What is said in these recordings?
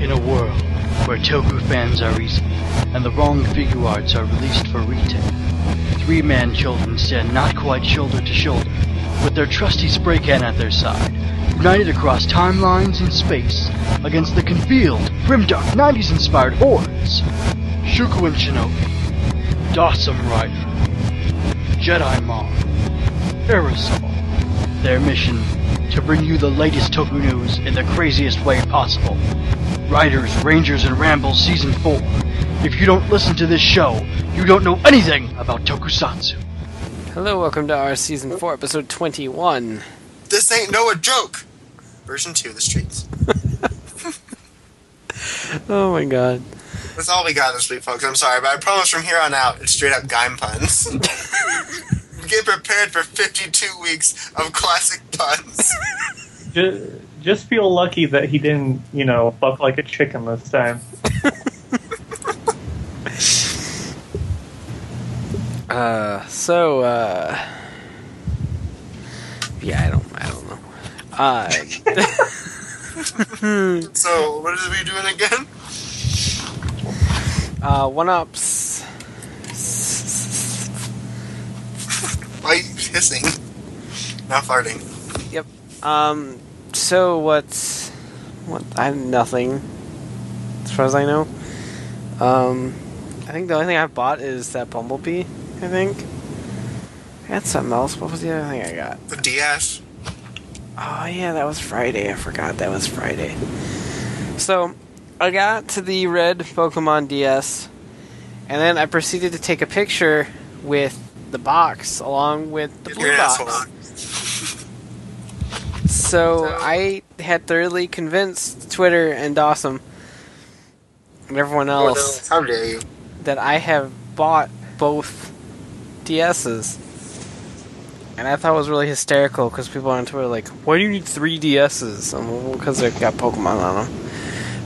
In a world where Toku fans are easy and the wrong Figuarts are released for retail, three man children stand not quite shoulder to shoulder with their trusty spray can at their side, united across timelines and space against the concealed, grimdark 90s inspired hordes. Shuku and Shinobi, Dawson Rider, Jedi Mom, Aerosol. Their mission to bring you the latest Toku news in the craziest way possible. Riders, Rangers, and Rambles Season 4. If you don't listen to this show, you don't know anything about Tokusatsu. Hello, welcome to our season four, episode twenty-one. This ain't no a joke. Version two, the streets. Oh my god. That's all we got this week, folks. I'm sorry, but I promise from here on out, it's straight up Gaim puns. Get prepared for 52 weeks of classic puns. Just, just feel lucky that he didn't, you know, fuck like a chicken this time. Uh, so uh, yeah, I don't, I don't know. Uh, So, what is we doing again? uh, one ups. Why are you hissing? Not farting. Yep. Um. So what's what? I have nothing, as far as I know. Um, I think the only thing I've bought is that Bumblebee. I think. I had something else. What was the other thing I got? The DS. Oh yeah, that was Friday. I forgot that was Friday. So, I got to the red Pokemon DS, and then I proceeded to take a picture with the box along with the blue You're box. So I had thoroughly convinced Twitter and Dawson and everyone else How dare you? that I have bought both DSs. And I thought it was really hysterical because people on Twitter like, "Why do you need three DSs?" Because they've got Pokemon on them.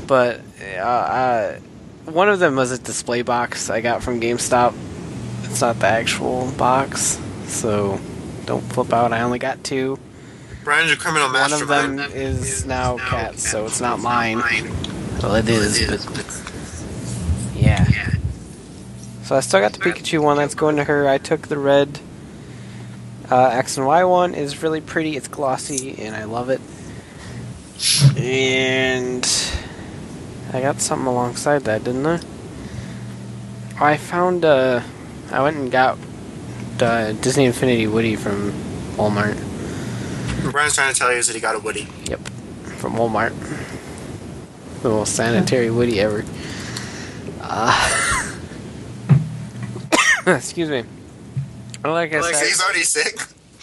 But uh, uh, one of them was a display box I got from GameStop. It's not the actual box, so don't flip out. I only got two. Brian's a criminal One of mastermind. them is now Cat's, so it's not mine. Well, it is, but yeah. So I still got the Pikachu one that's going to her. I took the red uh, X and Y one. is really pretty. It's glossy, and I love it. And I got something alongside that, didn't I? I found. Uh, I went and got the Disney Infinity Woody from Walmart. What Brian's trying to tell you is that he got a Woody. Yep, from Walmart. The most sanitary Woody ever. Uh, excuse me. Like I Like, said, he's already sick.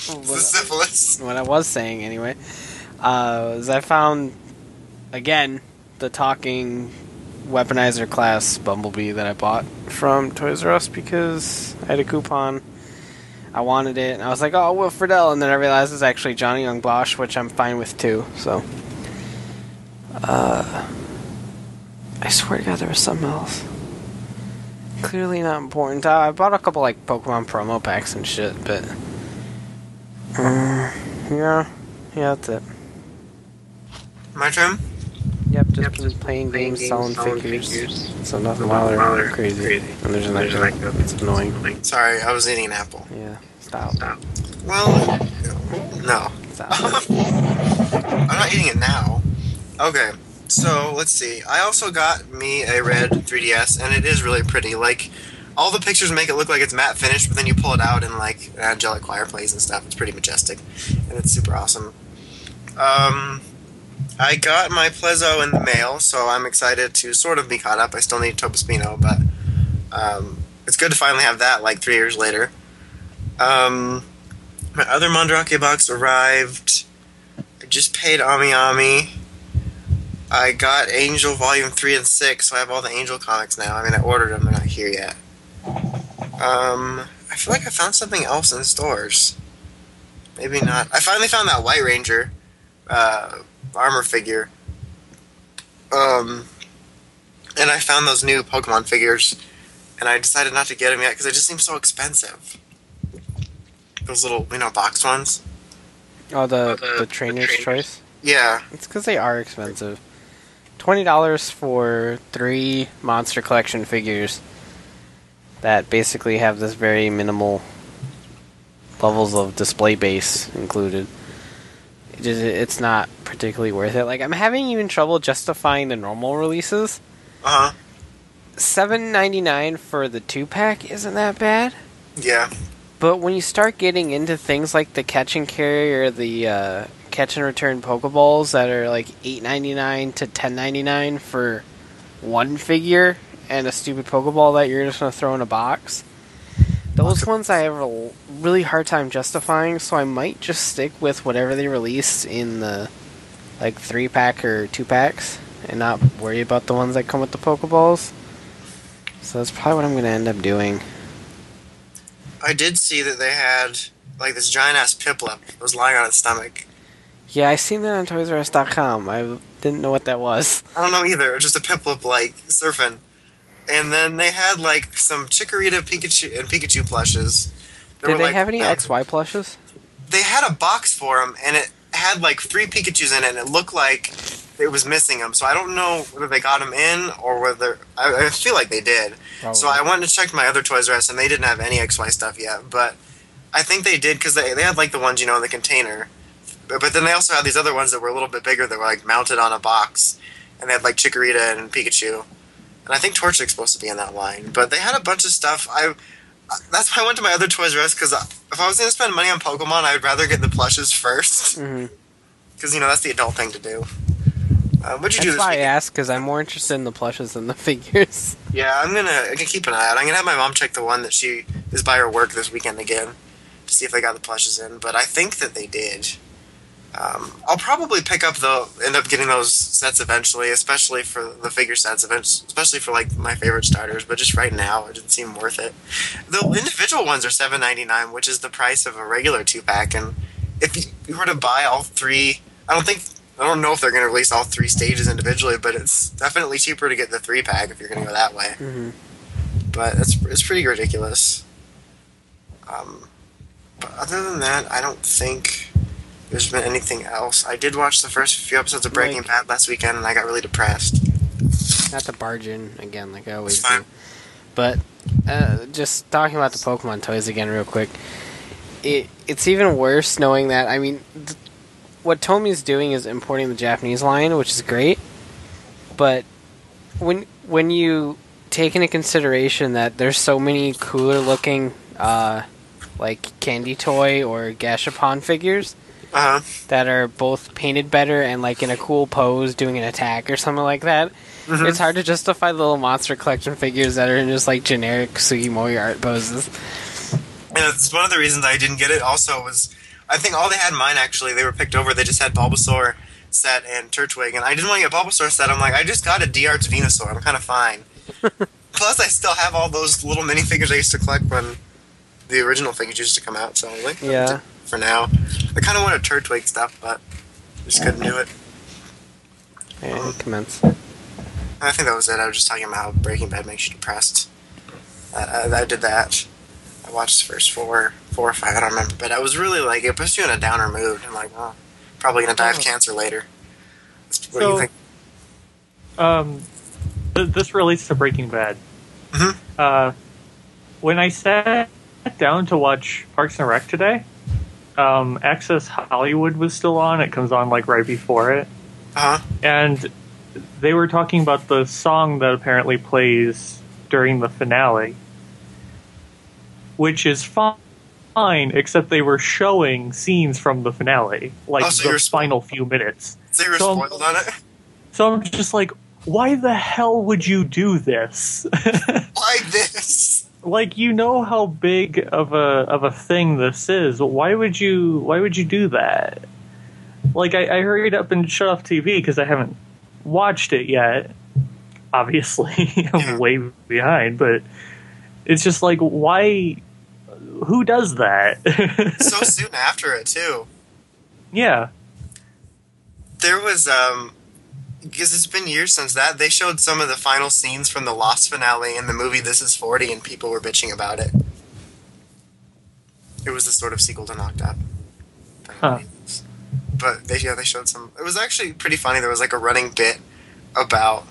what, It's syphilis. what I was saying anyway, uh, was I found again the talking weaponizer class Bumblebee that I bought from Toys R Us because I had a coupon. I wanted it, and I was like, "Oh, Will Friedle," and then I realized it's actually Johnny Young Bosch, which I'm fine with too. So, uh, I swear to God, there was something else. Clearly not important. Uh, I bought a couple like Pokemon promo packs and shit, but uh, yeah, yeah, that's it. My turn? Yep, just been playing games, selling, figures. So nothing wild or crazy. And there's an echo. It's annoying. Sorry, I was eating an apple. Yeah, stop. Well, no. Stop. I'm not eating it now. Okay, so let's see. I also got me a red 3DS, and it is really pretty. Like, all the pictures make it look like it's matte finished, but then you pull it out and like an angelic choir plays and stuff. It's pretty majestic, and it's super awesome. Um, I got my Plezuon in the mail, so I'm excited to sort of be caught up. I still need Tobaspino, but um, it's good to finally have that like three years later. Um, my other Mandarake box arrived. I just paid Ami Ami. I got Angel Volume 3 and 6, so I have all the Angel comics now. I mean, I ordered them, they're not here yet. Um, I feel like I found something else in stores. Maybe not. I finally found that White Ranger uh, armor figure. Um, and I found those new Pokemon figures, and I decided not to get them yet because they just seem so expensive. Those little, you know, boxed ones. Oh, the the- the the trainer's trainers. choice. Yeah, It's because they are expensive. twenty dollars for three monster collection figures that basically have this very minimal levels of display base included. Just, it's not particularly worth it. Like I'm having even trouble justifying the normal releases. Uh huh. Seven ninety nine for the two pack isn't that bad. Yeah. But when you start getting into things like the catch and carry or the uh, catch and return Pokeballs that are like eight ninety nine to ten ninety nine for one figure and a stupid Pokeball that you're just gonna throw in a box, those ones I have a really hard time justifying. So I might just stick with whatever they release in the like three pack or two packs and not worry about the ones that come with the Pokeballs. So that's probably what I'm gonna end up doing. I did see that they had like this giant ass Piplup that was lying on its stomach. Yeah, I seen that on ToysRUs.com. I didn't know what that was. I don't know either. Just a Piplup like surfing. And then they had like some Chikorita Pikachu and Pikachu plushes. Did were, they like, have any uh, XY plushes? They had a box for them, and it had like three Pikachu's in it, and it looked like it was missing them. So I don't know whether they got them in or whether I, I feel like they did. So I went and checked my other Toys R Us, and they didn't have any XY stuff yet. But I think they did because they they had like the ones you know in the container. But, but then they also had these other ones that were a little bit bigger that were like mounted on a box, and they had like Chikorita and Pikachu. And I think Torchic's supposed to be in that line. But they had a bunch of stuff. I that's why I went to my other Toys R Us because if I was going to spend money on Pokemon, I would rather get the plushes first because you know that's the adult thing to do. Uh, what'd you do That's this why I weekend? asked because I'm more interested in the plushes than the figures. Yeah, I'm gonna I can keep an eye out. I'm gonna have my mom check the one that she is by her work this weekend again to see if they got the plushes in. But I think that they did. Um, I'll probably pick up the end up getting those sets eventually, especially for the figure sets, especially for like my favorite starters. But just right now, it didn't seem worth it. The individual ones are seven ninety nine, which is the price of a regular two pack. And if you- were to buy all three, I don't think I don't know if they're going to release all three stages individually, but it's definitely cheaper to get the three pack if you're going to go that way hmm but it's it's pretty ridiculous. Um, but other than that, I don't think there's been anything else. I did watch the first few episodes of Breaking Like- Bad last weekend, and I got really depressed. Not to barge in again, like I always It's fine. do. But uh, just talking about the Pokemon toys again, real quick. It it's even worse knowing that. I mean, th- what Tomy's doing is importing the Japanese line, which is great. But when when you take into consideration that there's so many cooler looking, uh, like candy toy or Gashapon figures Uh huh. that are both painted better and like in a cool pose doing an attack or something like that. It's hard to justify the little monster collection figures that are in just like generic Sugimori art poses. And it's one of the reasons I didn't get it. Also, was I think all they had in mine actually they were picked over. They just had Bulbasaur set and Turtwig, and I didn't want to get Bulbasaur set. I'm like, I just got a D-Arts Venusaur. I'm kind of fine. Plus, I still have all those little minifigures I used to collect when the original figures used to come out. So I'm like, Yeah. For now, I kind of want wanted Turtwig stuff, but just couldn't do it. And commence. I think that was it. I was just talking about how Breaking Bad makes you depressed. Uh, I, I did that. I watched the first four, four or five. I don't remember, but I was really like it puts you in a downer mood. I'm like, well, probably gonna die of Oh. cancer later. What do you So- think? Um, th- this relates to Breaking Bad. Mhm. Uh, when I sat down to watch Parks and Rec today, um, Access Hollywood was still on. It comes on like right before it, Uh huh. and they were talking about the song that apparently plays during the finale, which is fine, except they were showing scenes from the finale, like Oh, so the final few minutes. So you were So- spoiled on it. So I'm just like, why the hell would you do this? Like this. Like you know how big of a of a thing this is. Why would you why would you do that? Like I, I hurried up and shut off TV because I haven't watched it yet. Obviously, I'm way behind, but it's just like why who does that? So soon after it too. yeah. There was um. Because it's been years since that, they showed some of the final scenes from the Lost finale in the movie This Is 40, and people were bitching about it. It was the sort of sequel to Knocked Up. Huh. But they yeah they showed some. It was actually pretty funny. There was like a running bit about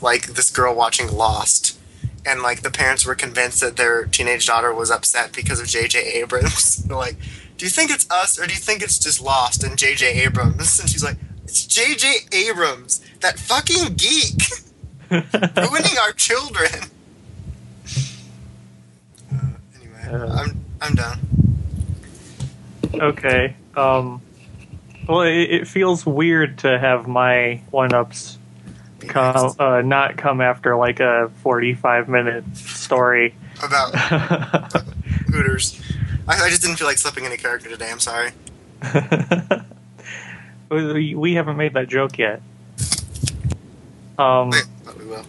like this girl watching Lost, and like the parents were convinced that their teenage daughter was upset because of J.J. Abrams. They're like, "Do you think it's us, or do you think it's just Lost and J.J. Abrams?" And she's like, "It's J.J. Abrams, that fucking geek, ruining our children." Uh, anyway, Uh. I'm I'm done. Okay. Um. Well, it, it feels weird to have my one ups come uh, not come after like a forty-five minute story. about Hooters. I, I just didn't feel like slipping any character today. I'm sorry. we haven't made that joke yet. Um. But we will.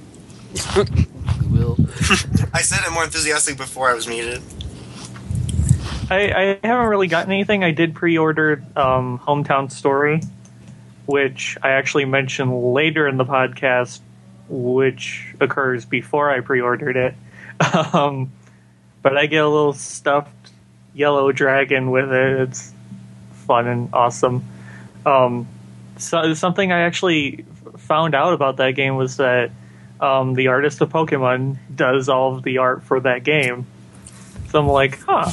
We will. I said it more enthusiastically before I was muted. I, I haven't really gotten anything. I did pre-order um, Hometown Story, which I actually mentioned later in the podcast, which occurs before I pre-ordered it. Um, but I get a little stuffed yellow dragon with it. It's fun and awesome. Um, so something I actually found out about that game was that um, the artist of Pokemon does all of the art for that game. So I'm like, huh.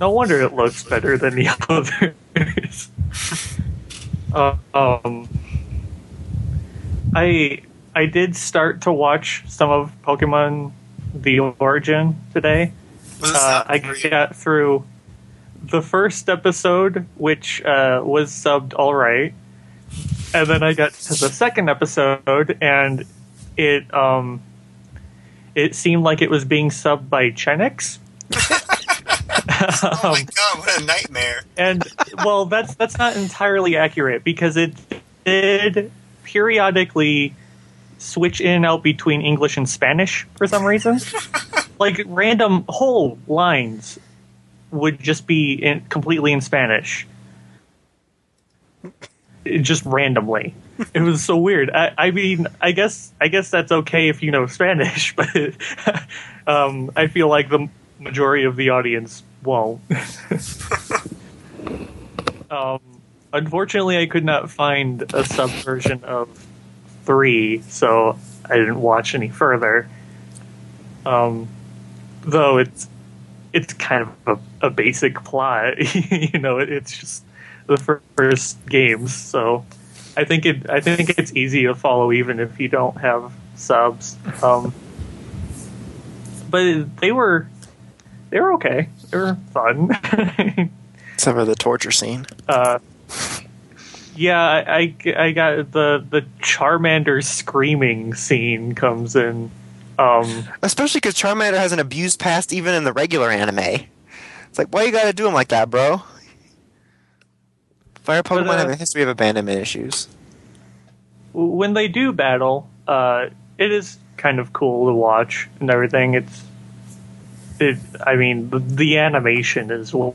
No wonder it looks better than the others. uh, um, I I did start to watch some of Pokemon The Origin today. Uh, I got through the first episode, which uh, was subbed all right, and then I got to the second episode, and it um, it seemed like it was being subbed by Chenix. Oh my Um, god, what a nightmare! and well, that's that's not entirely accurate because it did periodically switch in and out between English and Spanish for some reason. like random whole lines would just be in, completely in Spanish, just randomly. It was so weird. I, I mean, I guess I guess that's okay if you know Spanish, but um, I feel like the majority of the audience won't. um, unfortunately, I could not find a sub version of three, so I didn't watch any further. Um, though it's it's kind of a, a basic plot, you know. It, it's just the first games, so I think it I think it's easy to follow even if you don't have subs. Um, but they were they were okay. They were fun. Some of the torture scene. uh, yeah, I, I, I got the the Charmander screaming scene comes in. Um, Especially because Charmander has an abused past even in the regular anime. It's like, why you gotta do him like that, bro? Fire Pokemon uh, have a history of abandonment issues. when they do battle, uh, it is kind of cool to watch and everything. It's it. I mean, the, the animation is way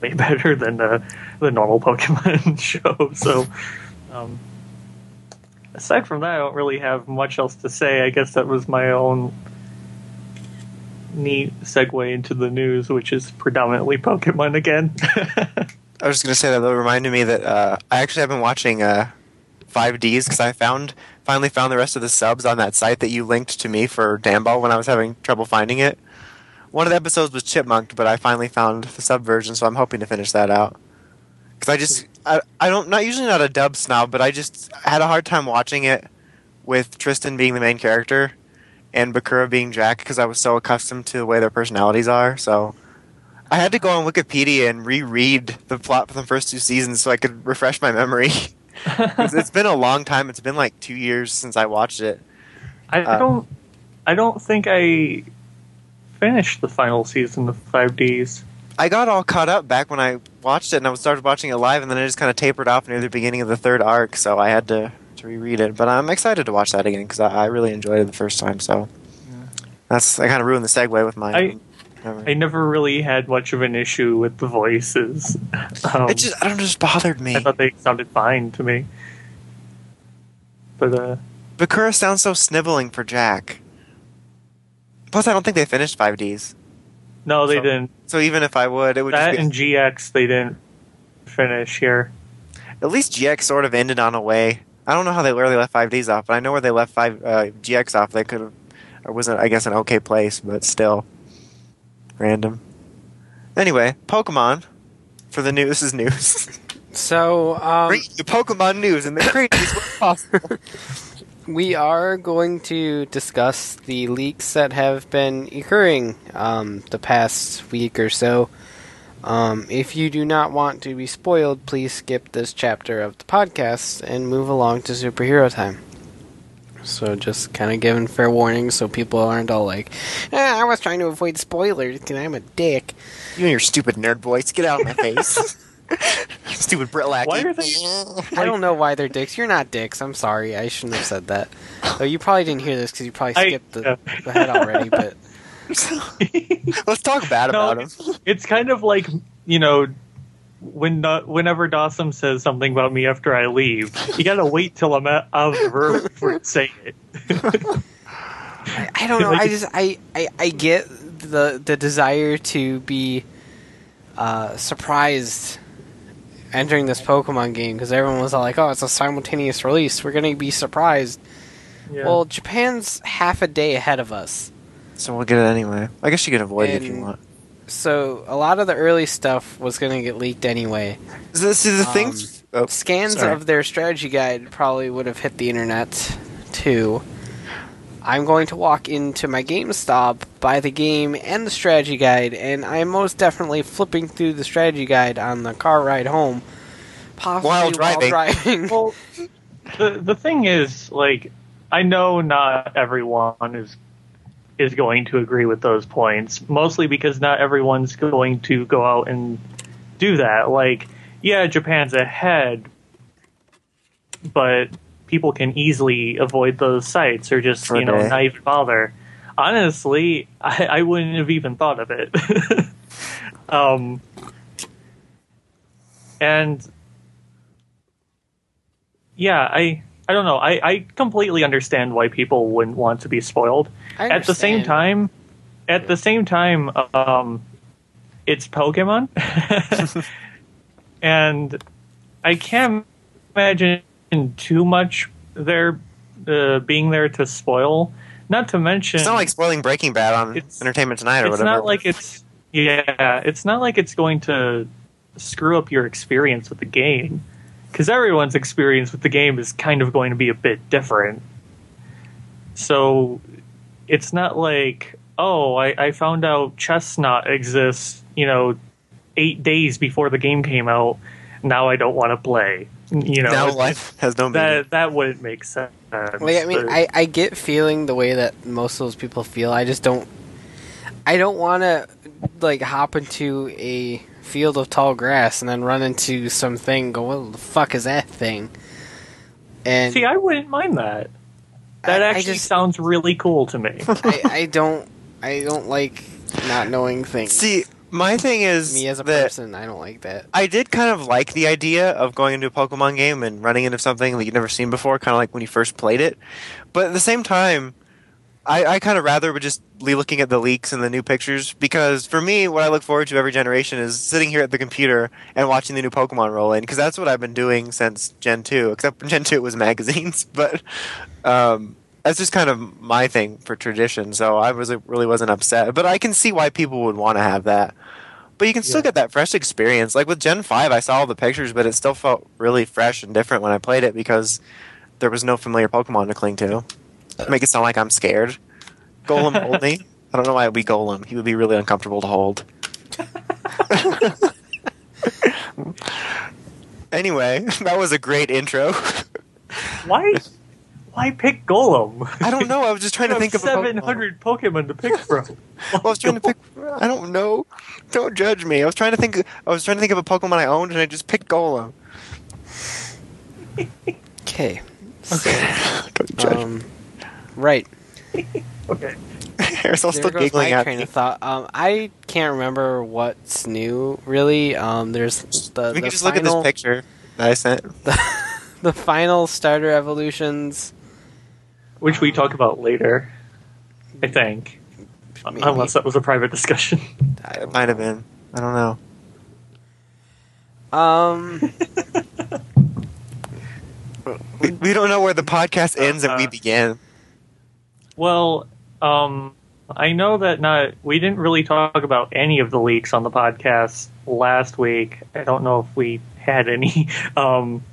better than the the normal Pokemon show. So, um, aside from that, I don't really have much else to say. I guess that was my own neat segue into the news, which is predominantly Pokemon again. I was just gonna say that that reminded me that uh, I actually have been watching uh, 5Ds because I found finally found the rest of the subs on that site that you linked to me for Damball when I was having trouble finding it. One of the episodes was chipmunked, but I finally found the sub version, so I'm hoping to finish that out. Because I just I, I don't not usually not a dub snob, but I just had a hard time watching it with Tristan being the main character and Bakura being Jack because I was so accustomed to the way their personalities are. So I had to go on Wikipedia and reread the plot for the first two seasons so I could refresh my memory. it's been a long time. It's been like two years since I watched it. I Uh, don't. I don't think I finished the final season of Five Ds. I got all caught up back when I watched it, and I started watching it live, and then it just kind of tapered off near the beginning of the third arc. So I had to to reread it. But I'm excited to watch that again because I, I really enjoyed it the first time. So that's I kind of ruined the segue with my. I-. I never really had much of an issue with the voices. Um, it just I don't know, just bothered me. I thought they sounded fine to me. But uh, Bakura sounds so sniveling for Jack. Plus, I don't think they finished 5Ds. no, they So- didn't. So even if I would, it would That just and be, GX they didn't finish here. at least GX sort of ended on a way. I don't know how they where they left 5Ds off, but I know where they left 5 uh, GX off. They could have, or was it, I guess, an okay place, but still random. Anyway, Pokemon for the news. Is news. So um, Bring you Pokemon news in the craziest way possible. we are going to discuss the leaks that have been occurring um, the past week or so. Um, if you do not want to be spoiled, please skip this chapter of the podcast and move along to superhero time. So just kind of giving fair warning so people aren't all like, "Ah, I was trying to avoid spoilers because I'm a dick. You and your stupid nerd voice, get out of my face. stupid Brit Lackey. Why are they? I don't know why they're dicks. You're not dicks. I'm sorry. I shouldn't have said that. Though you probably didn't hear this because you probably I- skipped the, yeah. the head already. But Let's talk bad No, about him. It's kind of like you know, when uh, whenever Dawson says something about me after I leave, you gotta wait till I'm out out of the room before to say it. I, I don't know. I just I, I I get the the desire to be uh, surprised entering this Pokemon game because everyone was all like, "Oh, it's a simultaneous release. We're gonna be surprised." Yeah. Well, Japan's half a day ahead of us. So we'll get it anyway. I guess you can avoid it if you want. So a lot of the early stuff was going to get leaked anyway. So, see, the Um, things. Oh, Scans sorry. of their strategy guide probably would have hit the internet too. I'm going to walk into my GameStop, buy the game and the strategy guide, and I'm most definitely flipping through the strategy guide on the car ride home, possibly While driving. driving. well, the the thing is, like, I know not everyone is is going to agree with those points, mostly because not everyone's going to go out and do that. Like, yeah, Japan's ahead, but people can easily avoid those sites or just you know not even bother. Honestly, I, I wouldn't have even thought of it. um, and yeah, I I don't know. I, I completely understand why people wouldn't want to be spoiled. I At the same time, at the same time, um, it's Pokemon, and I can't imagine too much there uh, being there to spoil. Not to mention, It's not like spoiling Breaking Bad on Entertainment Tonight or it's whatever. It's not like it's yeah it's not like it's going to screw up your experience with the game because everyone's experience with the game is kind of going to be a bit different so it's not like oh i, I found out Chesnaught exists you know eight days before the game came out now i don't want to play you know now life has no meaning. that that wouldn't make sense Like, I mean, but- I, I get feeling the way that most of those people feel. I just don't. I don't want to like hop into a field of tall grass and then run into something. Go, what the fuck is that thing? And see i wouldn't mind that that I- I actually just- sounds really cool to me I, I don't. I don't like not knowing things. See, my thing is me as a person, I don't like that. I did kind of like the idea of going into a Pokemon game and running into something that you've never seen before, kind of like when you first played it. But at the same time, I, I kind of rather would just be looking at the leaks and the new pictures because for me, what I look forward to every generation is sitting here at the computer and watching the new Pokemon roll in because that's what I've been doing since Gen 2, except Gen 2 it was magazines. But um, that's just kind of my thing for tradition, so I was really wasn't upset. But I can see why people would want to have that. But you can still Yeah. get that fresh experience. Like with Gen 5, I saw all the pictures, but it still felt really fresh and different when I played it because there was no familiar Pokemon to cling to. Make it sound like I'm scared. Golem only. I don't know why it would be Golem. He would be really uncomfortable to hold. anyway, that was a great intro. Why? Why pick Golem? I don't know. I was just trying to think of a Pokemon. seven hundred Pokemon to pick from. Well, I was trying to pick. I don't know. Don't judge me. I was trying to think. I was trying to think of a Pokemon I owned, and I just picked Golem. Okay. don't judge. Um, right. Okay. Harris, I'm there still goes giggling my at train me. of thought. Um, I can't remember what's new really. Um, there's the We the can just look at this final- picture that I sent. the final starter evolutions. Which we talk about later, I think. Maybe. Unless that was a private discussion. It don't might have been. I don't know. know. Um, We, we don't know where the podcast ends and we Uh, begin. Well, um, I know that not we didn't really talk about any of the leaks on the podcast last week. I don't know if we had any, um,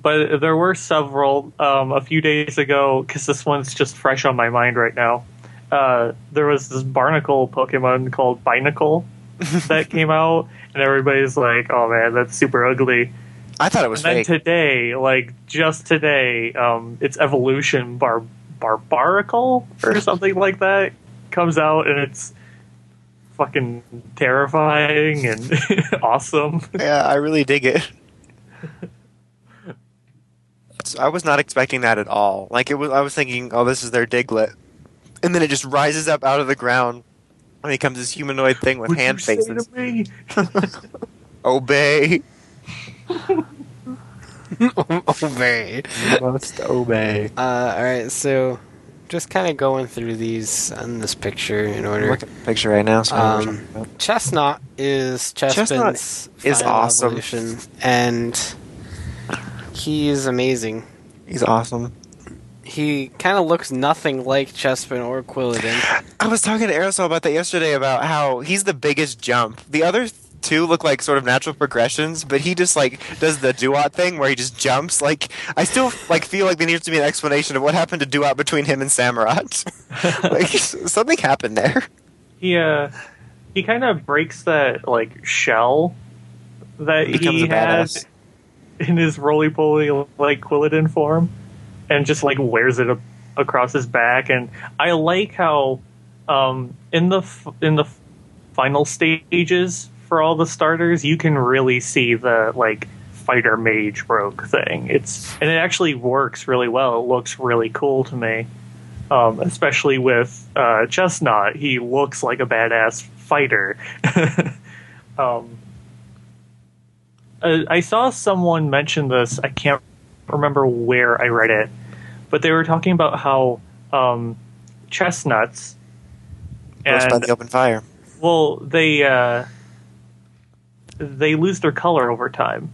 but there were several um, a few days ago because this one's just fresh on my mind right now. Uh, there was this barnacle Pokemon called Binacle that came out, and everybody's like, "Oh man, that's super ugly." I thought it was and then today, like just today, um, its evolution bar Barbaracle or something like that comes out, and it's fucking terrifying and awesome. yeah, I really dig it. I was not expecting that at all. Like it was, I was thinking, oh, this is their Diglett, and then it just rises up out of the ground and becomes this humanoid thing with Would hand faces. me? Obey, Obey. must obey. Uh, all right, so just kind of going through these on this picture in order. Look at the picture right now. So I know what Um, you're talking about. Chesnaught is Chesnaught Chespin's is awesome. evolution, and he is amazing. he's awesome. He kind of looks nothing like Chespin or Quilladin. I was talking to Aerosol about that yesterday about how he's the biggest jump. The other two look like sort of natural progressions, but he just like does the Dewott thing where he just jumps. Like I still like feel like there needs to be an explanation of what happened to Dewott between him and Samurott. like something happened there. He uh, he kind of breaks that like shell that Becomes he a had badass. in his roly poly like Quilladin form, and just like wears it a- across his back. And I like how um, in the f- in the final stages for all the starters, you can really see the like fighter mage rogue thing. It's and it actually works really well. It looks really cool to me. Um, especially with uh, Chesnaught, he looks like a badass fighter. um, uh, I saw someone mention this. I can't remember where I read it, but they were talking about how um, chestnuts Burst by the open fire. well, they uh, they lose their color over time,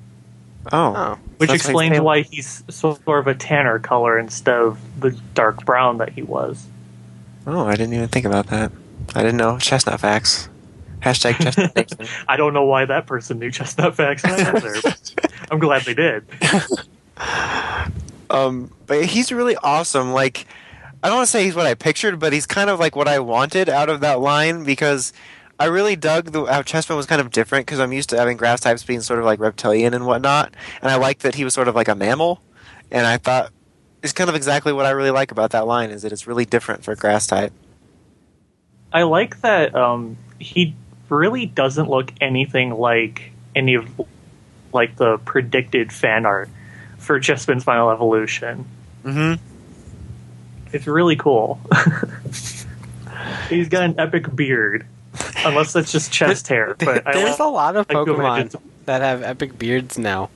Oh, Oh, which That's explains like- why he's sort of a tanner color instead of the dark brown that he was. oh, I didn't even think about that. I didn't know chestnut facts. Hashtag chestnut nation. I don't know why that person knew chestnut facts either. I'm glad they did. Um, but he's really awesome. Like, I don't want to say he's what I pictured, but he's kind of like what I wanted out of that line because I really dug the, how Chessman was kind of different because I'm used to having grass types being sort of like reptilian and whatnot, and I liked that he was sort of like a mammal, and I thought it's kind of exactly what I really like about that line is that it's really different for grass type. I like that um, he really doesn't look anything like any of like the predicted fan art for Chespin's final evolution. Mm-hmm. It's really cool. He's got an epic beard, unless that's just chest hair. But there's like, a lot of like to imagine Pokemon that have epic beards now.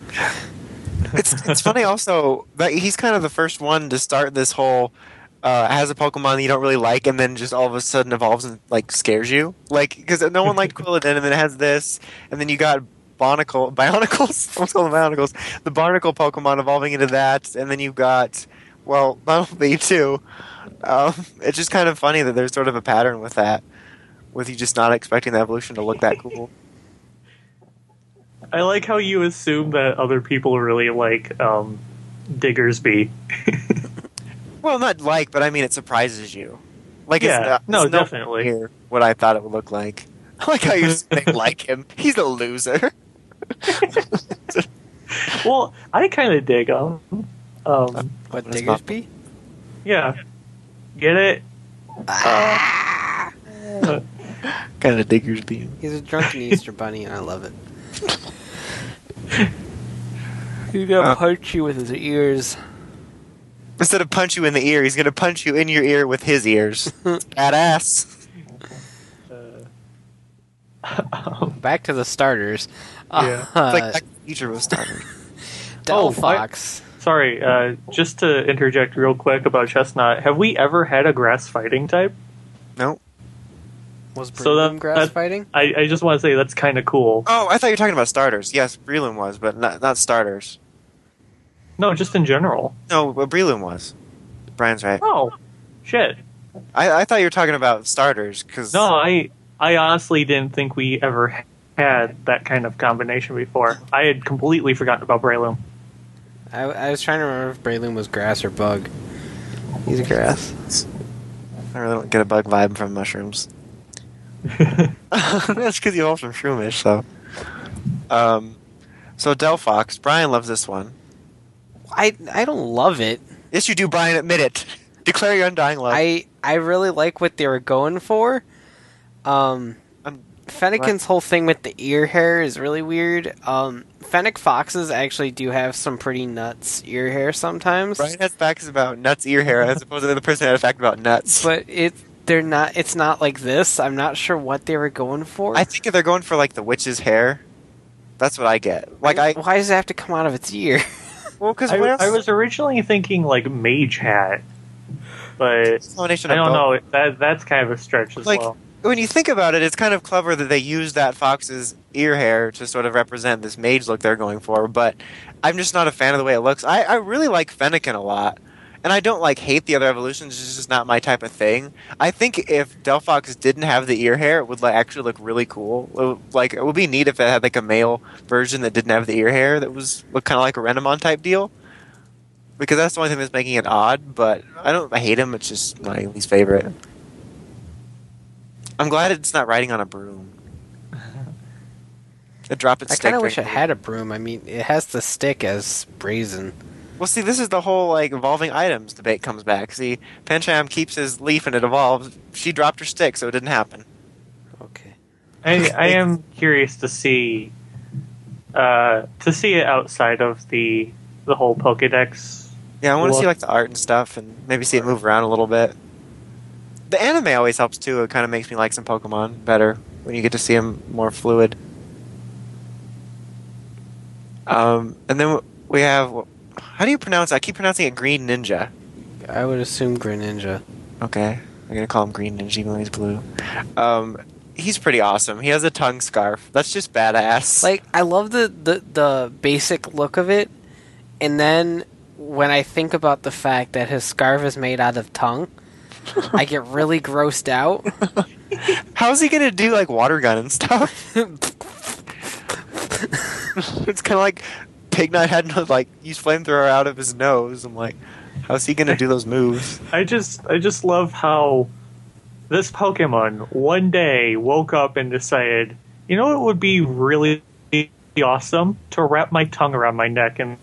it's it's funny also that he's kind of the first one to start this whole uh, has a Pokemon you don't really like, and then just all of a sudden evolves and like scares you. Like because no one liked Quilladin, and then it has this, and then you got Barnacle, Bionicles. What's called Bionicles? The Barnacle Pokemon evolving into that, and then you've got well, Bumblebee too. Um, it's just kind of funny that there's sort of a pattern with that, with he just not expecting the evolution to look that cool. I like how you assume that other people really like um, Diggersby. Well, not like, but I mean, it surprises you. Like, Yeah, it's not, no, it's nowhere definitely. near what I thought it would look like. I like how you say like him. He's a loser. well, I kind of dig him. Um, What What is not- Diggersby? yeah, get it? Uh, kind of diggers being. He's a drunken Easter bunny, and I love it. He's gonna Uh, punch you with his ears. Instead of punch you in the ear, he's gonna punch you in your ear with his ears. Badass. Back to the starters. Yeah. It's Uh, like Back to the Future was started. Oh, Delphox. Sorry, uh, just to interject real quick about Chesnaught. Have we ever had a grass fighting type? No. Was so that- grass that- fighting? I, I just want to say that's kind of cool. Oh, I thought you were talking about starters. Yes, Breloom was, but not, not starters. No, just in general. No, but Breloom was. Brian's right. Oh, shit. I, I thought you were talking about starters because No, I I honestly didn't think we ever had that kind of combination before. I had completely forgotten about Breloom. I, I was trying to remember if Breloom was grass or bug. He's a grass. I really don't get a bug vibe from mushrooms. That's because you all from Shroomish, so. Um, so Fox, Brian loves this one. I I don't love it. Yes, you do, Brian. Admit it. Declare your undying love. I I really like what they were going for. Um, Um, Fennekin's whole thing with the ear hair is really weird. Um, Fennec foxes actually do have some pretty nuts ear hair sometimes, Brian has facts about nuts ear hair, as opposed to the other person had a fact about nuts. but it they're not. It's not like this. I'm not sure what they were going for. I think if they're going for like the witch's hair, that's what I get. Like I, why does it have to come out of its ear? well, because I. I was originally thinking like mage hat, but It's a combination I don't both. know. That that's kind of a stretch as Like, well. when you think about it, it's kind of clever that they use that fox's ear hair to sort of represent this mage look they're going for. But I'm just not a fan of the way it looks. I, I really like Fennekin a lot, and I don't like hate the other evolutions. It's just not my type of thing. I think if Delphox didn't have the ear hair, it would like actually look really cool. It would- like it would be neat if it had like a male version that didn't have the ear hair that was look kind of like a Renamon type deal. Because that's the only thing that's making it odd. But I don't. I hate him. It's just my least favorite. I'm glad it's not riding on a broom. A drop it I kind of wish it had a broom. I mean, it has the stick as Braixen. Well, see, this is the whole like evolving items debate comes back. See, Pancham keeps his leaf and it evolves. She dropped her stick, so it didn't happen. Okay. I, I am curious to see uh, to see it outside of the the whole Pokédex. Yeah, I want to see like the art and stuff, and maybe see it move around a little bit. The anime always helps too. It kind of makes me like some Pokemon better when you get to see them more fluid. Um, and then we have how do you pronounce? it? I keep pronouncing it Green Ninja. I would assume Green Ninja. Okay, I'm gonna call him Green Ninja even though he's blue. Um, he's pretty awesome. He has a tongue scarf. That's just badass. Like, I love the, the, the basic look of it, and then when I think about the fact that his scarf is made out of tongue, I get really grossed out. how's he gonna do like water gun and stuff? it's kind of like Pignite had to like use flamethrower out of his nose. I'm like, how's he gonna do those moves? I just I just love how this Pokemon one day woke up and decided, you know, it would be really awesome to wrap my tongue around my neck and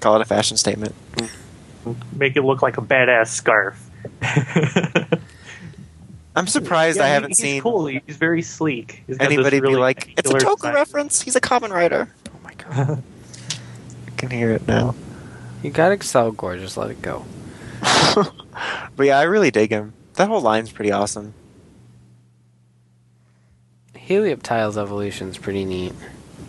Call it a fashion statement. make it look like a badass scarf. I'm surprised Yeah, I haven't he's seen cool. He's very sleek. He's anybody really be like, "It's a Toku reference. He's a Kamen Rider." My god, I can hear it now. You got Excel Gore, just let it go. but yeah, I really dig him. That whole line's pretty awesome. Helioptile's evolution is pretty neat.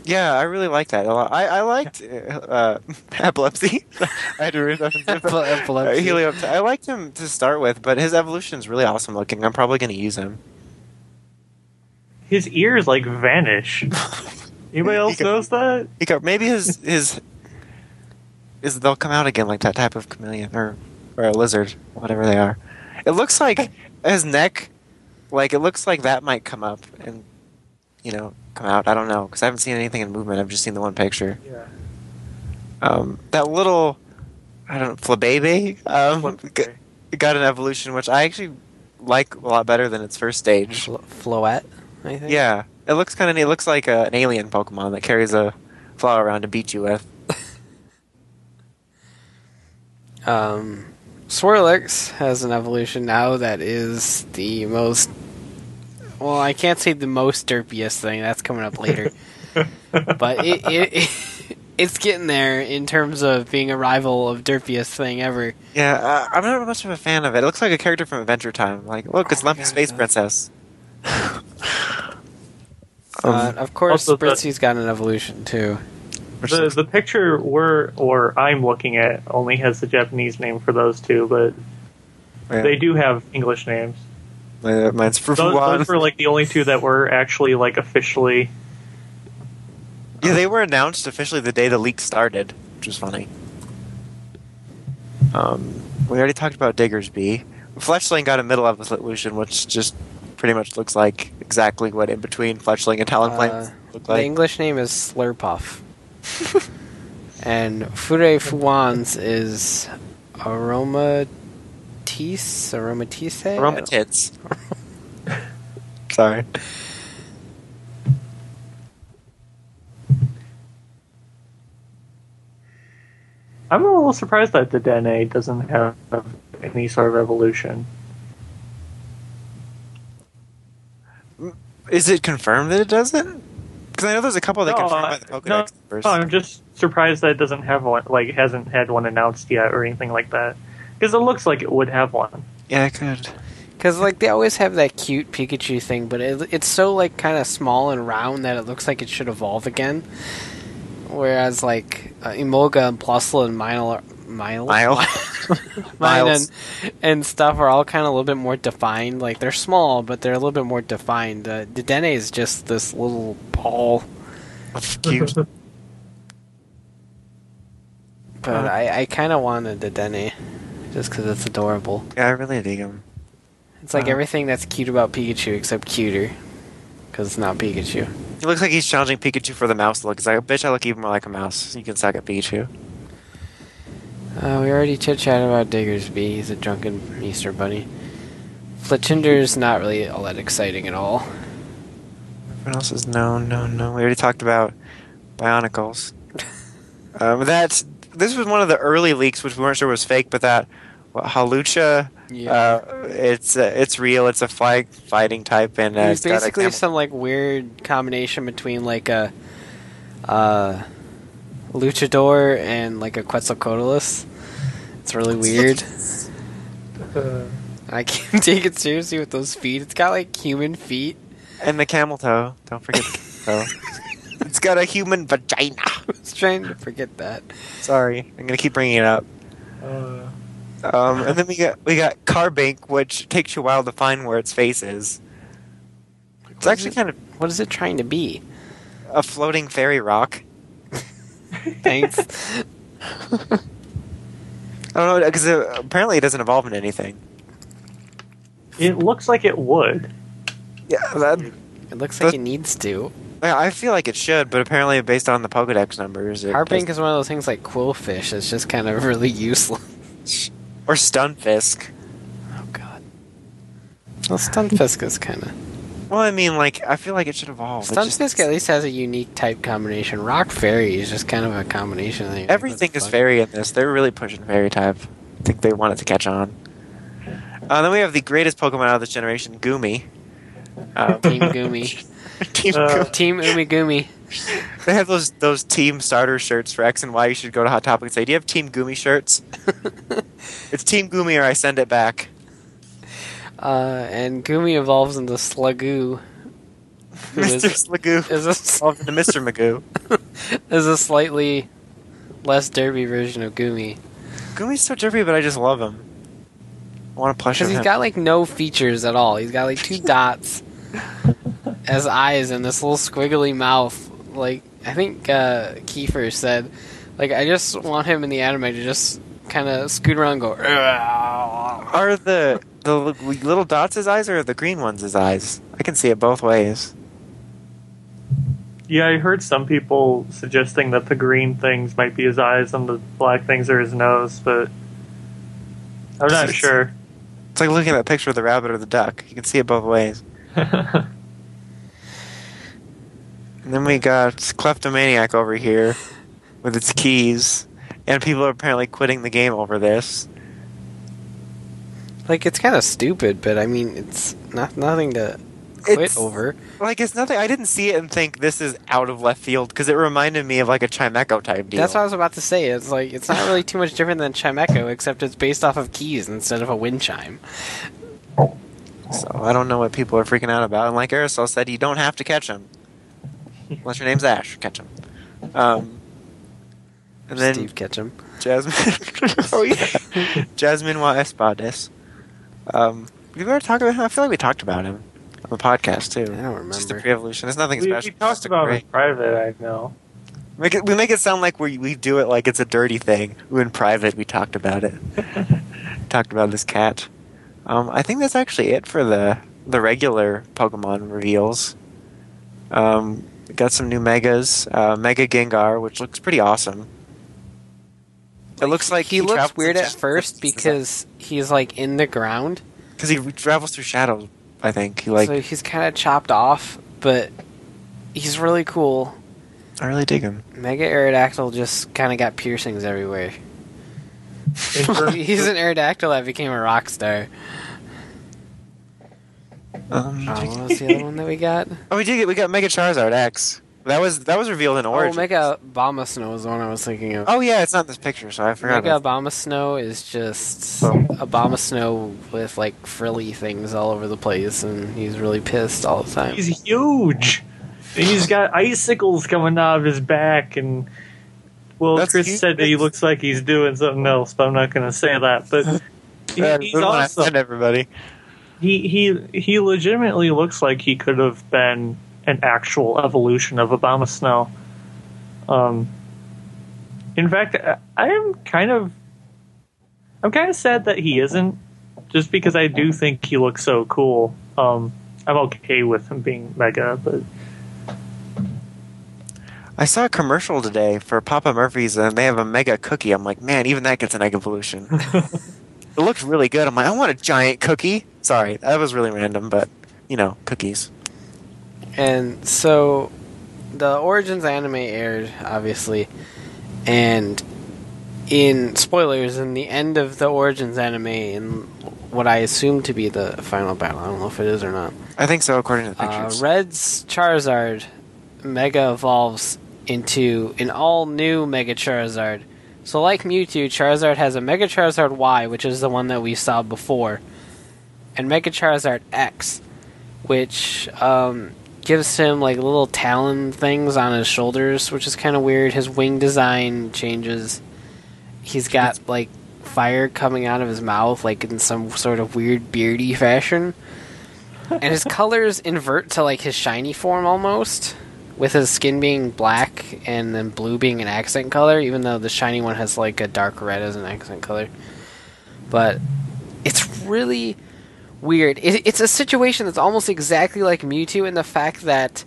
Yeah, I really like that a lot. I, I liked uh, epilepsy. I had to read that. Epi- epilepsy. Uh, Helioptile. I liked him to start with, but his evolution's really awesome looking. I'm probably going to use him. His ears like vanish. Anybody else could- notice that? He got, maybe his his is they'll come out again like that type of chameleon or or a lizard, whatever they are. It looks like his neck, like it looks like that might come up and you know come out. I don't know because I haven't seen anything in movement. I've just seen the one picture. Yeah. Um, that little, I don't know, Flabebe, um, g- got an evolution which I actually like a lot better than its first stage. Flo- Floette, I think. Yeah, it looks kind of neat. It looks like a, an alien Pokemon that carries a flower around to beat you with. Um, Swirlix has an evolution now that is the most. Well, I can't say the most derpiest thing. That's coming up later. but it, it, it it's getting there in terms of being a rival of derpiest thing ever. Yeah, uh, I'm not much of a fan of it. It looks like a character from Adventure Time. Like, look, it's Oh Lumpy God, Space it does. Uh, of course, also the- Spritzee's got an evolution too. The the picture we're or I'm looking at only has the Japanese name for those two, but yeah, they do have English names. uh, mine's Those, those were like the only two that were actually like officially. Yeah, they were announced officially the day the leak started. which was funny. Um, we already talked about Diggersby. Fletchling got a middle evolution, which just pretty much looks like exactly what in between Fletchling and Talonflame Uh, look like. The. English name is Slurpuff. and Fure Fuans is Aromatisse? Aromatisse? Aroma tits. Sorry. I'm a little surprised that the Dene doesn't have any sort of evolution. Is it confirmed that it doesn't? Because I know there's a couple that No, confirmed I- by the Pokedex no, numbers. No, I'm just surprised that it doesn't have one, like, hasn't had one announced yet or anything like that. Because it looks like it would have one. Yeah, it could. Because like they always have that cute Pikachu thing, but it, it's so like kind of small and round that it looks like it should evolve again. Whereas like uh, Emolga and Plusle and Mile, Mile, Mile. Mine Miles. and, and stuff are all kind of a little bit more defined. Like they're small, but they're a little bit more defined. Uh, Dedenne is just this little ball, That's cute. but Uh. I, I kind of want a Dedenne just because it's adorable. yeah, I really dig him. It's like Uh. everything that's cute about Pikachu except cuter, because it's not Pikachu. He looks like he's challenging Pikachu for the mouse look. He's I bitch, I look even more like a mouse. You can suck at Pikachu. Uh, we already chit chatted about Diggersby. He's a drunken Easter bunny. Fletchinder's not really all that exciting at all. Everyone else is known? No, no. We already talked about Bionicles. um, that this was one of the early leaks, which we weren't sure was fake, but that Hawlucha, uh, it's uh, it's real. It's a fly fighting type, and uh, It was got a basically some like weird combination between like a uh, luchador and like a Quetzalcoatlus. It's really weird. Uh, I can't take it seriously with those feet. It's got like human feet. and the camel toe. Don't forget the camel toe. It's got a human vagina. I was trying to forget that. Sorry, I'm gonna keep bringing it up. uh, Um, and then we got we got Carbink, which takes you a while to find where its face is. It's actually is it- kind of What is it trying to be? a floating fairy rock. Thanks. I don't know because uh, apparently it doesn't evolve into anything. it looks like it would. Yeah, that, it looks like it needs to. yeah, I feel like it should, but apparently based on the Pokedex numbers, it Carbink does- is one of those things like Qwilfish. It's just kind of really useless. or Stunfisk. Oh god. Well, Stunfisk is kind of. Well, I mean, like I feel like it should evolve. It just- Stunfisk at least has a unique type combination. Rock Fairy is just kind of a combination. Of Everything is fairy in this. They're really pushing fairy type. I think they want it to catch on. Uh, then we have the greatest Pokemon out of this generation, Goomy. Um, Team Goomy. Team Uh, Goomy. Team Umigumi. They have those those team starter shirts for X and Y. You should go to Hot Topic and say, "Do you have Team Goomy shirts?" it's Team Goomy, or I send it back. Uh, and Goomy evolves into Sliggoo. Who Mr. is, Sliggoo is, a, evolved into Mr. Magoo. is a slightly less derby version of Goomy. Goomy's so derpy, but I just love him. I want to plush Because him. he's got like no features at all. He's got like two dots as eyes and this little squiggly mouth. Like I think uh, Kiefer said, like I just want him in the anime to just kind of scoot around and go. "Argh." Are the the little dots his eyes, or are the green ones his eyes? I can see it both ways. Yeah, I heard some people suggesting that the green things might be his eyes and the black things are his nose, but I'm not It's- sure. It's like looking at that picture of the rabbit or the duck. You can see it both ways. And then we got Kleptomaniac over here with its keys, and people are apparently quitting the game over this. Like it's kind of stupid, but I mean it's not nothing to quit It's- over. Like it's nothing. I didn't see it and think this is out of left field because it reminded me of like a Chimecho type deal. That's what I was about to say. It's like it's not really too much different than Chimecho, except it's based off of keys instead of a wind chime. So I don't know what people are freaking out about. And like Aerosol said, you don't have to catch them. Unless your name's Ash, catch them. Um, and then Steve Ketchum. Jasmine. oh yeah, Jasmine Wa Espades. Um, we've ever talked about him. I feel like we talked about him on the podcast too. I don't remember. Just a pre-evolution. It's nothing we, special. we talked about it great- in private, I know. Make it, we make it sound like we we do it like it's a dirty thing. In private, we talked about it. talked about this cat. Um, I think that's actually it for the the regular Pokemon reveals. Um, got some new megas. Uh, Mega Gengar, which looks pretty awesome. It looks like he, looks weird at first because he's like in the ground, because he travels through shadows. I think he like so he's kind of chopped off, but he's really cool. I really dig him. Mega Aerodactyl just kind of got piercings everywhere. He's an Aerodactyl that became a rock star. Um, Uh, what was the other one that we got? oh, we did get we got Mega Charizard X. That was that was revealed in Oh, Origins. Mega Abomasnow is the one I was thinking of. Oh yeah, it's not this picture, so I forgot. Mega Abomasnow is just Oh. Abomasnow with like frilly things all over the place, and he's really pissed all the time. He's huge. And he's got icicles coming out of his back, and well, That's Chris huge. said that he looks like he's doing something else, but I'm not going to say that. But he, he's move awesome. everybody. He he he legitimately looks like he could have been an actual evolution of Abomasnow. Um, in fact, I- I am kind of I'm kind of sad that he isn't, just because I do think he looks so cool. Um, I'm okay with him being mega, but I saw a commercial today for Papa Murphy's, and they have a Mega Cookie. I'm like, man, even that gets an egg evolution. it looks really good. I'm like, I want a giant cookie. Sorry, that was really random, but you know, cookies. And so, the Origins anime aired, obviously, and in spoilers, in the end of the Origins anime, in what I assume to be the final battle, I don't know if it is or not. I think so, according to the Uh, pictures. Red's Charizard Mega evolves into an all new Mega Charizard. So, like Mewtwo, Charizard has a Mega Charizard Y, which is the one that we saw before, and Mega Charizard X, which um, gives him like little talon things on his shoulders, which is kind of weird. His wing design changes. He's got like fire coming out of his mouth, like in some sort of weird beardy fashion and his colors invert to like his shiny form almost with his skin being black and then blue being an accent color even though the shiny one has like a dark red as an accent color but it's really weird it, it's a situation that's almost exactly like mewtwo in the fact that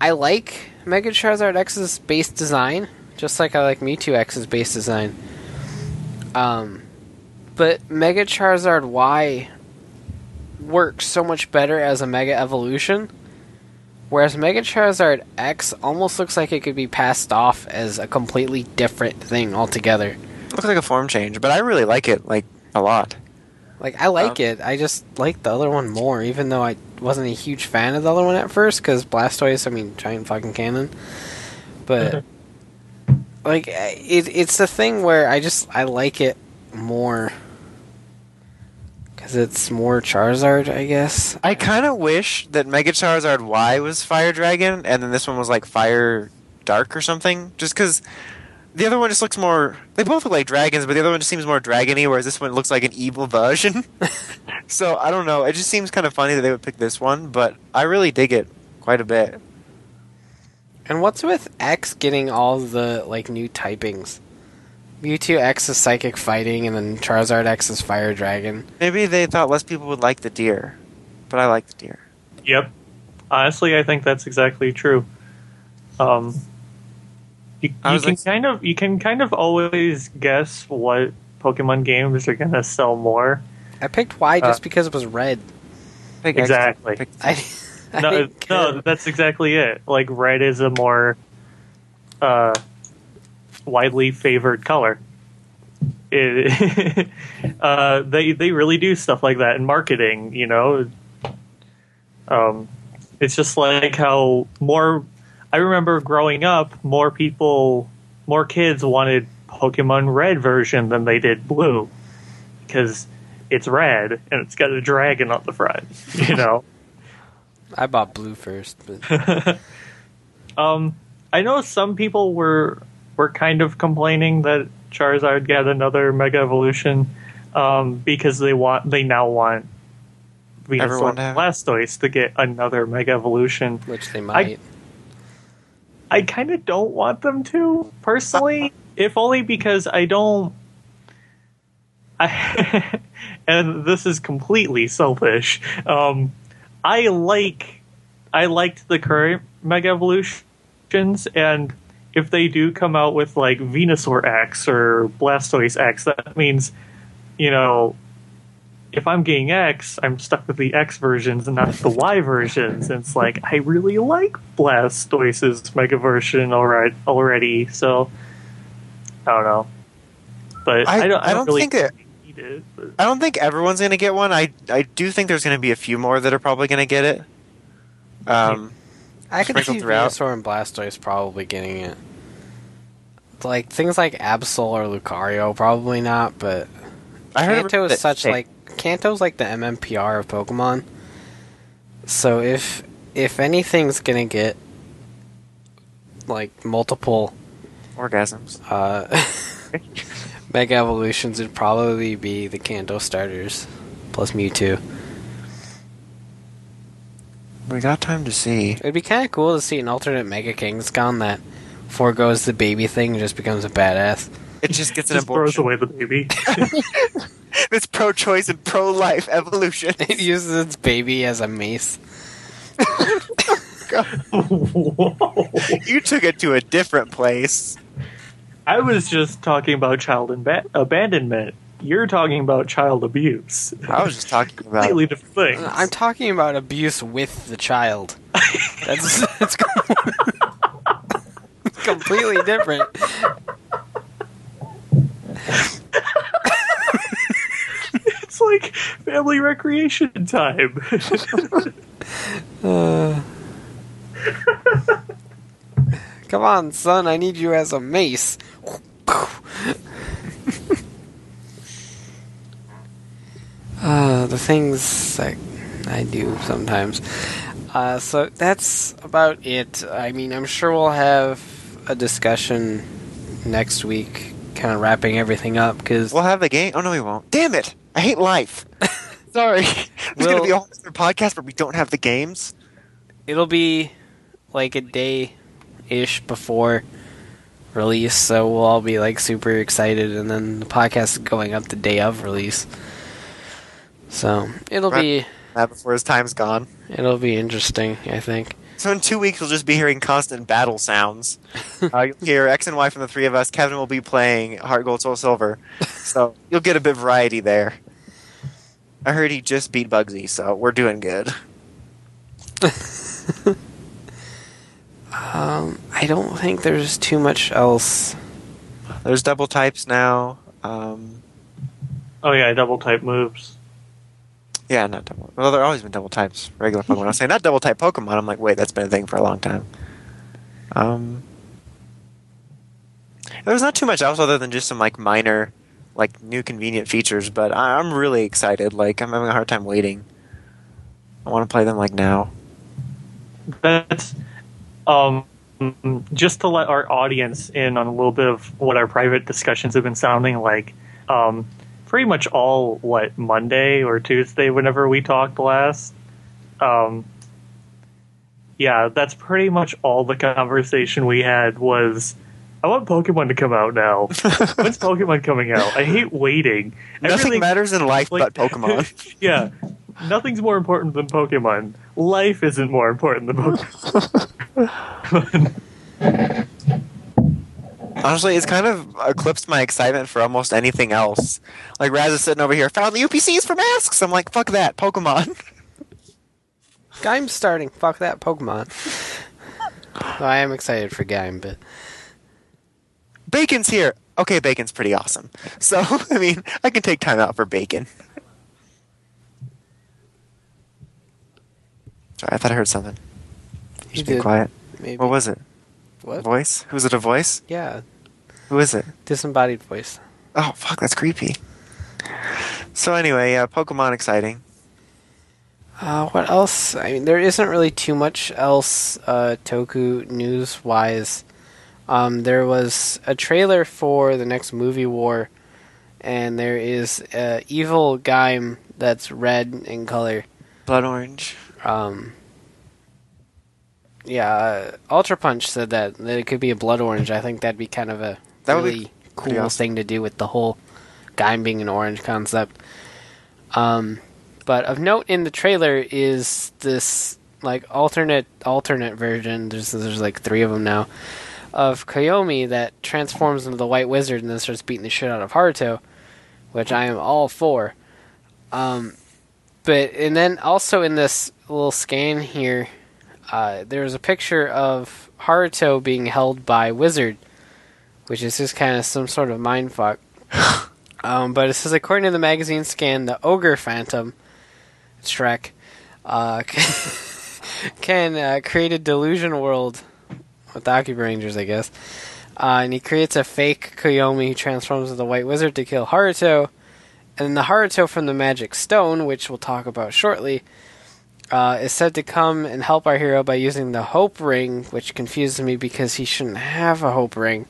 i like mega charizard x's base design just like i like mewtwo x's base design um but mega charizard y works so much better as a Mega Evolution, whereas Mega Charizard X almost looks like it could be passed off as a completely different thing altogether. Looks like a form change, but I really like it, like a lot. Like I like Um, it, I just like the other one more, even though I wasn't a huge fan of the other one at first because Blastoise, I mean, giant fucking cannon. But like it, it's the thing where I just I like it more because it's more Charizard, I guess. I kind of wish that Mega Charizard Y was Fire Dragon, and then this one was like Fire Dark or something. Just because the other one just looks more. They both look like dragons, but the other one just seems more dragony, whereas this one looks like an evil version. so I don't know. It just seems kind of funny that they would pick this one, but I really dig it quite a bit. And what's with X getting all the like new typings? Mewtwo X is psychic fighting, and then Charizard X is fire dragon. Maybe they thought less people would like the deer, but I like the deer. Yep. Honestly, I think that's exactly true. Um, you, you can like- kind of you can kind of always guess what Pokemon games are going to sell more. I picked Y just Uh, because it was red. Pick Exactly. I, I No, no, that's exactly it. Like red is a more uh, widely favored color. It, uh, they they really do stuff like that in marketing. You know, um, it's just like how more. I remember growing up, more people, more kids wanted Pokemon Red version than they did Blue because it's red and it's got a dragon on the front. You know. I bought blue first, but Um, I know some people were were kind of complaining that Charizard got another Mega Evolution um, because they want they now want Venusaur Everyone and to have- Blastoise to get another Mega Evolution. which they might. I kind of don't want them to personally, if only because I don't. I, and this is completely selfish. Um, I like, I liked the current Mega Evolutions, and if they do come out with like Venusaur X or Blastoise X, that means, you know, if I'm getting X, I'm stuck with the X versions and not the Y versions. And it's like I really like Blastoise's Mega version alright Already, so I don't know. But I- I, don't. I don't really think it- need it. I don't think everyone's gonna get one. I I do think there's gonna be a few more that are probably gonna get it. Um, I could Sprinkled see throughout. Venusaur and Blastoise probably getting it. Like things like Absol or Lucario, probably not, but I heard Kanto is such like Kanto's like the MMPR of Pokemon. So if if anything's gonna get like multiple orgasms. uh, Mega Evolutions, it'd probably be the Kanto starters plus Mewtwo. We got time to see. It'd be kind of cool to see an alternate Mega Kangaskhan that foregoes the baby thing and just becomes a badass. It just gets an just throws away the baby. It's pro-choice and pro-life evolution. It uses its baby as a mace. Whoa. you took it to a different place. I was just talking about child imba- abandonment. You're talking about child abuse. I was just talking about. Completely different things. Uh, I'm talking about abuse with the child. That's, that's completely different. It's like family recreation time. Uh, come on, son, I need you as a mace. uh, the things that I do sometimes. Uh, so that's about it. I mean, I'm sure we'll have a discussion next week, kind of wrapping everything up because We'll have the game. Oh no, we won't. Damn it! I hate life. Sorry. There's gonna be a Well- whole podcast where we don't have the games. it'll be like a day ish before release, so we'll all be like super excited, and then the podcast is going up the day of release. So it'll be That before his time's gone. it'll be interesting, I think. So in two weeks, we'll just be hearing constant battle sounds. uh, you'll hear X and Y from the three of us. Kevin will be playing Heart Gold Soul Silver, so you'll get a bit of variety there. I heard he just beat Bugsy, so we're doing good. Um, I don't think there's too much else. There's double types now. Um, oh yeah, double type moves. Yeah, not double. Well, there always been double types. Regular Pokemon. I was saying not double type Pokemon. I'm like, wait, that's been a thing for a long time. Um, there's not too much else other than just some like minor, like new convenient features. But I- I'm really excited. Like I'm having a hard time waiting. I want to play them like now. That's um just to let our audience in on a little bit of what our private discussions have been sounding like. Um, pretty much all what Monday or Tuesday, whenever we talked last. Um, yeah, that's pretty much all the conversation we had was. I want Pokemon to come out now. When's Pokemon coming out? I hate waiting. Nothing Everything- matters in life like- but Pokemon. yeah, nothing's more important than Pokemon. Life isn't more important than Pokemon. Honestly, it's kind of eclipsed my excitement for almost anything else. Like Raz is sitting over here, found the UPCs for masks. I'm like, fuck that, Pokemon. Gaim's starting. Fuck that Pokemon. Well, I am excited for Gaim, but Bacon's here. Okay, Bacon's pretty awesome. So, I mean, I can take time out for Bacon. Sorry, I thought I heard something. you Just be did quiet. maybe. What was it? What? Voice? Who's it a voice? Yeah, Who is it? disembodied voice. Oh, fuck, that's creepy. So, anyway, uh, Pokemon exciting. Uh, what else? I mean, there isn't really too much else uh, Toku news wise. Um, there was a trailer for the next movie War, and there is uh, evil Gaim that's red in color. Blood Orange. Um, yeah, uh, Ultra Punch said that, that it could be a blood orange. I think that'd be kind of a That would really cool awesome. thing to do with the whole guy being an orange concept. Um, but of note in the trailer is this like alternate alternate version. There's there's like three of them now of Koyomi that transforms into the White Wizard and then starts beating the shit out of Haruto, which I am all for. Um, but and then also in this little scan here, uh, there's a picture of Haruto being held by Wizard, which is just kind of some sort of mind fuck. um, but it says according to the magazine scan, the ogre phantom, Shrek, uh, can uh, create a delusion world with the Akiba Rangers, I guess. Uh, and he creates a fake Koyomi who transforms into the White Wizard to kill Haruto. And the Haruto from the Magic Stone, which we'll talk about shortly, uh, is said to come and help our hero by using the Hope Ring, which confuses me because he shouldn't have a Hope Ring.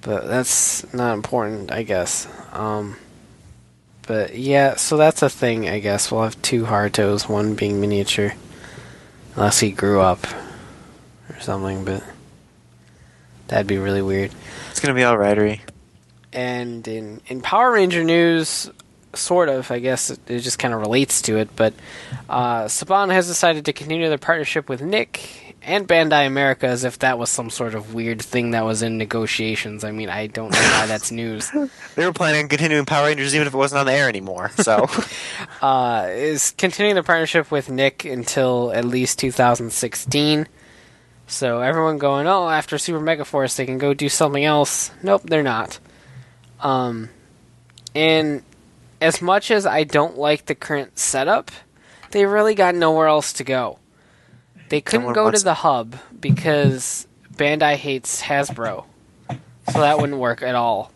But that's not important, I guess. Um, but yeah, so that's a thing, I guess. We'll have two Harutos, one being miniature. Unless he grew up or something, but that'd be really weird. It's gonna be all righty. And in, in Power Ranger news, sort of, I guess it, it just kind of relates to it, but uh, Saban has decided to continue their partnership with Nick and Bandai America as if that was some sort of weird thing that was in negotiations. I mean, I don't know why that's news. They were planning on continuing Power Rangers even if it wasn't on the air anymore. So uh, is continuing the partnership with Nick until at least 2016. So everyone going, oh, after Super Mega Force, they can go do something else. Nope, they're not. Um, and as much as I don't like the current setup, they really got nowhere else to go. They couldn't Someone go to the hub because Bandai hates Hasbro, so that wouldn't work at all.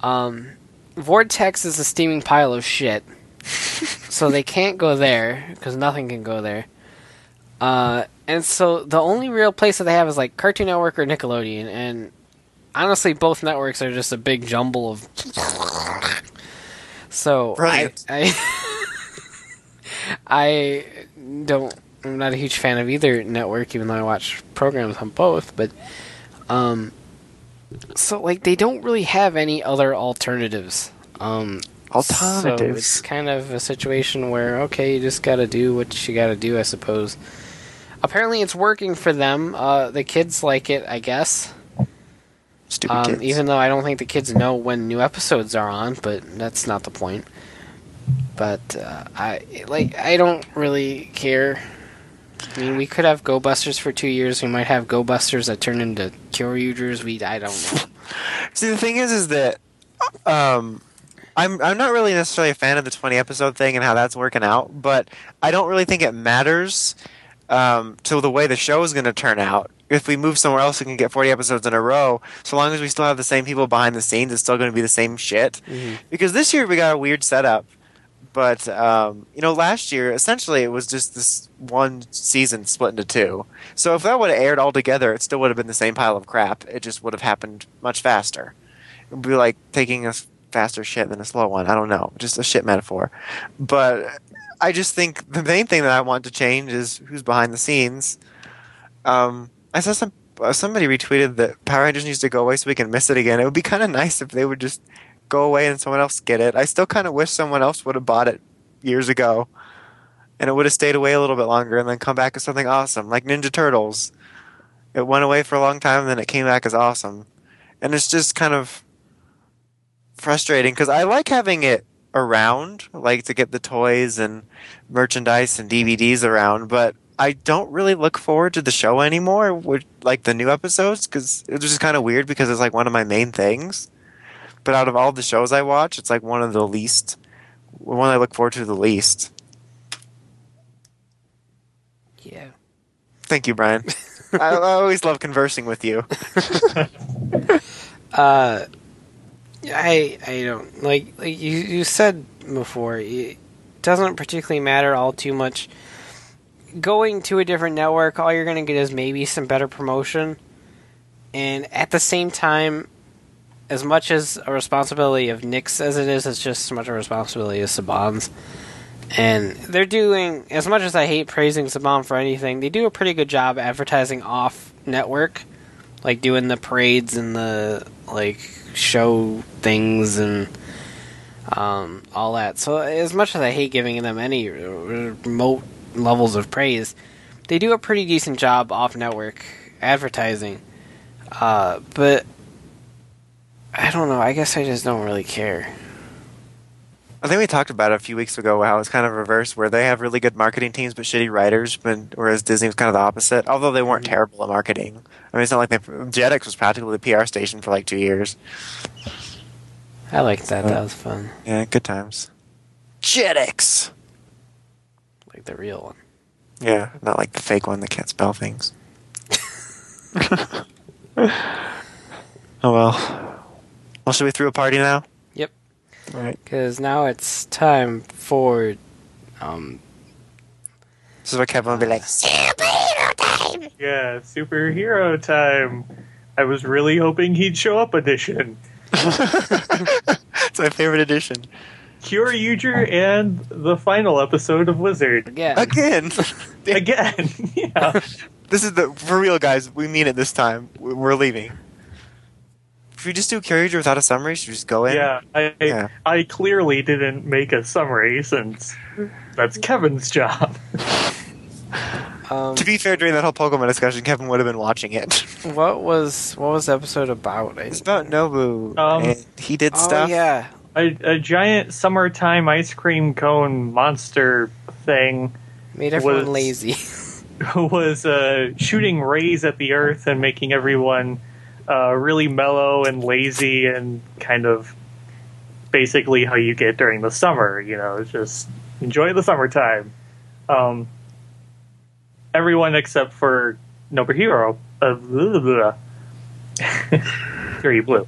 Um, Vortex is a steaming pile of shit, so they can't go there because nothing can go there. Uh, and so the only real place that they have is like Cartoon Network or Nickelodeon, and honestly, both networks are just a big jumble of. So I, Brilliant. I, I don't. I'm not a huge fan of either network, even though I watch programs on both. But, um, so like they don't really have any other alternatives. Um, so it's alternatives. kind of a situation where okay, you just got to do what you got to do, I suppose. Apparently, it's working for them. Uh, the kids like it, I guess. Stupid Um, kids. even though I don't think the kids know when new episodes are on, but that's not the point. But uh, I like I don't really care. I mean, we could have Go Busters for two years. We might have Go Busters that turn into Kyoryugers. We I don't know. See, the thing is, is that um, I'm I'm not really necessarily a fan of the 20 episode thing and how that's working out, but I don't really think it matters um, to the way the show is going to turn out. If we move somewhere else, we can get 40 episodes in a row. So long as we still have the same people behind the scenes, it's still going to be the same shit. Because this year we got a weird setup. But um, you know, last year essentially it was just this one season split into two. So if that would have aired all together, it still would have been the same pile of crap. It just would have happened much faster. It would be like taking a faster shit than a slow one. I don't know, just a shit metaphor. But I just think the main thing that I want to change is who's behind the scenes. Um, I saw some uh, somebody retweeted that Power Rangers needs to go away so we can miss it again. It would be kind of nice if they would just go away and someone else get it. I still kind of wish someone else would have bought it years ago, and it would have stayed away a little bit longer and then come back as something awesome, like Ninja Turtles. It went away for a long time, and then it came back as awesome, and it's just kind of frustrating because I like having it around, like to get the toys and merchandise and DVDs around, but I don't really look forward to the show anymore, with like the new episodes, because it's just kind of weird because it's like one of my main things. But out of all the shows I watch, it's like one of the least, one I look forward to the least. yeah. Thank you, Brian. I, I always love conversing with you. Uh, I I don't like like you you said before. It doesn't particularly matter all too much. Going to a different network, all you're gonna get is maybe some better promotion, and at the same time, as much as a responsibility of Nick's as it is, it's just as much a responsibility as Saban's. and they're doing as much as I hate praising Saban for anything. They do a pretty good job advertising off network, like doing the parades and the like show things and um, all that. So as much as I hate giving them any remote levels of praise, they do a pretty decent job off network advertising. Uh, but I don't know. I guess I just don't really care. I think we talked about it a few weeks ago how it's kind of reversed, where they have really good marketing teams but shitty writers, but whereas Disney was kind of the opposite. Although they weren't terrible at marketing. I mean, it's not like they, Jetix was practically the PR station for like two years. I liked that. That was fun. Yeah, good times. Jetix. Like the real one. Yeah, not like the fake one that can't spell things. oh well. Well, should we throw a party now? Yep. All right. Because now it's time for um, This is what Kevin would be like. Yeah, superhero time. I was really hoping he'd show up edition. it's my favorite edition. Kyoryuger and the final episode of Wizard. again. Again. Again. yeah. This is the for real, guys. We mean it this time. We- We're leaving. If we just do Carriage without a summary, should we just go in? Yeah. I Yeah. I clearly didn't make a summary since that's Kevin's job. Um, To be fair, during that whole Pokemon discussion, Kevin would have been watching it. what was what was the episode about? I, It's about Nobu, Um, and he did oh stuff. yeah, A, a giant summertime ice cream cone monster thing made everyone Was- lazy. was uh, shooting rays at the earth and making everyone uh, really mellow and lazy and kind of basically how you get during the summer. You know, just enjoy the summertime. Um, everyone except for Nobuharu, uh, blah, blah, blah. Kyoryu Blue,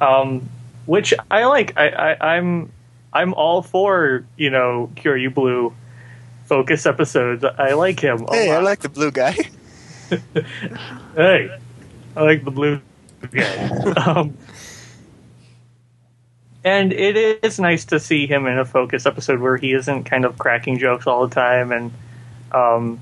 um, which I like. I, I, I'm I'm all for you know Kyoryu Blue focus episodes. I like him. Hey, I like the blue guy. Hey, I like the blue guy. um, and it is nice to see him in a focus episode where he isn't kind of cracking jokes all the time, and um,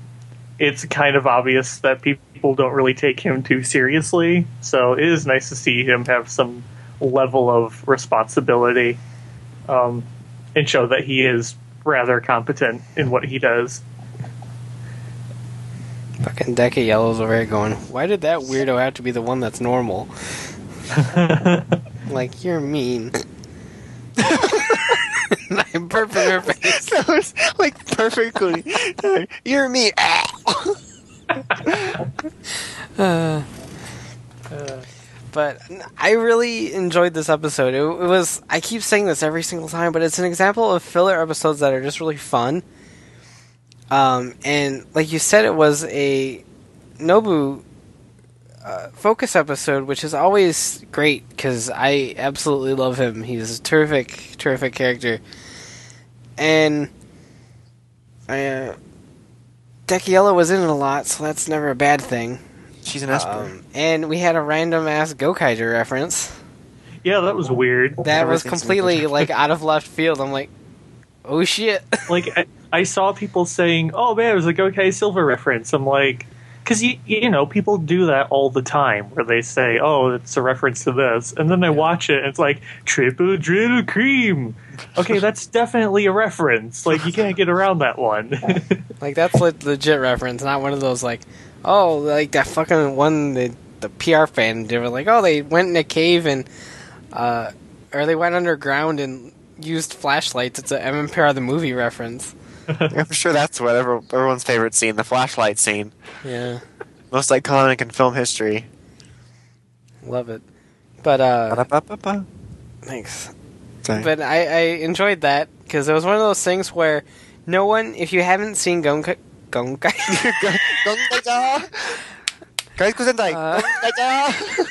it's kind of obvious that people don't really take him too seriously. So it is nice to see him have some level of responsibility um, and show that he is rather competent in what he does. Fucking Deka Yellow's over here going. Why did that weirdo have to be the one that's normal? like you're mean. I'm perfect your face. that was like perfectly. You're me. Uh, but I really enjoyed this episode. It, it was. I keep saying this every single time, but it's an example of filler episodes that are just really fun. Um, and like you said, it was a Nobu uh, focus episode, which is always great because I absolutely love him. He's a terrific, terrific character, and uh, Deka Yellow was in it a lot, so that's never a bad thing. She's an Esper. Um, and we had a random ass Gokaiger reference Yeah, that was weird. that was completely like out of left field. I'm like, oh shit. like I, I saw people saying, "Oh man, it was a Gokai Silver reference." I'm like, because you you know people do that all the time, where they say, "Oh, it's a reference to this," and then they watch it, and it's like triple drill cream. Okay, that's definitely a reference. Like you can't get around that one. Like that's le- legit reference, not one of those like, oh, like that fucking one the the PR fan they were like, oh, they went in a cave and, uh, or they went underground and used flashlights. It's a MMPR of the movie reference. I'm sure that's what everyone's favorite scene, the flashlight scene. Yeah, Most iconic in film history. love it. But uh, thanks. Sorry. But I, I enjoyed that because it was one of those things where no one, if you haven't seen Gonkai, Gonkai, Guys, Kusentai. Uh, Gongaija!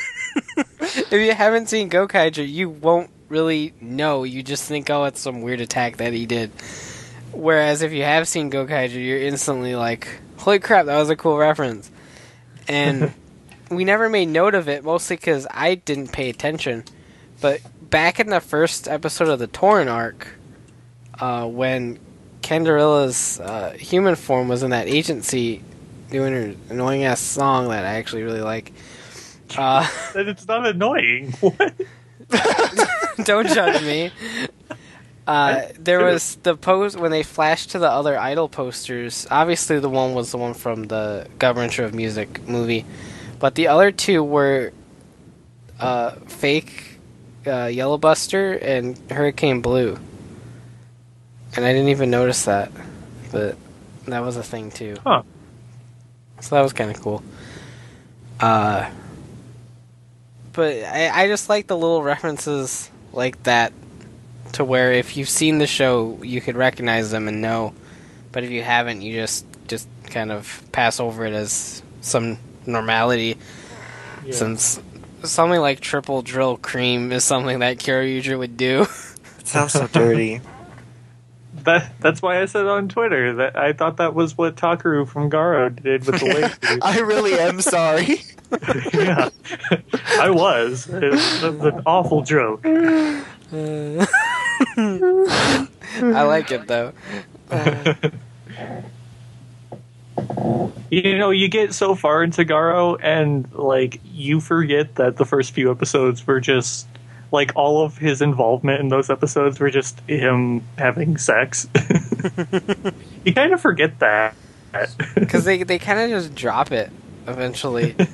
if you haven't seen Gokaiger, you won't really know. You just think, oh, it's some weird attack that he did. Whereas if you have seen Gokaiger, you're instantly like, holy crap, that was a cool reference. And we never made note of it, mostly because I didn't pay attention. But back in the first episode of the Torin arc, uh, when Candelilla's uh, human form was in that agency doing her annoying ass song that I actually really like. Uh, That it's not annoying. What? don't judge me. Uh, there was the pose when they flashed to the other idol posters. Obviously, the one was the one from the Gaburincho of Music movie, but the other two were uh, fake uh, Yellow Buster and Hurricane Blue, and I didn't even notice that, but that was a thing too. Huh. So that was kind of cool. Uh, but I, I just like the little references like that to where if you've seen the show, you could recognize them and know, but if you haven't, you just just kind of pass over it as some normality. Yeah. Since something like triple drill cream is something that Kyoryuger would do. It sounds so dirty. That that's why I said on Twitter that I thought that was what Takaru from Garo did with the waifus. I really am sorry. yeah, I was. It was an awful joke. Uh, I like it though. Uh, You know, you get so far into Garo, and like you forget that the first few episodes were just like all of his involvement in those episodes were just him having sex. you kind of forget that. Because they, they kind of just drop it eventually.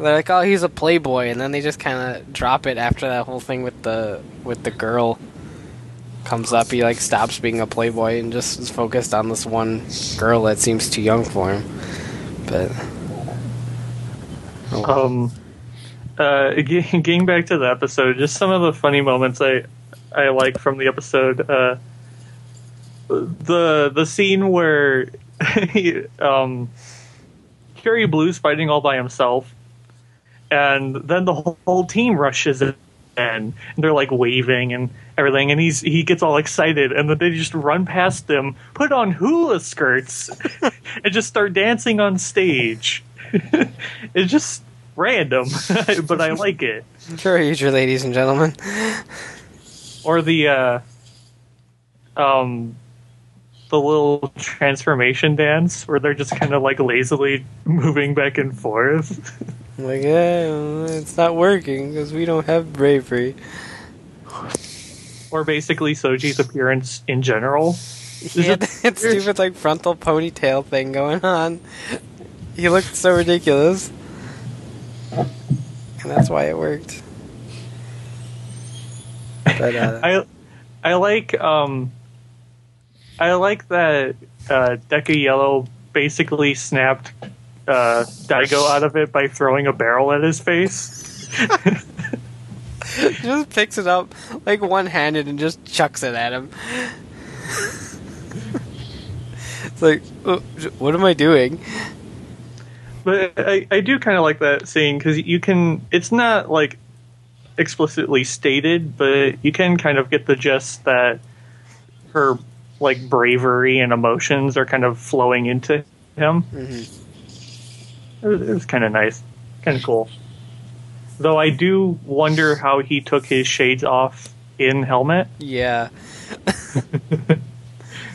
They're like, oh, he's a playboy, and then they just kind of drop it after that whole thing with the with the girl comes up. He like stops being a playboy and just is focused on this one girl that seems too young for him. But oh, um, uh, getting back to the episode, just some of the funny moments I I like from the episode. Uh, the the scene where he, um, Kyoryu Blue's fighting all by himself, and then the whole, whole team rushes in. And they're like waving and everything, and he's he gets all excited, and then they just run past him, put on hula skirts, and just start dancing on stage. it's just random, but I like it. Kyoryuger, ladies and gentlemen. Or the uh, um, the little transformation dance where they're just kind of like lazily moving back and forth. Like, eh, it's not working because we don't have bravery. or basically Soji's appearance in general. Had that stupid like frontal ponytail thing going on. He looked so ridiculous, and that's why it worked. But uh, I I like um I like that uh, Deka Yellow basically snapped uh, Daigo out of it by throwing a barrel at his face. just picks it up like one handed and just chucks it at him. it's like, oh, what am I doing? But I, I do kind of like that scene because you can. It's not like explicitly stated, but you can kind of get the gist that her like bravery and emotions are kind of flowing into him. Mhm. It was, was kind of nice, kind of cool. Though I do wonder how he took his shades off in Helmet. Yeah,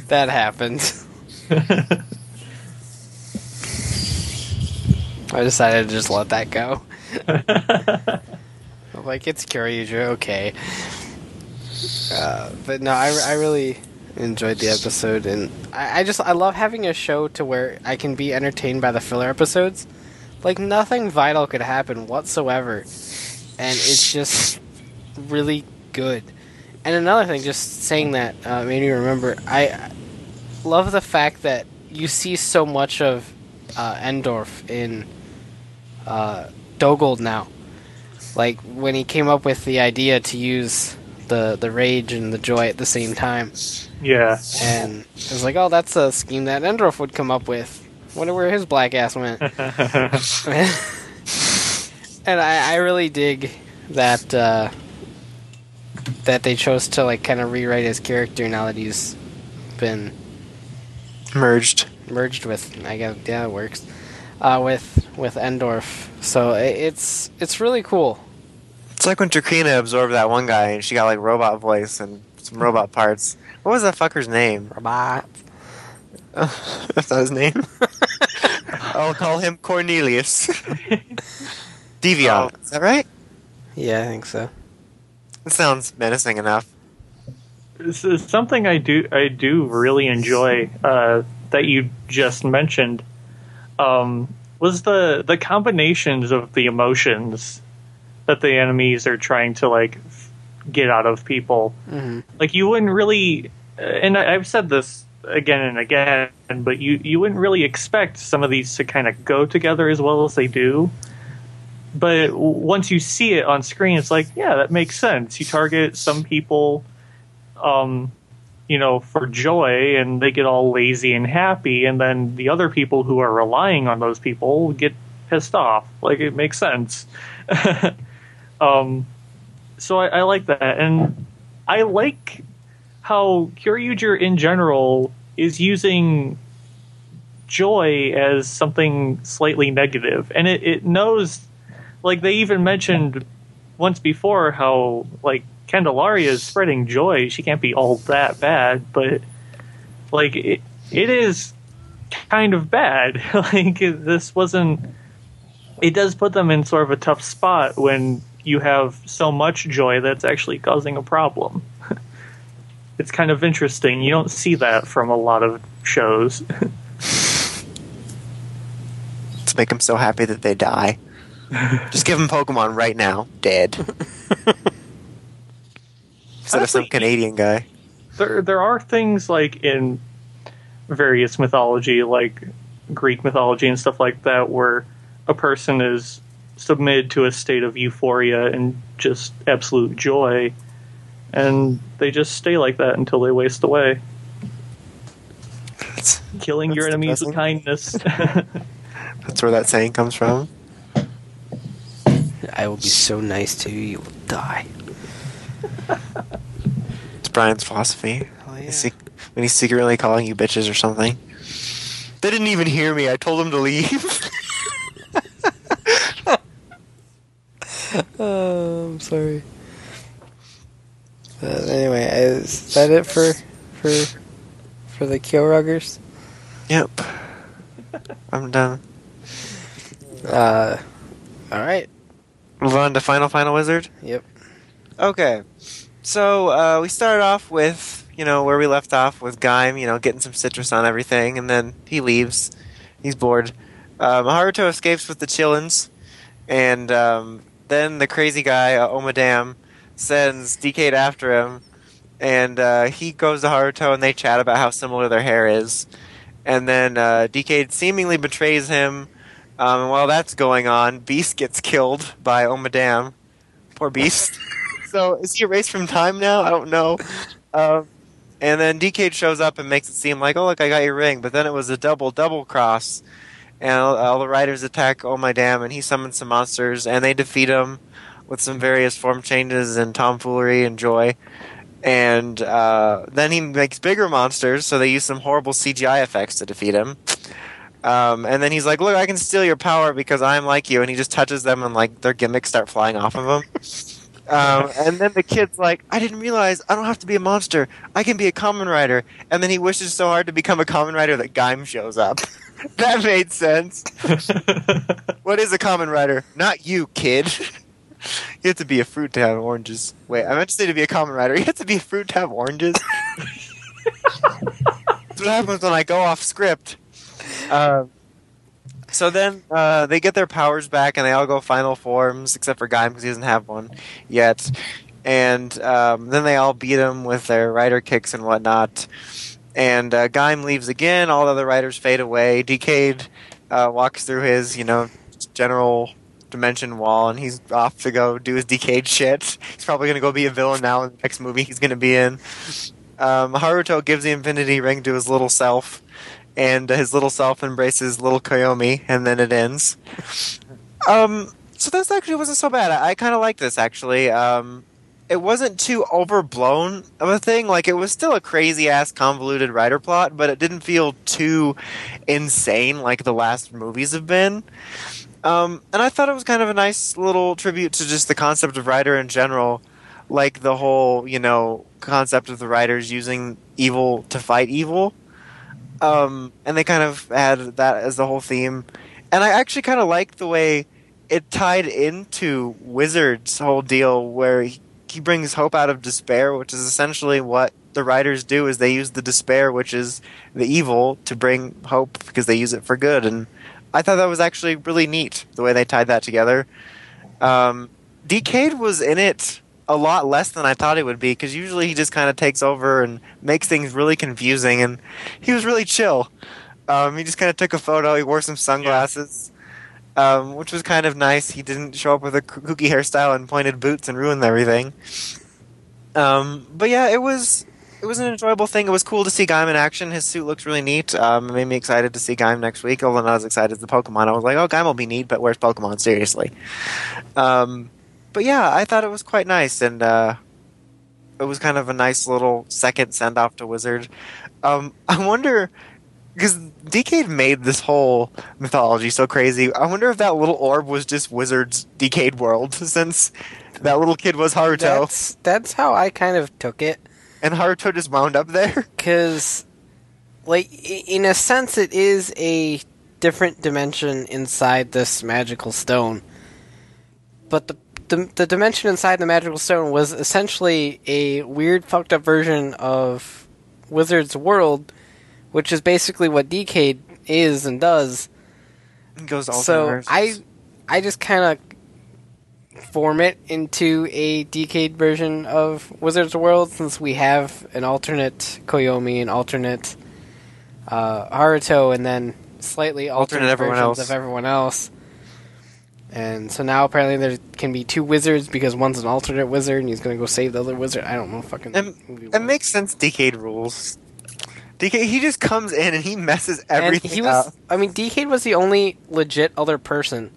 that happened. I decided to just let that go. Like, it's Kyoryuger, okay. Uh, but no, I, I really enjoyed the episode, and I, I just I love having a show to where I can be entertained by the filler episodes. Like nothing vital could happen whatsoever, and it's just really good. And another thing, just saying that uh, made me remember. I love the fact that you see so much of uh, Endolf in uh, Dogold now. Like when he came up with the idea to use the the rage and the joy at the same time, Yeah. and it was like, oh, that's a scheme that Endolf would come up with. Wonder where his black ass went. and I, I really dig that uh, that they chose to like kind of rewrite his character now that he's been Merged. merged with. I guess yeah, it works. Uh, with with Endolf, so it's it's really cool. It's like when Trakeena absorbed that one guy and she got like robot voice and some robot parts. What was that fucker's name? Robot. That's not his name. I'll call him Cornelius. Deviot. Oh. Is that right? Yeah, I think so. It sounds menacing enough. This is something I do I do really enjoy uh, that you just mentioned um, was the the combinations of the emotions that the enemies are trying to like f- get out of people. hmm Like you wouldn't really, uh, and I, I've said this again and again, but you you wouldn't really expect some of these to kind of go together as well as they do. But once you see it on screen, it's like, yeah, that makes sense. You target some people, um, you know, for joy, and they get all lazy and happy, and then the other people who are relying on those people get pissed off. Like it makes sense. um, so I, I like that, and I like how Kyoryuger in general is using joy as something slightly negative, and it, it knows, like they even mentioned once before, how like Candelilla is spreading joy. She can't be all that bad, but like it, it is kind of bad. like this wasn't. It does put them in sort of a tough spot when you have so much joy that's actually causing a problem. it's kind of interesting. You don't see that from a lot of shows. Let's make them so happy that they die. Just give them Pokemon right now, dead. Instead of some Canadian guy. there there are things like in various mythology, like Greek mythology and stuff like that, where a person is submitted to a state of euphoria and just absolute joy, and they just stay like that until they waste away, That's, killing your That's enemies with kindness. that's where that saying comes from. I will be so nice to you, you will die. It's Brian's philosophy. Oh, yeah. He's sec- when he's secretly calling you bitches or something. They didn't even hear me. I told them to leave. Oh, I'm sorry. But anyway, is that it for for for the Kyoryugers? yep. I'm done. Uh, all right. Move on to Final Final Wizard. Yep. Okay. So uh, we started off with, you know, where we left off with Gaim, you know, getting some citrus on everything, and then he leaves. He's bored. Haruto escapes with the Chillins, and um, then the crazy guy, uh, Omadam, sends Decade after him, and uh, he goes to Haruto, and they chat about how similar their hair is. And then uh, Decade seemingly betrays him, um, and while that's going on, Beast gets killed by Omadam. Poor Beast. so is he erased from time now? I don't know. Um, and then Decade shows up and makes it seem like, oh look, I got your ring. But then it was a double double cross, and all, all the riders attack Oh My Damn, and he summons some monsters, and they defeat him with some various form changes and tomfoolery and joy. And uh, then he makes bigger monsters, so they use some horrible CGI effects to defeat him. Um, and then he's like, "Look, I can steal your power because I'm like you." And he just touches them, and like their gimmicks start flying off of him. Um, and then the kid's like, "I didn't realize I don't have to be a monster. I can be a Kamen Rider." And then he wishes so hard to become a Kamen Rider that Gaim shows up. that made sense. What is a Kamen Rider? Not you, kid. you have to be a fruit to have oranges. Wait, I meant to say to be a Kamen Rider. You have to be a fruit to have oranges. That's what happens when I go off script. Uh, so then uh, they get their powers back and they all go final forms, except for Gaim because he doesn't have one yet. And um, then they all beat him with their rider kicks and whatnot. And uh, Gaim leaves again. All the other riders fade away. Decade uh, walks through his, you know, general dimension wall, and he's off to go do his Decade shit. He's probably going to go be a villain now in the next movie he's going to be in. Um, Haruto gives the Infinity Ring to his little self, and his little self embraces little Koyomi, and then it ends. Um, so this actually wasn't so bad. I, I kind of like this actually. Um, it wasn't too overblown of a thing. Like it was still a crazy ass convoluted writer plot, but it didn't feel too insane like the last movies have been. Um, and I thought it was kind of a nice little tribute to just the concept of rider in general. like the whole you know concept of the riders using evil to fight evil, um, and they kind of had that as the whole theme. And I actually kind of liked the way it tied into Wizard's whole deal, where he, he brings hope out of despair, which is essentially what the riders do. Is they use the despair, which is the evil, to bring hope because they use it for good. And I thought that was actually really neat the way they tied that together. Um, Decade was in it a lot less than I thought it would be because usually he just kind of takes over and makes things really confusing, and he was really chill. Um, he just kind of took a photo. He wore some sunglasses, um, which was kind of nice. He didn't show up with a kooky hairstyle and pointed boots and ruin everything. Um, but yeah, it was it was an enjoyable thing. It was cool to see Gaim in action. His suit looks really neat. Um, it made me excited to see Gaim next week. Although not as excited as the Pokemon, I was like, oh, Gaim will be neat, but where's Pokemon? Seriously. Um, but yeah, I thought it was quite nice, and uh, it was kind of a nice little second send off to Wizard. Um, I wonder because Decade made this whole mythology so crazy. I wonder if that little orb was just Wizard's Decade world, since that little kid was Haruto, That's that's how I kind of took it. and Haruto just wound up there. because like in a sense it is a different dimension inside this magical stone but the the, the dimension inside the magical stone was essentially a weird fucked up version of wizard's world which is basically what decade is and does It goes all so i i just kind of form it into a decade version of Wizards World since we have an alternate Koyomi, an alternate uh, Haruto, and then slightly alternate, Alternate everyone versions else. of everyone else. And so now apparently there can be two wizards because one's an alternate wizard and he's gonna go save the other wizard. I don't know fucking. It, it makes sense. Decade rules. Decade. He just comes in and he messes everything and he was, up. I mean, Decade was the only legit other person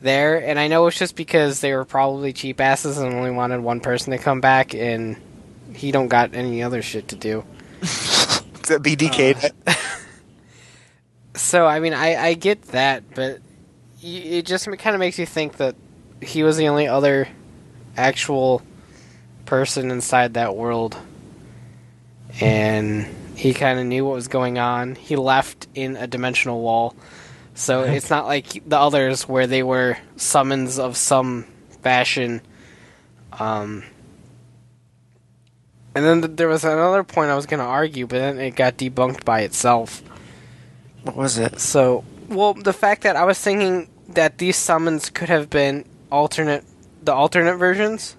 there, and I know it's just because they were probably cheap asses and only wanted one person to come back, and he don't got any other shit to do. Except be Decade. Uh, so I mean, I I get that, but it just kind of makes you think that he was the only other actual person inside that world, and he kind of knew what was going on. He left in a dimensional wall, so it's not like the others where they were summons of some fashion. Um, and then th- there was another point I was going to argue, but then it got debunked by itself. what was it? So, well, the fact that I was thinking that these summons could have been alternate, the alternate versions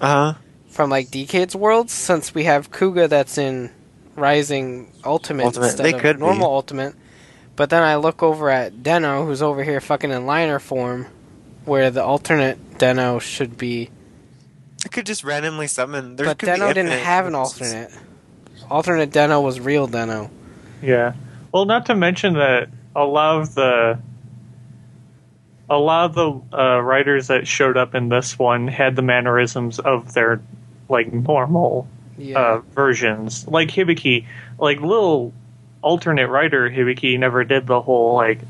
Uh huh. from like Decade's worlds, since we have Kuuga that's in Rising Ultimate, Ultimate, instead they of could be. normal Ultimate. But then I look over at Den-O, who's over here fucking in liner form, where the alternate Den-O should be. It could just randomly summon. There but could be Den-O didn't have an alternate. Alternate Den-O was real Den-O. Yeah. Well, not to mention that a lot of the a lot of the uh, riders that showed up in this one had the mannerisms of their like normal Yeah. uh, versions. Like Hibiki, like little alternate rider Hibiki never did the whole like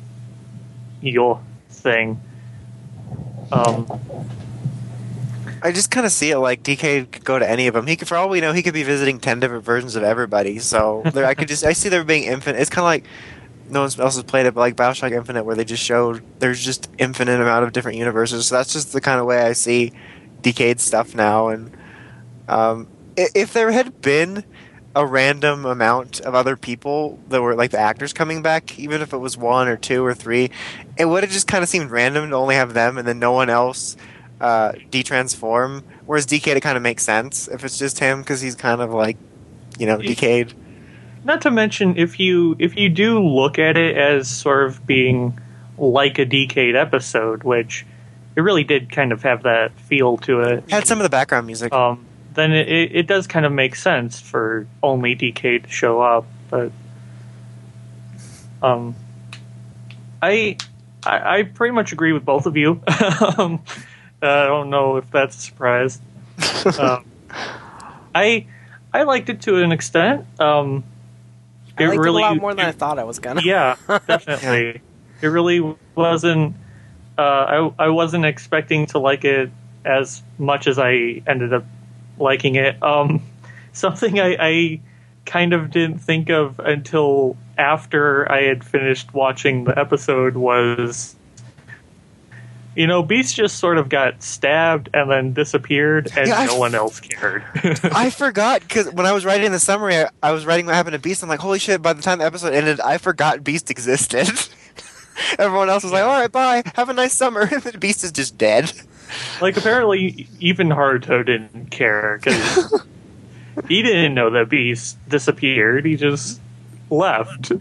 yo thing. Um, I just kind of see it like DK could go to any of them. He could, for all we know, he could be visiting ten different versions of everybody. So there, I could just, I see there being infinite. It's kind of like no one else has played it, but like Bioshock Infinite, where they just showed there's just infinite amount of different universes. So that's just the kind of way I see Decade stuff now. And um, if there had been a random amount of other people that were like the actors coming back, even if it was one or two or three, it would have just kind of seemed random to only have them and then no one else uh, detransform. Whereas Decade, it kind of makes sense if it's just him because he's kind of like, you know, Decade. Not to mention if you if you do look at it as sort of being like a decade episode, which it really did kind of have that feel to it. Had some of the background music. um, then it, it does kind of make sense for only DK to show up. But um, I, I I pretty much agree with both of you. um, I don't know if that's a surprise. um, I I liked it to an extent. Um, I liked really it a lot more than it- I thought I was gonna. yeah, definitely. It really wasn't. Uh, I I wasn't expecting to like it as much as I ended up liking it. Um, something I, I kind of didn't think of until after I had finished watching the episode was. You know, Beast just sort of got stabbed and then disappeared, and Yeah, no f- one else cared. I forgot because when I was writing the summary, I, I was writing what happened to Beast. I'm like, holy shit! By the time the episode ended, I forgot Beast existed. Everyone else was like, "All right, bye. Have a nice summer." the Beast is just dead. like apparently even Haruto didn't care because he didn't know that Beast disappeared. He just left.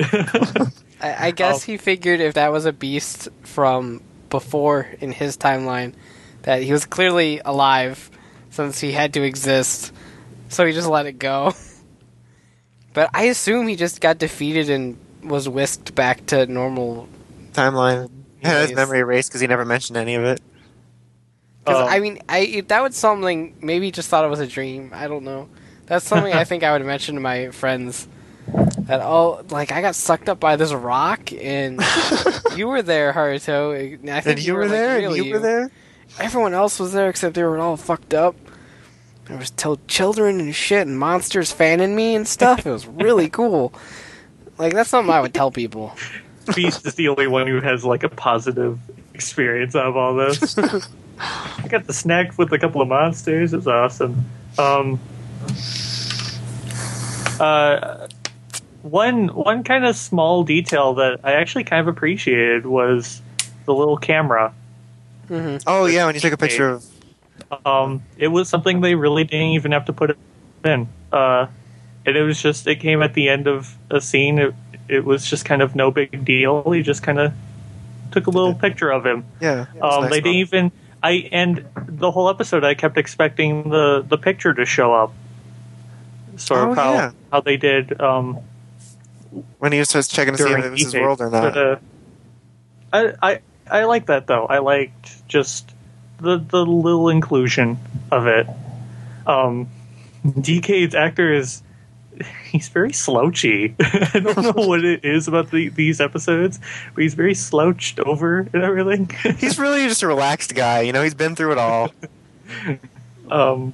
I, I guess Oh. he figured if that was a beast from before in his timeline, that he was clearly alive since he had to exist. So he just let it go. But I assume he just got defeated and was whisked back to normal. Timeline. Had his memory erased because he never mentioned any of it. Because Um, I mean, I if that was something. Maybe he just thought it was a dream. I don't know. That's something I think I would mention to my friends. That oh, like I got sucked up by this rock, and you were there, Haruto. And I think And you were like, there. really and you were there. Everyone else was there except they were all fucked up. There was till children and shit and monsters fanning me and stuff. It was really cool. Like that's something I would tell people. Beast is the only one who has like a positive experience out of all this. I got the snack with a couple of monsters. It's awesome. Um, uh, one one kind of small detail that I actually kind of appreciated was the little camera. hmm Oh yeah, when you took a picture of Um, it was something they really didn't even have to put it in. Uh, and it was just it came at the end of a scene. It, it was just kind of no big deal. He just kind of took a little picture of him. yeah. it Um, nice they didn't even. I and the whole episode, I kept expecting the the picture to show up. Sort Oh, how yeah. how they did um, when he was just checking to see if it was his world or not. But, uh, I I I like that though. I liked just the the little inclusion of it. Um, DK's actor is he's very slouchy. I don't know what it is about the, these episodes, but he's very slouched over and everything. He's really just a relaxed guy. You know, he's been through it all. um,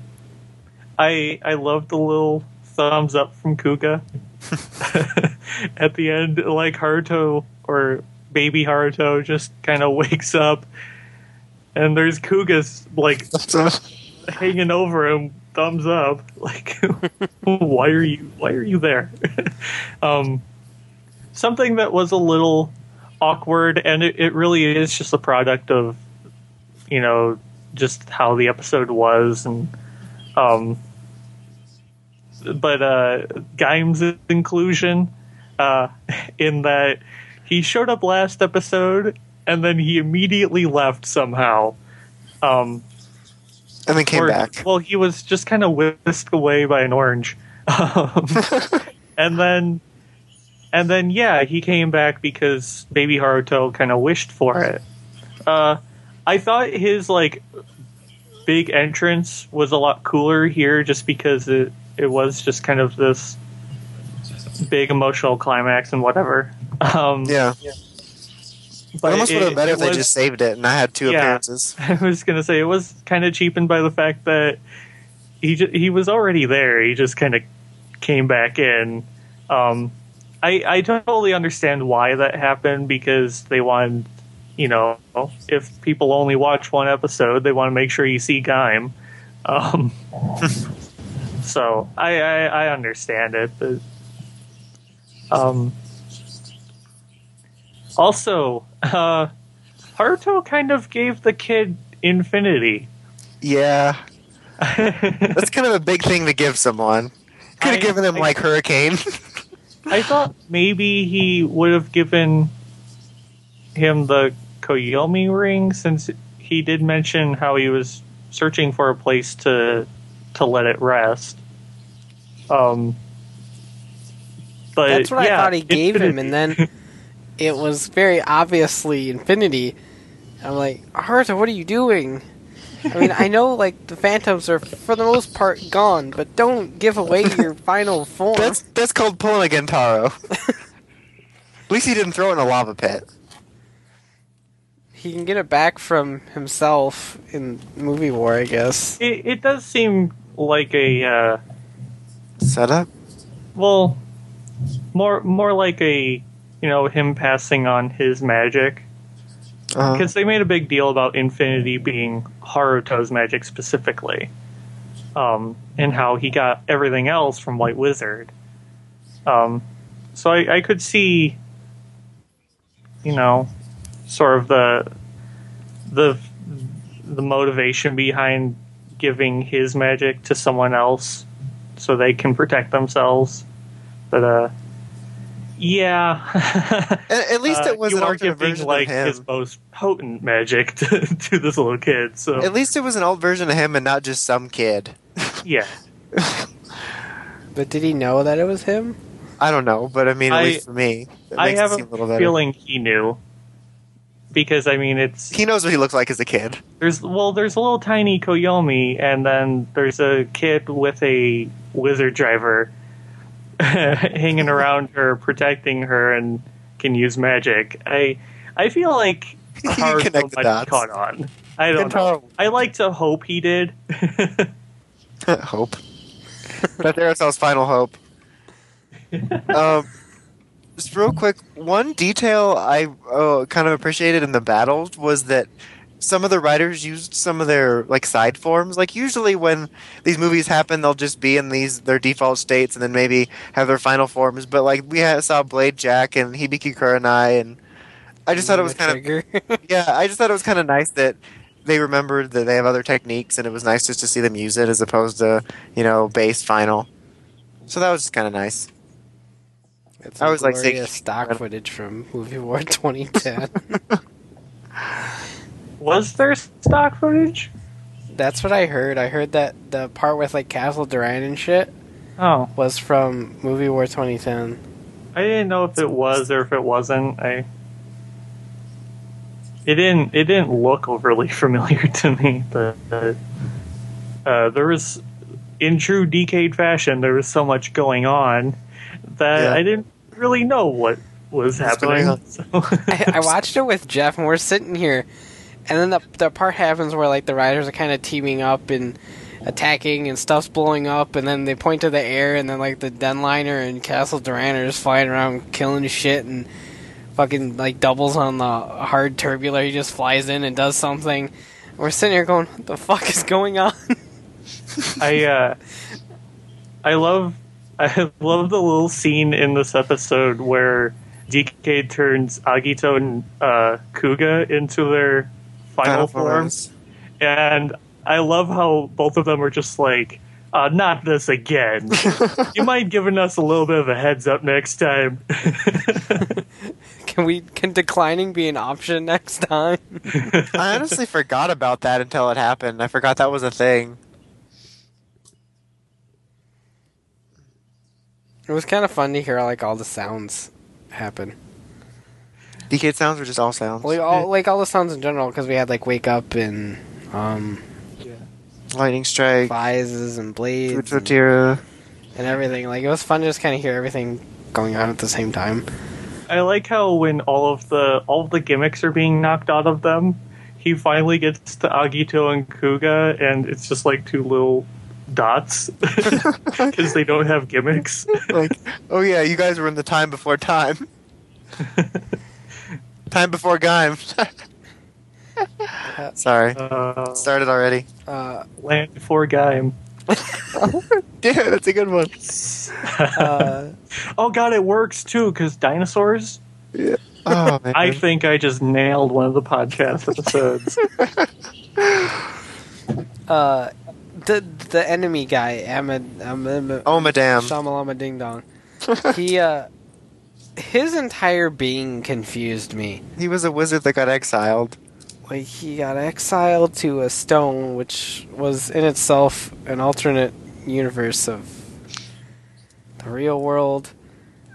I I love the little thumbs up from Kuuga at the end, like Haruto or baby Haruto just kind of wakes up, and there's Kuuga's like hanging over him, thumbs up. Like, why are you why are you there? um, something that was a little awkward, and it, it really is just a product of you know just how the episode was and um but uh Gaim's inclusion uh in that he showed up last episode and then he immediately left somehow. Um and then came or- back. well he was just kind of whisked away by an orange. Um, and then and then yeah he came back because baby haruto kind of wished for it. Uh i thought his like big entrance was a lot cooler here just because it it was just kind of this big emotional climax and whatever um Yeah. but I almost would have bet it if they was- just saved it and I had two Yeah. appearances. I was gonna say it was kind of cheapened by the fact that he ju- he was already there. He just kind of came back in. Um, I I totally understand why that happened because they wanted, you know, if people only watch one episode, they want to make sure you see Gaim. Um, so I, I I understand it, but um, also uh, Haruto kind of gave the kid infinity. Yeah. That's kind of a big thing to give someone. Could have given him I- like Hurricane. I thought maybe he would have given him the Koyomi ring since he did mention how he was searching for a place to to let it rest. Um but That's what yeah, I thought he gave him, and then it was very obviously Infinity. I'm like, Haruto, what are you doing? I mean, I know like the Phantoms are for the most part gone, but don't give away your final form. That's that's called pulling a Gentaro. At least he didn't throw it in a lava pit. he can get it back from himself in movie war, I guess. It, it does seem like a uh, Setup? well, more more like a you know him passing on his magic Uh, because they made a big deal about Infinity being Haruto's magic specifically, um, and how he got everything else from White Wizard. Um, so I, I could see, you know, sort of the the the motivation behind giving his magic to someone else so they can protect themselves. But uh, yeah. at, at least Uh, it was you an are alternate giving version like of him. his most potent magic to, to this little kid. So At least it was an old version of him and not just some kid. yeah, But did he know that it was him? I don't know, but I mean, at I- least for me, it I have it seem a little a better. feeling he knew because I mean it's He knows what he looks like as a kid. there's well there's a little tiny Koyomi and then there's a kid with a wizard driver hanging around her protecting her and can use magic. I I feel like You Haruto connect the dots. caught on. I don't know. call. I like to hope he did. hope. That's Aristo's final hope. um, just real quick, one detail I uh, kind of appreciated in the battle was that some of the riders used some of their like side forms. Like usually when these movies happen, they'll just be in these their default states and then maybe have their final forms. But like we saw Blade Jack and Hibiki Kurenai, and I just thought it was kind of yeah, I just thought it was kind of nice that they remembered that they have other techniques, and it was nice just to see them use it as opposed to you know base final. So that was just kind of nice. It's I was like stock footage from Movie War 2010. Was there stock footage? That's what I heard. I heard that the part with like Castle Doran and shit Oh, was from Movie War 2010. I didn't know if it was or if it wasn't. I it didn't it didn't look overly familiar to me, but uh, uh, there was in true decade fashion there was so much going on that Yeah. I didn't really know what was What's happening. So- I, I watched it with Jeff, and we're sitting here, and then the the part happens where like the riders are kind of teaming up and attacking, and stuff's blowing up, and then they point to the air, and then like the Denliner and Castle Doran are just flying around killing shit, and fucking like doubles on the HardTurbuler. He just flies in and does something. We're sitting here going, "What the fuck is going on?" I uh, I love I love the little scene in this episode where DK turns Agito and uh, Kuuga into their final, forms, and I love how both of them are just like, uh, "Not this again." you mind giving us a little bit of a heads up next time? Can we can declining be an option next time? I honestly forgot about that until it happened. I forgot that was a thing. It was kind of fun to hear like all the sounds happen. DK sounds were just all sounds. Like all like all the sounds in general because we had like wake up and um Lightning strike, vises and blades and, and everything. Like it was fun to just kind of hear everything going on at the same time. I like how when all of the all of the gimmicks are being knocked out of them, he finally gets to Agito and Kuuga, and it's just like two little dots because they don't have gimmicks. like, oh yeah, you guys were in the time before time. time before Gaim. Sorry, Uh, started already. Uh, Land before Gaim. Yeah, that's a good one. uh, Oh god, it works too because dinosaurs. Oh man. I think I just nailed one of the podcast episodes. uh, the the enemy guy, Ahmed, Ahmed oh madame. Shamalama Ding Dong. he uh, his entire being confused me. He was a wizard that got exiled. Like he got exiled to a stone, which was in itself an alternate universe of the real world.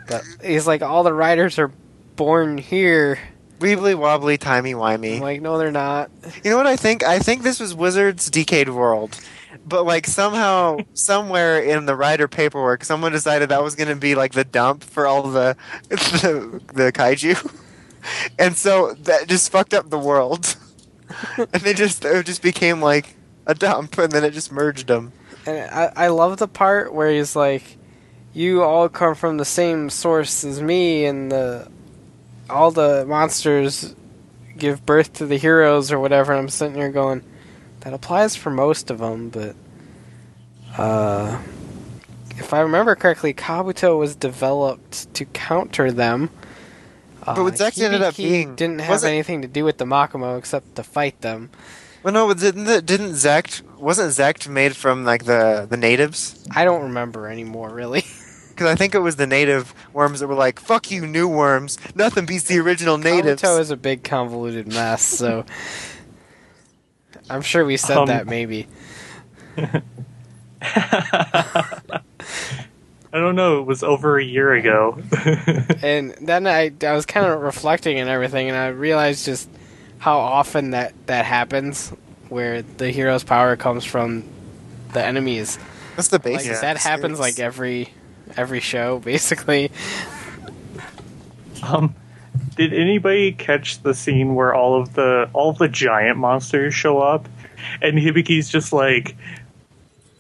But he's like, all the riders are born here. Weebly wobbly, timey I'm wimey. like, no, they're not. You know what I think? I think this was Wizard's Decade World. But like somehow, somewhere in the writer paperwork, someone decided that was going to be like the dump for all the the, the kaiju. and so that just fucked up the world. and they just it just became like a dump, and then it just merged them. And I, I love the part where he's like, "You all come from the same source as me, and the all the monsters give birth to the heroes or whatever." And I'm sitting here going, "That applies for most of them, but uh, if I remember correctly, Kabuto was developed to counter them." Uh, But what Zect ended up being- didn't have anything to do with the Makumo except to fight them. Well, no, but didn't the, didn't Zect wasn't Zect made from like the the natives? I don't remember anymore, really. Because I think it was the native worms that were like, "Fuck you, new worms! Nothing beats the original natives." Kabuto is a big convoluted mess, so I'm sure we said Um, that maybe. I don't know. It was over a year ago. And then I I was kind of reflecting and everything, and I realized just how often that that happens, where the hero's power comes from the enemies. That's the Like basic. that happens like every every show, basically. um, did anybody catch the scene where all of the all of the giant monsters show up, and Hibiki's just like,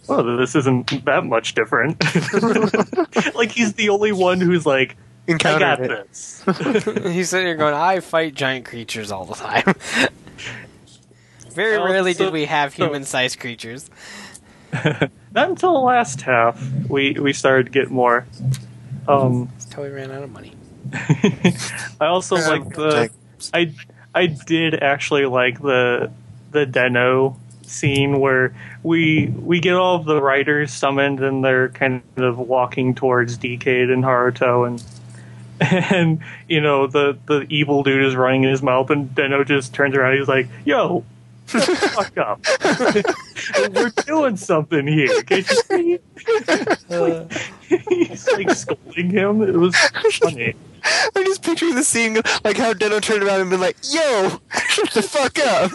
"Oh, this isn't that much different." like he's the only one who's like, "I encountered got it. this." He's sitting here going, "I fight giant creatures all the time." Very Well, rarely so- did we have human-sized creatures. Not until the last half we we started to get more. Um, Until we ran out of money. I also Um, like the I I did actually like the the Den-O scene where we we get all of the riders summoned and they're kind of walking towards Decade and Haruto and and you know the the evil dude is running in his mouth and Den-O just turns around he's like yo fuck up we're doing something here can't you see Uh, he's like scolding him it was funny I'm just picturing the scene, like how Den-O turned around and been like, "Yo, shut the fuck up!"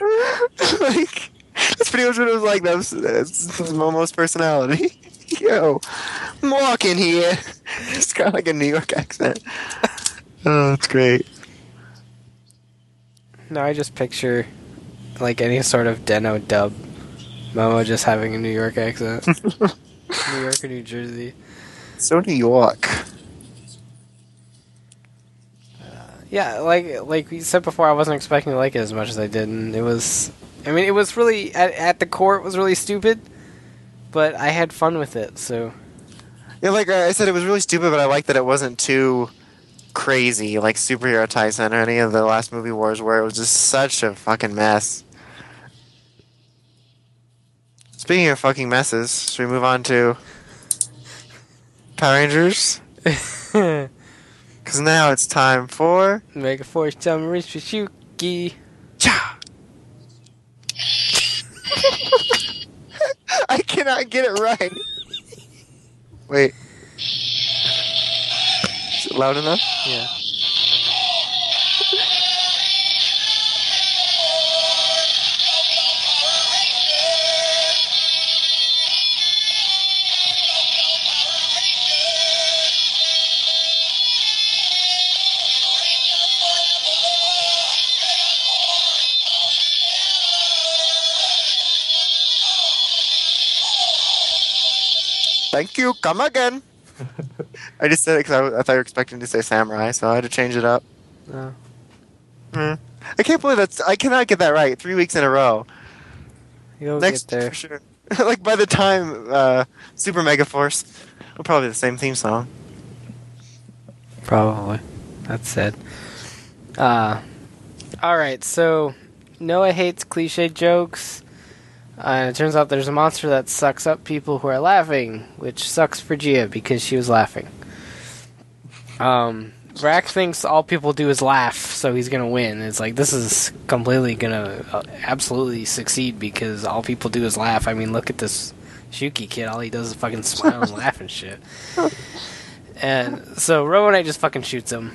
like that's pretty much what it was like. That was that's Momo's personality. Yo, I'm walking here. It's got like a New York accent. Oh, that's great. No, I just picture like any sort of Den-O dub. Momo just having a New York accent. New York or New Jersey. So New York. Yeah, like like we said before, I wasn't expecting to like it as much as I did, and it was. I mean, it was really at at the core, it was really stupid, but I had fun with it. So Yeah, like I said, it was really stupid, but I like that it wasn't too crazy, like superhero Taisen or any of the last movie wars, where it was just such a fucking mess. Speaking of fucking messes, should we move on to Power Rangers? Because now it's time for Mega Force Summer Shuki. Cha. I cannot get it right. Wait. Is it loud enough? Yeah. Thank you. Come again. I just said it because I, I thought you were expecting to say samurai, so I had to change it up. No. Hmm. I can't believe that's. I cannot get that right. Three weeks in a row. You'll Next get there. for sure. like by the time uh, Super Mega Force, will probably be the same theme song. Probably. That's sad. Uh, Alright, so Noah hates cliche jokes. Uh, it turns out there's a monster that sucks up people who are laughing, which sucks for Gia because she was laughing. Um, Vrak thinks all people do is laugh, so he's gonna win. It's like this is completely gonna uh, absolutely succeed because all people do is laugh. I mean, look at this Shuki kid. All he does is fucking smile and laugh and shit. And so Robo Knight just fucking shoots him.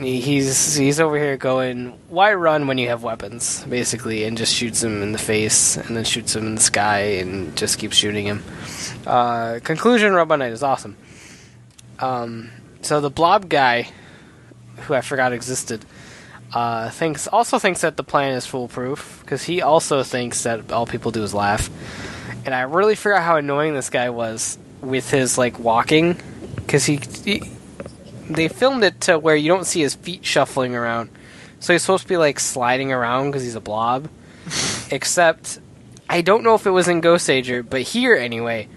He- He's he's over here going, "Why run when you have weapons?" Basically, and just shoots him in the face, and then shoots him in the sky, and just keeps shooting him. Uh, conclusion: Robo Knight is awesome. Um, so the Blob guy who I forgot existed, uh, thinks also thinks that the plan is foolproof because he also thinks that all people do is laugh. And I really forgot how annoying this guy was with his like walking because he, he they filmed it to where you don't see his feet shuffling around, so he's supposed to be like sliding around because he's a blob. Except, I don't know if it was in Goseiger, but here anyway,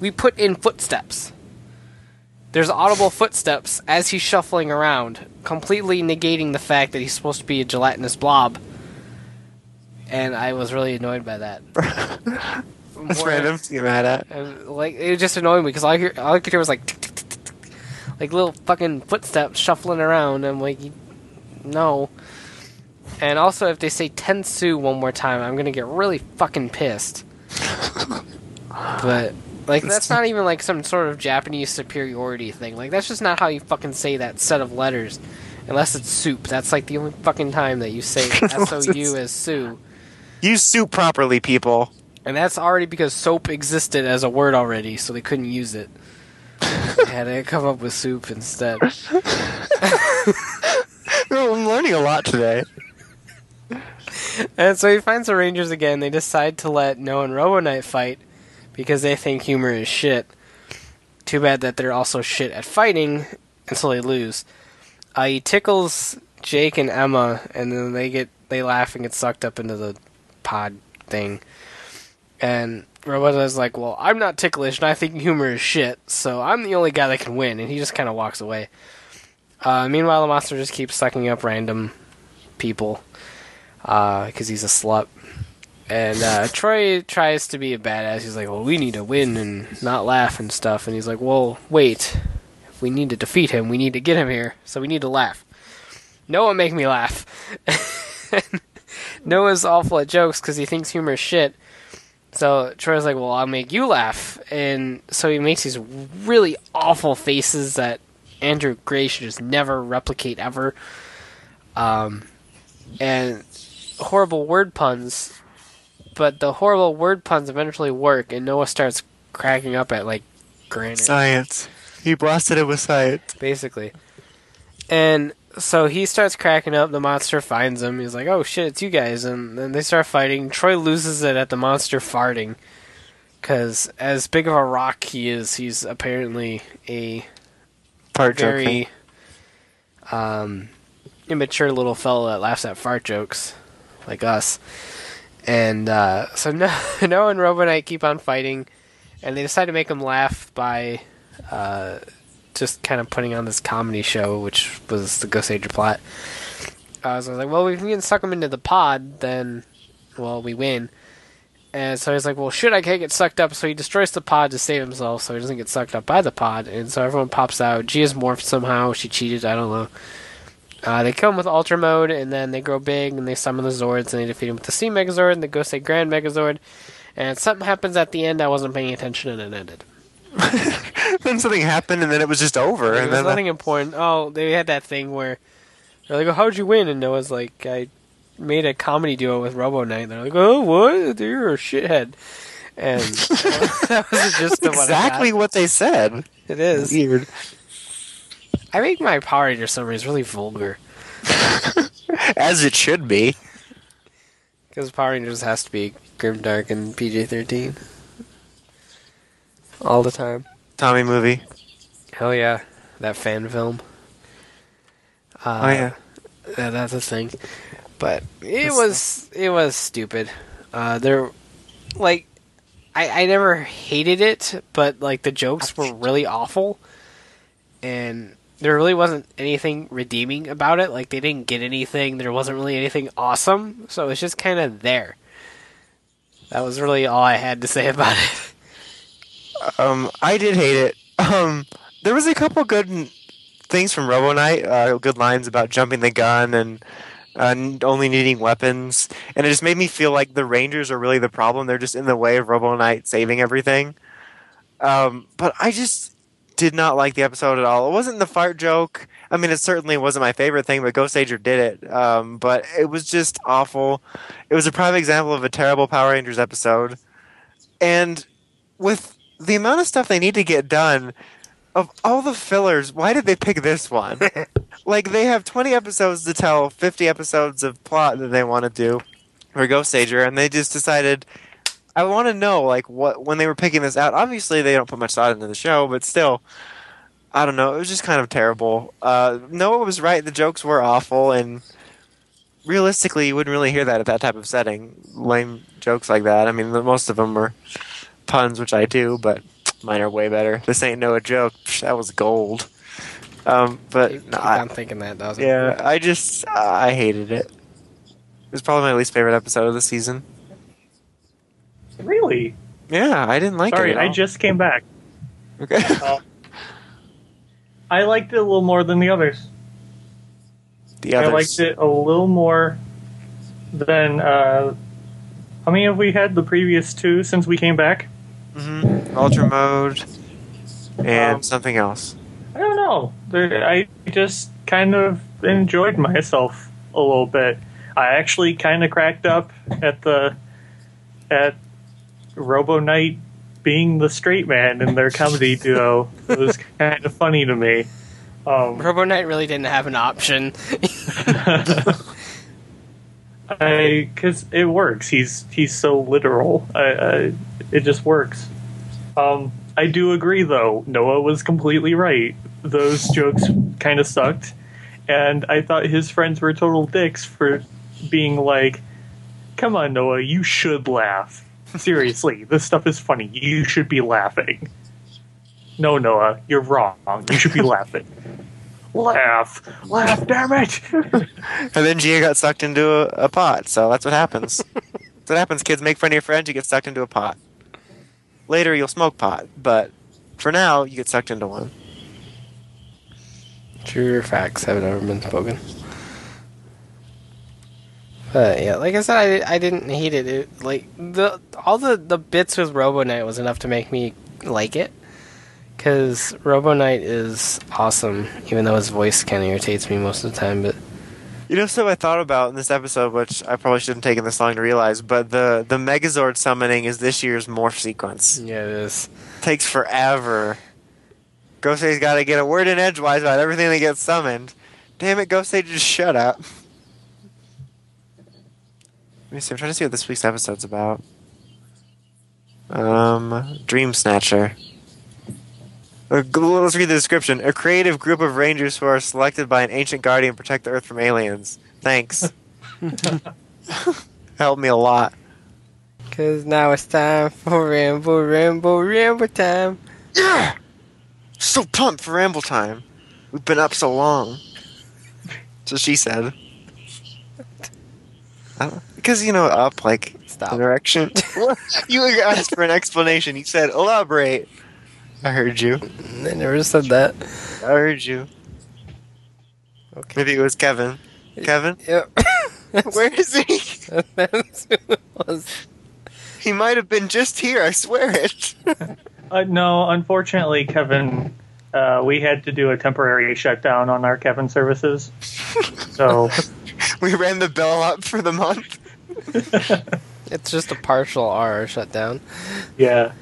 we put in footsteps. There's audible footsteps as he's shuffling around, completely negating the fact that he's supposed to be a gelatinous blob. And I was really annoyed by that. That's More- random. to get mad at. like it just annoyed me because all I hear, all I could hear was like, tick, tick, like little fucking footsteps shuffling around. I'm like, no. And also, if they say Tensu one more time, I'm gonna get really fucking pissed. but like, that's not even like some sort of Japanese superiority thing. Like, that's just not how you fucking say that set of letters. Unless it's soup. That's like the only fucking time that you say S O U as Sue. Use soup properly, people. And that's already because soap existed as a word already, so they couldn't use it. had to come up with soup instead. I'm learning a lot today. And so he finds the Rangers again. They decide to let Noah and Robo Knight fight because they think humor is shit. Too bad that they're also shit at fighting, and so they lose. Uh, he tickles Jake and Emma, and then they get they laugh and get sucked up into the pod thing. And Roboto's like, "Well, I'm not ticklish, and I think humor is shit, so I'm the only guy that can win." And he just kind of walks away. Uh, meanwhile, the monster just keeps sucking up random people because he's a slut. And uh, Troy tries to be a badass. He's like, "Well, we need to win and not laugh and stuff." And he's like, "Well, wait. If we need to defeat him, we need to get him here. So we need to laugh. Noah make me laugh." Noah's awful at jokes because he thinks humor is shit. So Troy's like, "Well, I'll make you laugh," and so he makes these really awful faces that Andrew Gray should just never replicate ever. Um, and horrible word puns, but the horrible word puns eventually work, and Noah starts cracking up at like granite Science. He blasted it with science. basically. And so he starts cracking up. The monster finds him. He's like, "Oh shit, it's you guys!" And then they start fighting. Troy loses it at the monster farting, because as big of a rock he is, he's apparently a Part very joking. um, immature little fellow that laughs at fart jokes, like us. And uh, so no, Noah and Robo Knight keep on fighting, and they decide to make him laugh by uh, just kind of putting on this comedy show, which was the Goseiger plot. Uh, so I was like, well, if we can suck him into the pod, then, well, we win. And so he's like, well, shit, I can't get sucked up. So he destroys the pod to save himself so he doesn't get sucked up by the pod. And so everyone pops out. G is morphed somehow. She cheated. I don't know. Uh, they kill him with Ultra Mode, and then they grow big, and they summon the Zords, and they defeat him with the C Megazord, and they Gosei Grand Megazord. And something happens at the end. I wasn't paying attention, and it ended. then something happened, and then it was just over. And then nothing important. Oh, they had that thing where they're like, oh, "How'd you win?" And Noah's like, "I made a comedy duo with Robo Knight." And they're like, "Oh, what? You're a shithead." And that was the gist of what exactly what they said. it is. Weird. I make my Power Ranger summaries really vulgar As it should be. because Power Rangers has to be grim, dark, and PG thirteen all the time. Tommy movie. Hell yeah, that fan film. Uh, oh yeah. Yeah, that's a thing. But it That's was it was stupid. Uh, there, like, I I never hated it, but like the jokes were really awful, and there really wasn't anything redeeming about it. Like they didn't get anything. There wasn't really anything awesome, so it's just kind of there. That was really all I had to say about it. Um, I did hate it. Um, there was a couple good things from Robo Knight. Uh, good lines about jumping the gun and uh, only needing weapons, and it just made me feel like the Rangers are really the problem. They're just in the way of Robo Knight saving everything. Um, but I just did not like the episode at all. It wasn't the fart joke. I mean, it certainly wasn't my favorite thing, but Goseiger did it. Um, but it was just awful. It was a prime example of a terrible Power Rangers episode. And with the amount of stuff they need to get done, of all the fillers, why did they pick this one? like they have 20 episodes to tell 50 episodes of plot that they want to do for Goseiger, and they just decided. I want to know, like, what when they were picking this out. Obviously, they don't put much thought into the show, but still, I don't know. It was just kind of terrible. Uh, Noah was right; the jokes were awful, and realistically, you wouldn't really hear that at that type of setting. Lame jokes like that. I mean, the, most of them were puns, which I do, but mine are way better. This ain't no joke. Psh, That was gold. Um, but Keep, no, keep I, am thinking that, doesn't yeah, I just I hated it. It was probably my least favorite episode of the season. Really? Yeah, I didn't like Sorry, it. at I just came back. okay. I liked it a little more than the others. the others. I liked it a little more than. Uh, how many have we had the previous two since we came back? Hmm Ultra mode and Um, something else. I don't know. I just kind of enjoyed myself a little bit. I actually kind of cracked up at the at Robo Knight being the straight man in their comedy duo. It was kind of funny to me. Um, Robo Knight really didn't have an option. I because it works. He's he's so literal. I, I, it just works. Um, I do agree though. Noah was completely right. Those jokes kind of sucked, and I thought his friends were total dicks for being like, "Come on, Noah, you should laugh. Seriously, this stuff is funny. You should be laughing." No, Noah, you're wrong. You should be laughing. Laugh, laugh, damn it! And then Gia got sucked into a, a pot, so that's what happens. that's what happens, kids. Make fun of your friends, you get sucked into a pot. Later, you'll smoke pot, but for now, you get sucked into one. True facts have never been spoken. But yeah, like I said, I, I didn't hate it. it. Like the all the the bits with Robo Knight was enough to make me like it. Because Robo Knight is awesome, even though his voice kind of irritates me most of the time. But You know, so I thought about in this episode, which I probably shouldn't have taken this long to realize, but the the Megazord summoning is this year's morph sequence. yeah, it is. takes forever. Gosei's got to get a word in edgewise about everything that gets summoned. Damn it, Gosei, just shut up. Let me see. I'm trying to see what this week's episode's about. Um, Dream Snatcher. Uh, g- Let's read the description. A creative group of rangers who are selected by an ancient guardian protect the Earth from aliens. Thanks. Helped me a lot. Because now it's time for ramble, Rambo, Rambo time. Yeah! So pumped for ramble time. We've been up so long. So she said. Because, you know, up, like, Stop. direction. You asked for an explanation. You said, elaborate. I heard you. I never said that. I heard you. Okay. Maybe it was Kevin. Kevin? Yep. Where is he? That's who it was. He might have been just here, I swear it. Uh, no, unfortunately, Kevin, uh, we had to do a temporary shutdown on our Kevin services. So, we ran the bill up for the month. It's just a partial R shutdown. yeah.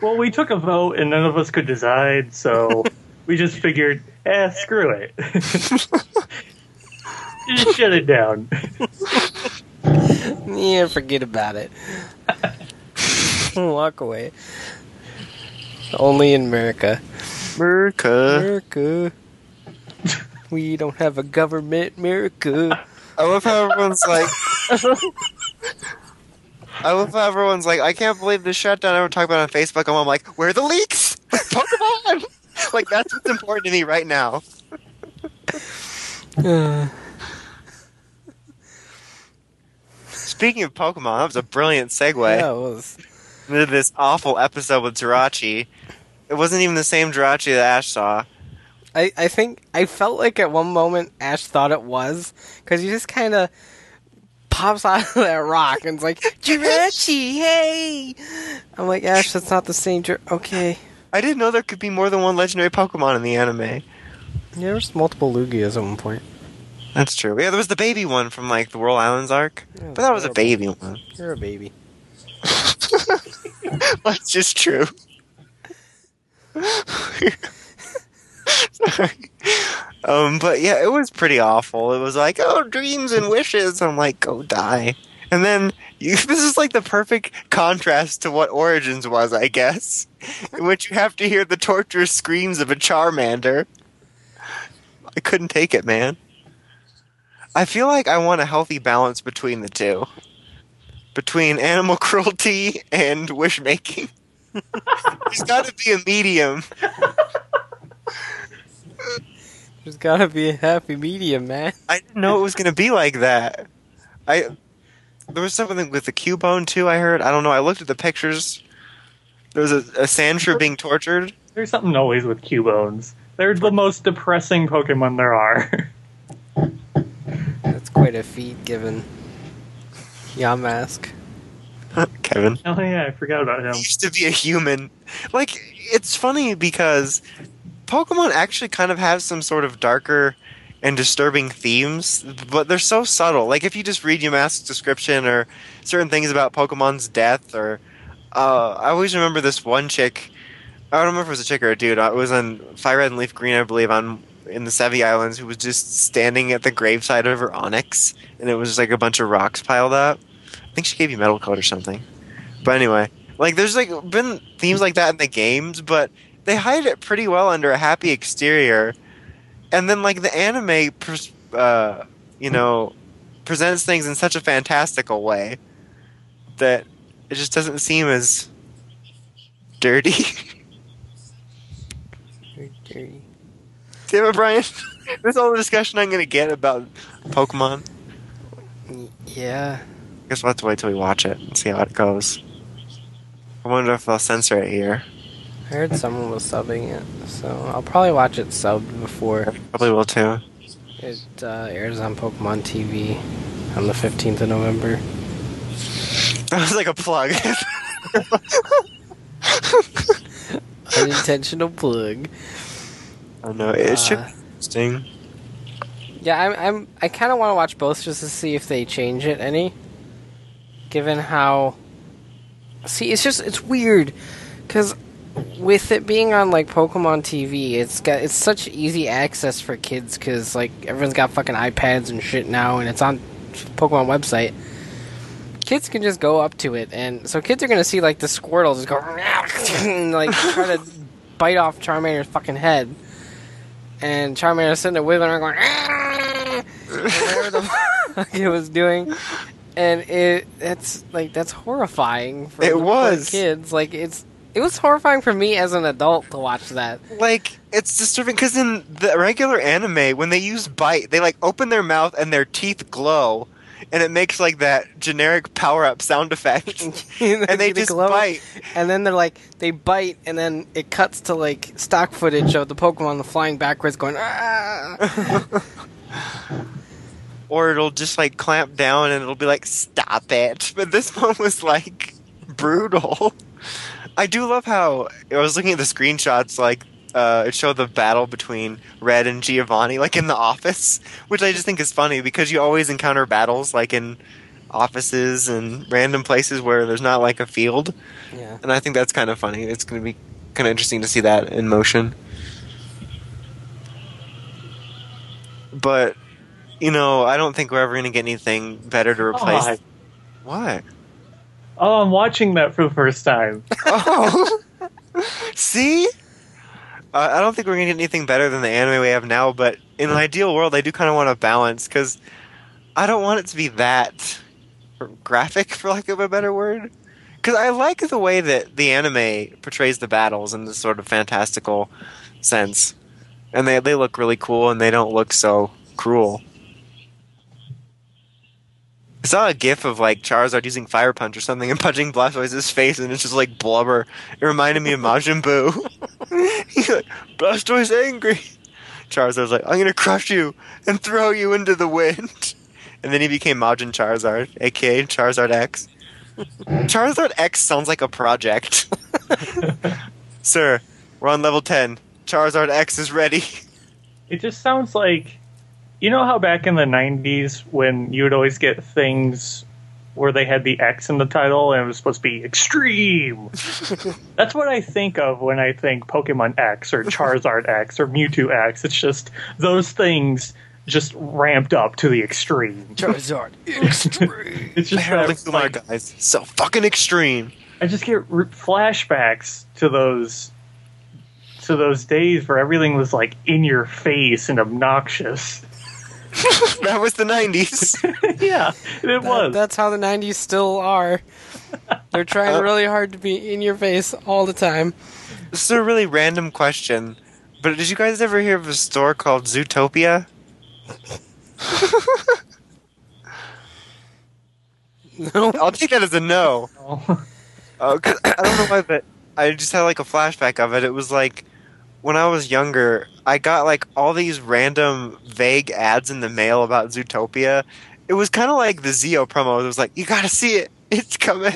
Well, we took a vote and none of us could decide, so we just figured, eh, screw it. just shut it down. Yeah, forget about it. Walk away. Only in America. America. America. We don't have a government, America. I love how everyone's like. I love how everyone's like, I can't believe the shutdown. Everyone talk about on Facebook. and I'm like, where are the leaks? Pokemon! like, that's what's important to me right now. Uh, Speaking of Pokemon, that was a brilliant segue yeah, it was. into this awful episode with Jirachi. It wasn't even the same Jirachi that Ash saw. I, I think I felt like at one moment Ash thought it was because you just kind of pops out of that rock and it's like Jirachi, hey! I'm like Ash, that's not the same. Jir- okay, I didn't know there could be more than one legendary Pokemon in the anime. yeah, there's multiple Lugias at one point. That's true. Yeah, there was the baby one from like the Whirl Islands arc, Yeah, but that was a baby one. You're a baby. That's just true. Sorry. Um, but yeah, it was pretty awful. It was like, oh, dreams and wishes. I'm like, go die. And then you, this is like the perfect contrast to what Origins was, I guess, in which you have to hear the torturous screams of a Charmander. I couldn't take it, man. I feel like I want a healthy balance between the two, between animal cruelty and wish making. There's got to be a medium. There's gotta be a happy medium, man. I didn't know it was going to be like that. I there was something with the Cubone too. I heard. I don't know. I looked at the pictures. There was a, a Sandshrew being tortured. There's something always with Cubones. They're the most depressing Pokemon there are. That's quite a feat given Yamask. Kevin oh yeah, I forgot about him. he used to be a human. Like it's funny because Pokemon actually kind of have some sort of darker and disturbing themes, but they're so subtle. Like if you just read Yamask's description or certain things about Pokemon's death, or uh, I always remember this one chick. I don't remember if it was a chick or a dude. It was on Fire Red and Leaf Green, I believe, on in the Sevii Islands, who was just standing at the graveside of her Onix, and it was just like a bunch of rocks piled up. I think she gave you Metal Coat or something. But anyway, like there's like been themes like that in the games, but they hide it pretty well under a happy exterior. And then like the anime, uh, you know, presents things in such a fantastical way that it just doesn't seem as dirty. Very dirty. Damn it, Brian. this is all the discussion I'm going to get about Pokemon. Yeah. I guess we'll have to wait till we watch it and see how it goes. I wonder if they'll censor it here. I heard someone was subbing it, so I'll probably watch it subbed before Probably will too. it uh, airs on Pokemon TV on the 15th of November. That was like a plug. Unintentional plug. I know it should Uh, be interesting. Yeah, I'm. I'm I kind of want to watch both just to see if they change it any. Given how, see, it's just it's weird, because with it being on like Pokemon TV, it's got it's such easy access for kids because like everyone's got fucking iPads and shit now, and it's on Pokemon website. Kids can just go up to it, and so kids are gonna see like the Squirtle just go and like try to bite off Charmander's fucking head and Charmander sitting there wiggling around going "Ah!" whatever the fuck it was doing and it that's like that's horrifying for It for was. kids like it's it was horrifying for me as an adult to watch that. Like it's disturbing because in the regular anime, when they use bite, they like open their mouth and their teeth glow, and it makes like that generic power up sound effect, and they just glow. bite. and then they're like they bite and then it cuts to like stock footage of the pokemon flying backwards going ah! Or it'll just like clamp down and it'll be like stop it. But this one was like brutal i do love how i was looking at the screenshots like uh, it showed the battle between red and giovanni like in the office which i just think is funny because you always encounter battles like in offices and random places where there's not like a field. Yeah. And i think that's kind of funny. It's going to be kind of interesting to see that in motion. But you know i don't think we're ever going to get anything better to replace God. what Oh, I'm watching that for the first time. oh see? Uh, i don't think we're to get anything better than the anime we have now but in an ideal world i do kind of want a balance because i don't want it to be that graphic for lack of a better word. Because i like the way that the anime portrays the battles in this sort of fantastical sense. And they, they look really cool and they don't look so cruel I saw a gif of like Charizard using Fire Punch or something and punching Blastoise's face, and it's just like blubber. It reminded me of Majin Buu. He's like, Blastoise angry. Charizard's like, I'm gonna crush you and throw you into the wind. And then he became Majin Charizard, aka Charizard X. Charizard X sounds like a project. Sir, we're on level 10. Charizard X is ready. It just sounds like you know how back in the 90s when you would always get things where they had the X in the title and it was supposed to be extreme. That's what I think of when I think Pokemon X or Charizard X or Mewtwo X. It's just those things just ramped up to the extreme. Charizard extreme. It's just that, like, guys, so fucking extreme. I just get r- flashbacks to those to those days where everything was like in your face and obnoxious. that was the '90s. yeah, it That- was. that's how the '90s still are. They're trying uh, really hard to be in your face all the time. this is a really random question, but did you guys ever hear of a store called Zootopia? No, I'll take that as a no. Oh, 'cause I don't know why, but I just had like a flashback of it. It was like when I was younger, I got like all these random vague ads in the mail about Zootopia. It was kind of like the Zio promo. It was like, you gotta see it, it's coming.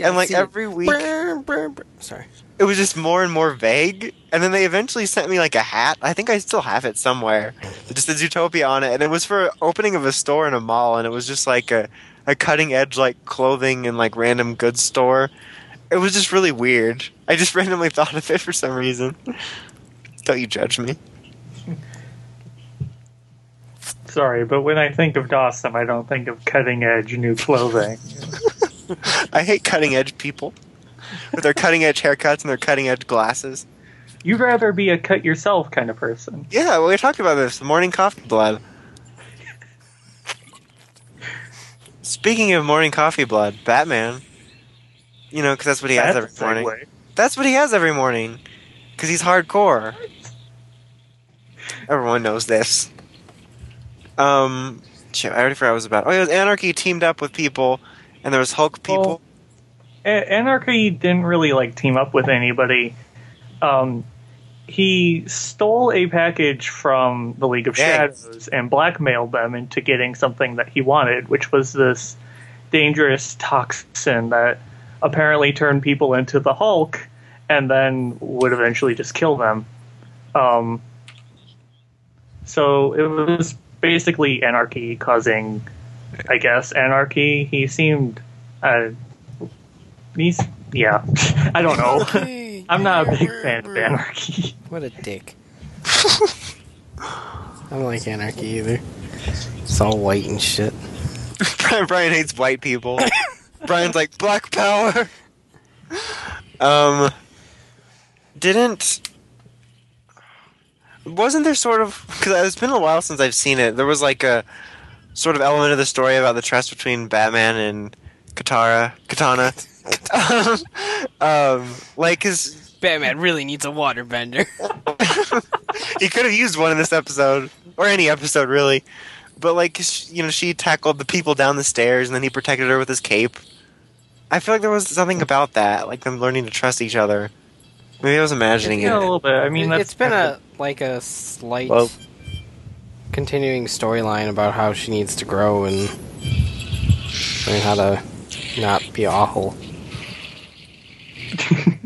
and like see it. every week, Brr, brr, brr. Sorry. it was just more and more vague. And then they eventually sent me like a hat. I think I still have it somewhere. Just the Zootopia on it, and it was for opening of a store in a mall, and it was just like a a cutting edge like clothing and like random goods store. It was just really weird. I just randomly thought of it for some reason. Don't you judge me? Sorry, but when I think of Dawson, I don't think of cutting edge new clothing. I hate cutting edge people with their cutting edge haircuts and their cutting edge glasses. You'd rather be a cut yourself kind of person. Yeah, well, we talked about this. The morning coffee blood. Speaking of morning coffee blood, Batman. You know, because that's what he has every morning. That's what he has every morning. Because he's hardcore. Everyone knows this. Um, shit, I already forgot what it was about. Oh, it was Anarchy teamed up with people, and there was Hulk people. A- Anarchy didn't really like team up with anybody. Um, he stole a package from the League of. Shadows and blackmailed them into getting something that he wanted, which was this dangerous toxin that apparently turned people into the Hulk and then would eventually just kill them. Um, so it was basically anarchy causing, I guess, anarchy. He seemed, uh, he's yeah, I don't know. I'm not a big fan of anarchy. What a dick. I don't like anarchy either. It's all white and shit. Brian, Brian hates white people. Brian's like black power. Um, didn't wasn't there sort of because it's been a while since I've seen it. There was like a sort of element of the story about the trust between Batman and Katara, Katana. um, like his Batman really needs a waterbender. he could have used one in this episode or any episode really but like you know she tackled the people down the stairs and then he protected her with his cape i feel like there was something about that like them learning to trust each other maybe i was imagining Yeah, a little bit. I mean, that's it's been a like a slight Well- continuing storyline about how she needs to grow and learn how to not be awful.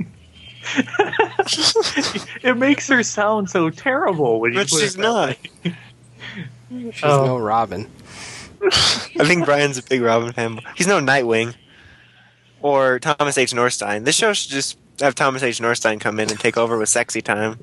it makes her sound so terrible when you but put she's it not. She's Oh. no Robin. i think brian's a big robin fan he's no nightwing or thomas h norstein this show should just have thomas h norstein come in and take over with sexy time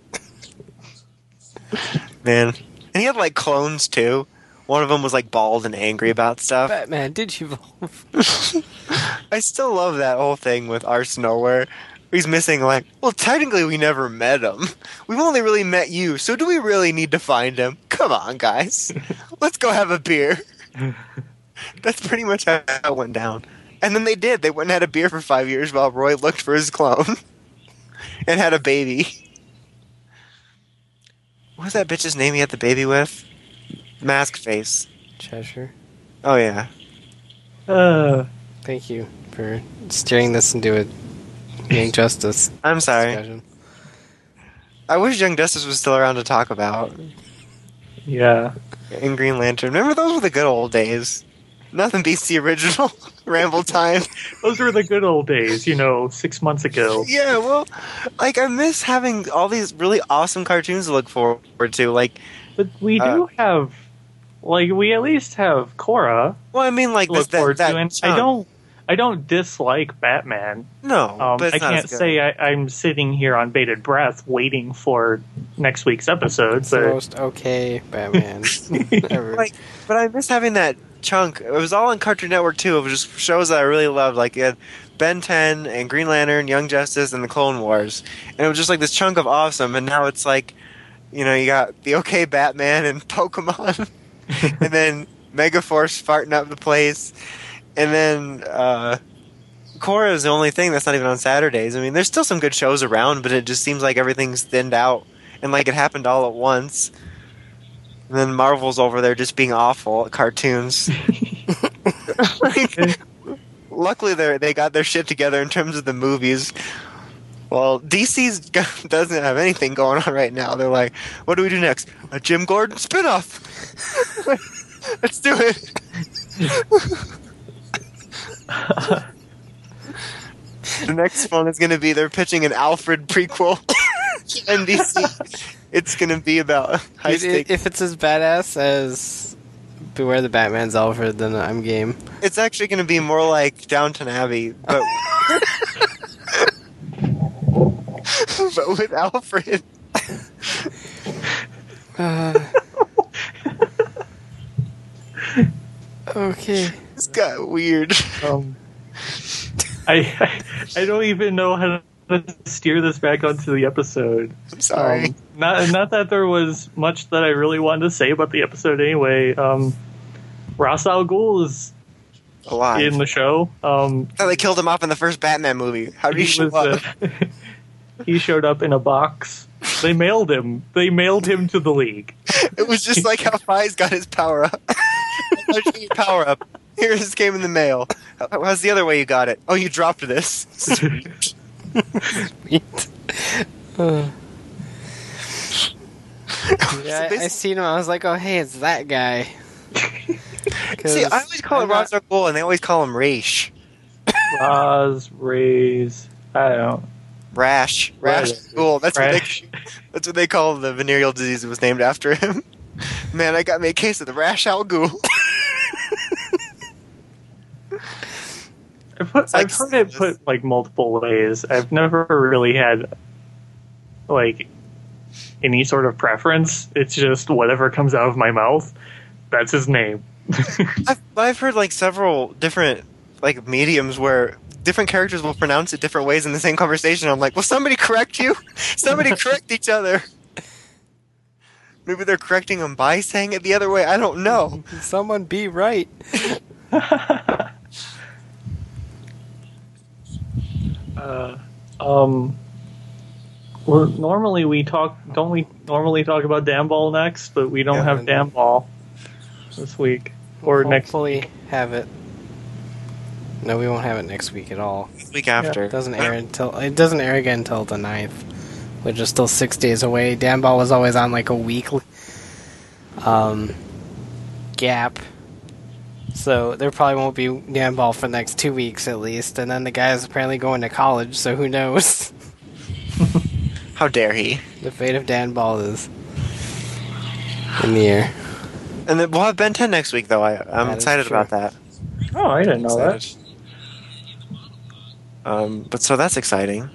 man and he had like clones too one of them was like bald and angry about stuff Batman, did you evolve? I still love that whole thing with Ars Nowhere. He's missing like, well, technically we never met him. We've only really met you, so do we really need to find him? Come on, guys. Let's go have a beer. That's pretty much how it went down. And then they did. They went and had a beer for five years while Roy looked for his clone and had a baby. What was that bitch's name he had the baby with? Mask face. Cheshire. Oh yeah. Uh, Thank you for steering this into a Young Justice I'm sorry. discussion. I wish Young Justice was still around to talk about. yeah. in Green Lantern. Remember those were the good old days. Nothing beats the original Ramble Time. Those were the good old days, you know, six months ago. Yeah, well, like I miss having all these really awesome cartoons to look forward to. Like, But we do Uh, have Like we at least have Korra Well, I mean, like to this, look forward that, that to, and I don't, I don't dislike Batman. No, Um, but I not can't as good. say I, I'm sitting here on bated breath waiting for next week's episode, It's the but most okay Batman ever. Like, but I miss having that chunk. It was all on Cartoon Network too. It was just shows that I really loved, like it Ben 10 and Green Lantern, Young Justice, and the Clone Wars. And it was just like this chunk of awesome. And now it's like, you know, you got the okay Batman and Pokemon, and then Megaforce farting up the place, and then uh, Korra is the only thing that's not even on Saturdays. I mean, there's still some good shows around, but it just seems like everything's thinned out and like it happened all at once. And then Marvel's over there just being awful at cartoons. Like, luckily, they they got their shit together in terms of the movies. Well, DC's g- doesn't have anything going on right now. They're like, what do we do next? A Jim Gordon spinoff. Let's do it. the next one is going to be they're pitching an Alfred prequel. NBC. It's going to be about high If- stakes. if it's as badass as Beware the Batman's Alfred, then I'm game. It's actually going to be more like Downton Abbey, but but with Alfred. Uh, okay. This got weird. um, I, I I don't even know how to steer this back onto the episode. I'm sorry. Um, not not that there was much that I really wanted to say about the episode anyway. Um, Ra's al Ghul is Alive. in the show. Um, I thought they killed him off in the first Batman movie. How did he, show was, up? uh, he showed up in a box. They mailed him. They mailed him to the league. it was just like how Fies got his power up. How'd you get your power up? Here, this came in the mail. How's the other way you got it? Oh, you dropped this. Sweet. Uh, yeah, I, I seen him. I was like, oh, hey, it's that guy. See, I always call I'm him not- Ra's al Ghul, and they always call him Raish. Roz, Rays. I don't know. Rash. Rash Right. Ghul. That's Rash. what they that's what they call the venereal disease that was named after him. Man, I got me a case of the Rash Al Ghul. I've, put, like I've heard it put like multiple ways. I've never really had like any sort of preference. It's just whatever comes out of my mouth. That's his name. I've, I've heard like several different like mediums where different characters will pronounce it different ways in the same conversation. I'm like, will somebody correct you? Somebody correct each other. Maybe they're correcting them by saying it the other way. I don't know. Someone be right. Uh, um. Well, normally we talk. Don't we normally talk about Dan Ball next? But we don't Yeah, have and- Dan Ball this week or next. Hopefully have it. No, we won't have it next week at all. Week after It doesn't air until it doesn't air again until the 9th, which is still six days away. Dan Ball was always on like a week um, gap, so there probably won't be Dan Ball for the next two weeks at least. And then the guy's apparently going to college, so who knows? How dare he? the fate of Dan Ball is in the air. And then we'll have Ben 10 next week, though. I, I'm That is excited about that. Oh, I didn't know that. Um, but so that's exciting.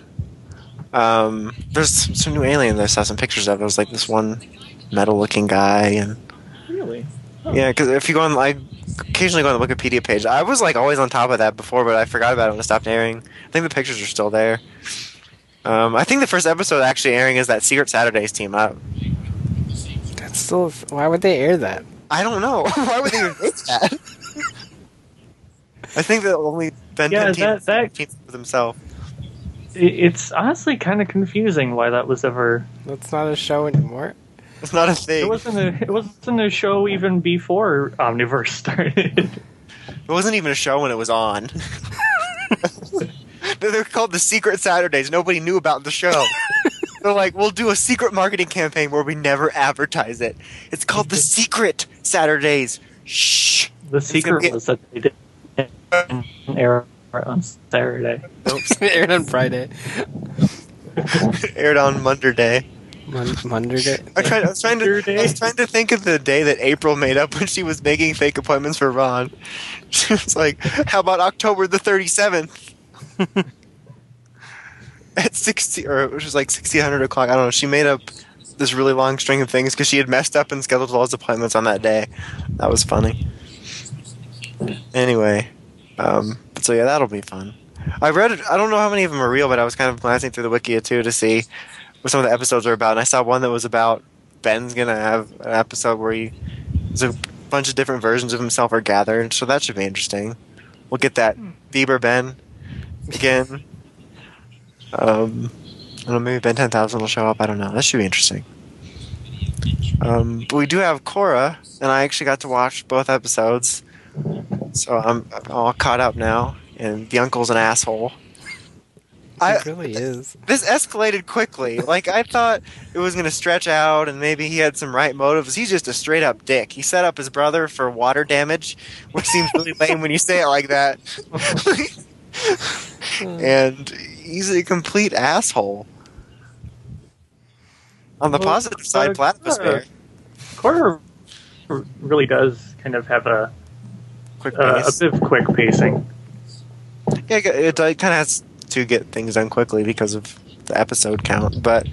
Um, there's some, some new alien that I saw some pictures of. It was like this one metal-looking guy, and Really? yeah, because if you go on, I occasionally go on the Wikipedia page. I was like always on top of that before, but I forgot about it when it stopped airing. I think the pictures are still there. Um, I think the first episode actually airing is that Secret Saturdays team. up. That's still. Why would they air that? I don't know why would they even make that. I think that only Ben Yeah, 10 team that- that- teams with himself. It's honestly kind of confusing why that was ever. That's not a show anymore. It's not a thing. It wasn't a. It wasn't a show even before Omniverse started. It wasn't even a show when it was on. They're called the Secret Saturdays. Nobody knew about the show. They're like, we'll do a secret marketing campaign where we never advertise it. It's called the Secret Saturdays. Shh. The secret be- was that they didn't air on Saturday. Oops. aired on Friday. Aired on Monday Day. Monday. I, tried, I was trying to. I was trying to think of the day that April made up when she was making fake appointments for Ron. She was like, "How about October the thirty seventh? At sixty, or it was like sixteen hundred o'clock. I don't know. She made up this really long string of things because she had messed up and scheduled all his appointments on that day. That was funny. Anyway, um, so yeah, that'll be fun. I read. I don't know how many of them are real, but I was kind of glancing through the wiki too to see what some of the episodes are about. And I saw one that was about Ben's gonna have an episode where he there's a bunch of different versions of himself are gathered, so that should be interesting. We'll get that Bieber Ben again. Um, I don't know, maybe Ben Ten Thousand will show up. I don't know. That should be interesting. Um, but we do have Korra, and I actually got to watch both episodes, so I'm all caught up now. And the uncle's an asshole. I, it really is. this escalated quickly. Like I thought it was going to stretch out, and maybe he had some right motives. He's just a straight up dick. He set up his brother for water damage, which seems really lame when you say it like that. and he's a complete asshole. On the Well, positive side, uh, Platypus Bear, Korra really does kind of have a quick uh, a bit of quick pacing. Yeah, it, it kind of has to get things done quickly because of the episode count. But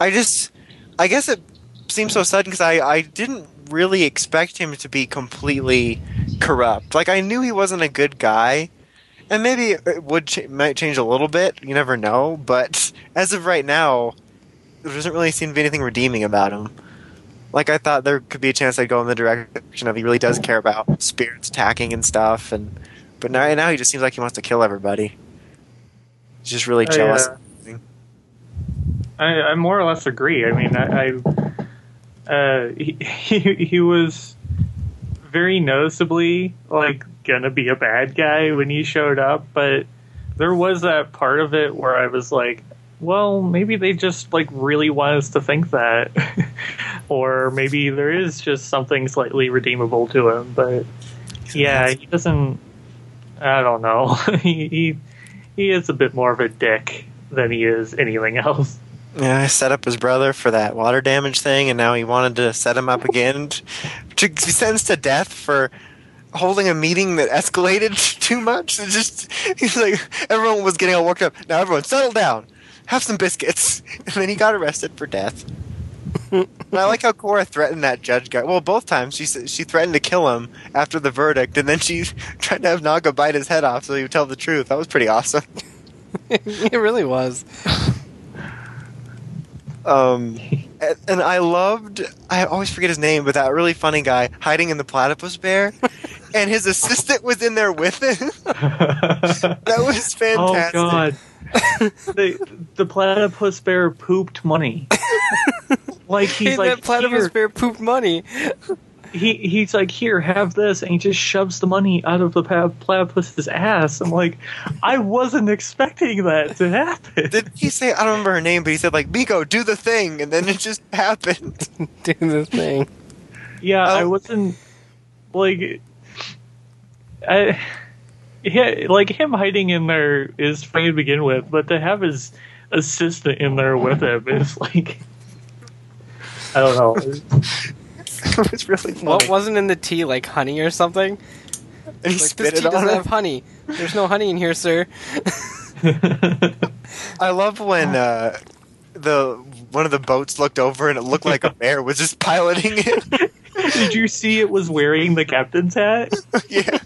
I just, I guess it seems so sudden because I, I didn't really expect him to be completely corrupt. Like I knew he wasn't a good guy, and maybe it would ch- might change a little bit. You never know. But as of right now, there doesn't really seem to be anything redeeming about him. Like I thought there could be a chance I'd go in the direction of he really does care about spirits attacking and stuff, and but now now he just seems like he wants to kill everybody. Just really I, jealous. uh, I, I more or less agree. I mean, I, I uh, he, he he was very noticeably like gonna be a bad guy when he showed up, but there was that part of it where I was like, well, maybe they just like really want us to think that, or maybe there is just something slightly redeemable to him. But yeah, he doesn't. I don't know. he, he he is a bit more of a dick than he is anything else. Yeah, I set up his brother for that water damage thing, and now he wanted to set him up again to be sentenced to death for holding a meeting that escalated too much. It just he's like everyone was getting all worked up. Now everyone settle down, have some biscuits, and then he got arrested for death. And I like how Korra threatened that judge guy. Well, both times she she threatened to kill him after the verdict, and then she tried to have Naga bite his head off so he would tell the truth. That was pretty awesome. it really was. Um, and, and I loved, I always forget his name, but that really funny guy hiding in the platypus bear, and his assistant was in there with him. That was fantastic. oh fantastic. god. the the platypus bear pooped money. Like he's Hey, like that platypus bear pooped money. he he's like here have this and he just shoves the money out of the pa- platypus's ass. I'm like I wasn't expecting that to happen. Did he say, I don't remember her name, but he said, like, Miko, do the thing, and then it just happened. Do the thing. Yeah, I Oh. wasn't like I yeah, like him hiding in there is funny to begin with, but to have his assistant in there with him is like I don't know. it was really funny. What wasn't in the tea, like honey or something? and he Like spit this tea it on doesn't him. have honey. There's no honey in here, sir. I love when uh, the one of the boats looked over and it looked like a bear was just piloting it. Did you see it was wearing the captain's hat? yeah.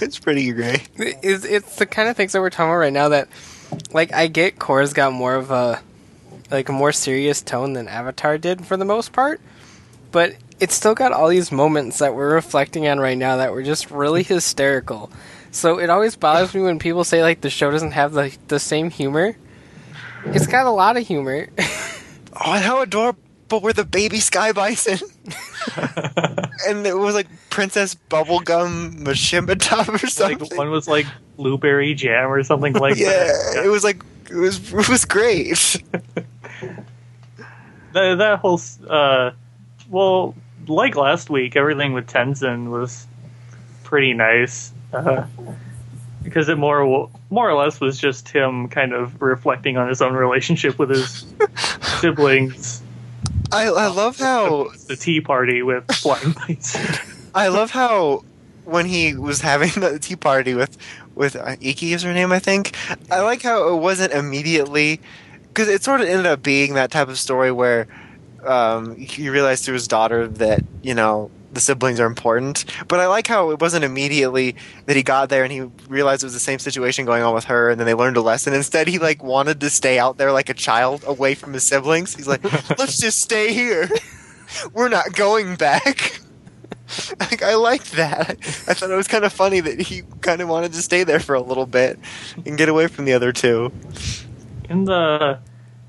it's pretty great. It's, it's the kind of things that we're talking about right now that, like, I get Korra's got more of a, like, a more serious tone than Avatar did for the most part, but it's still got all these moments that we're reflecting on right now that were just really hysterical. So it always bothers me when people say, like, the show doesn't have, the the same humor. It's got a lot of humor. Oh, and how adorable were the baby sky bison? and it was like Princess Bubblegum Mashimba Top or something. like one was like blueberry jam or something like yeah, that. Yeah, it was like it was it was great. that, that whole uh well like last week everything with tenzin was pretty nice uh, because it more more or less was just him kind of reflecting on his own relationship with his siblings. I, I love how the tea party with flying lights. I love how when he was having the tea party with with uh, Ikki is her name, I think. I like how it wasn't immediately because it sort of ended up being that type of story where um, he realized through his daughter that you know the siblings are important. But I like how it wasn't immediately that he got there and he realized it was the same situation going on with her, and then they learned a lesson. Instead, he like wanted to stay out there like a child, away from his siblings. He's like, "Let's just stay here. We're not going back." like, I liked that. I thought it was kind of funny that he kind of wanted to stay there for a little bit and get away from the other two. In the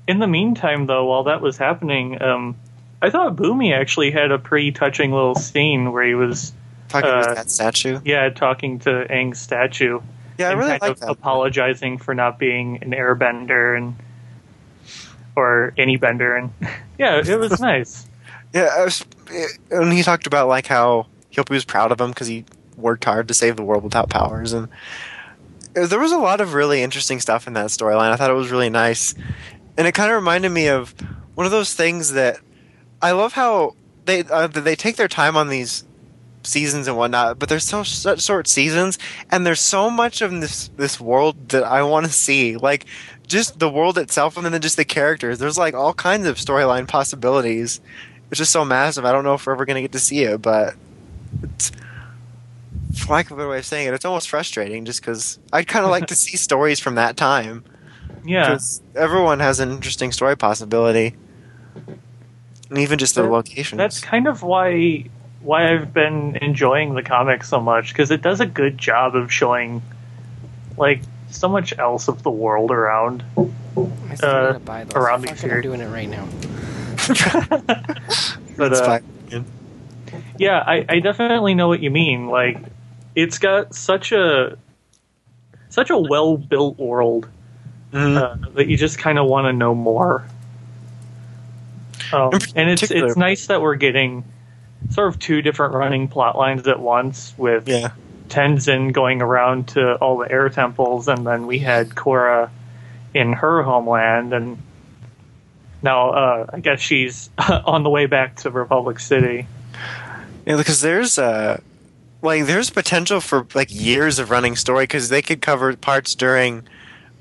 in the meantime, though, while that was happening, um, I thought Bumi actually had a pretty touching little scene where he was, Talking Uh, about that statue. yeah, talking to Aang's statue Yeah, I really kind like of that. apologizing for not being an airbender and or any bender, and yeah, it was nice. Yeah, was, and he talked about like how he was proud of him because he worked hard to save the world without powers, and there was a lot of really interesting stuff in that storyline. I thought it was really nice, and it kind of reminded me of one of those things that I love how they uh, they take their time on these seasons and whatnot, but there's so such short seasons, and there's so much of this this world that I want to see, like just the world itself, and then just the characters. There's like all kinds of storyline possibilities. It's just so massive. I don't know if we're ever gonna get to see it, but it's, for lack of a better way of saying it, it's almost frustrating. Just because I'd kind of like to see stories from that time. Yeah, everyone has an interesting story possibility, and even just the That- locations. that's kind of why why I've been enjoying the comic so much because it does a good job of showing like so much else of the world around. I Uh, buy those. around Fuck these it, here. I'm doing it right now. But It's uh, fine. yeah, I, I definitely know what you mean. Like, it's got such a such a well built world Mhm. uh, that you just kind of want to know more. Um, and it's it's nice that we're getting sort of two different running plot lines at once with yeah. Tenzin going around to all the air temples, and then we had Korra in her homeland, and now uh, I guess she's on the way back to Republic City. Yeah, because there's uh like there's potential for like years of running story because they could cover parts during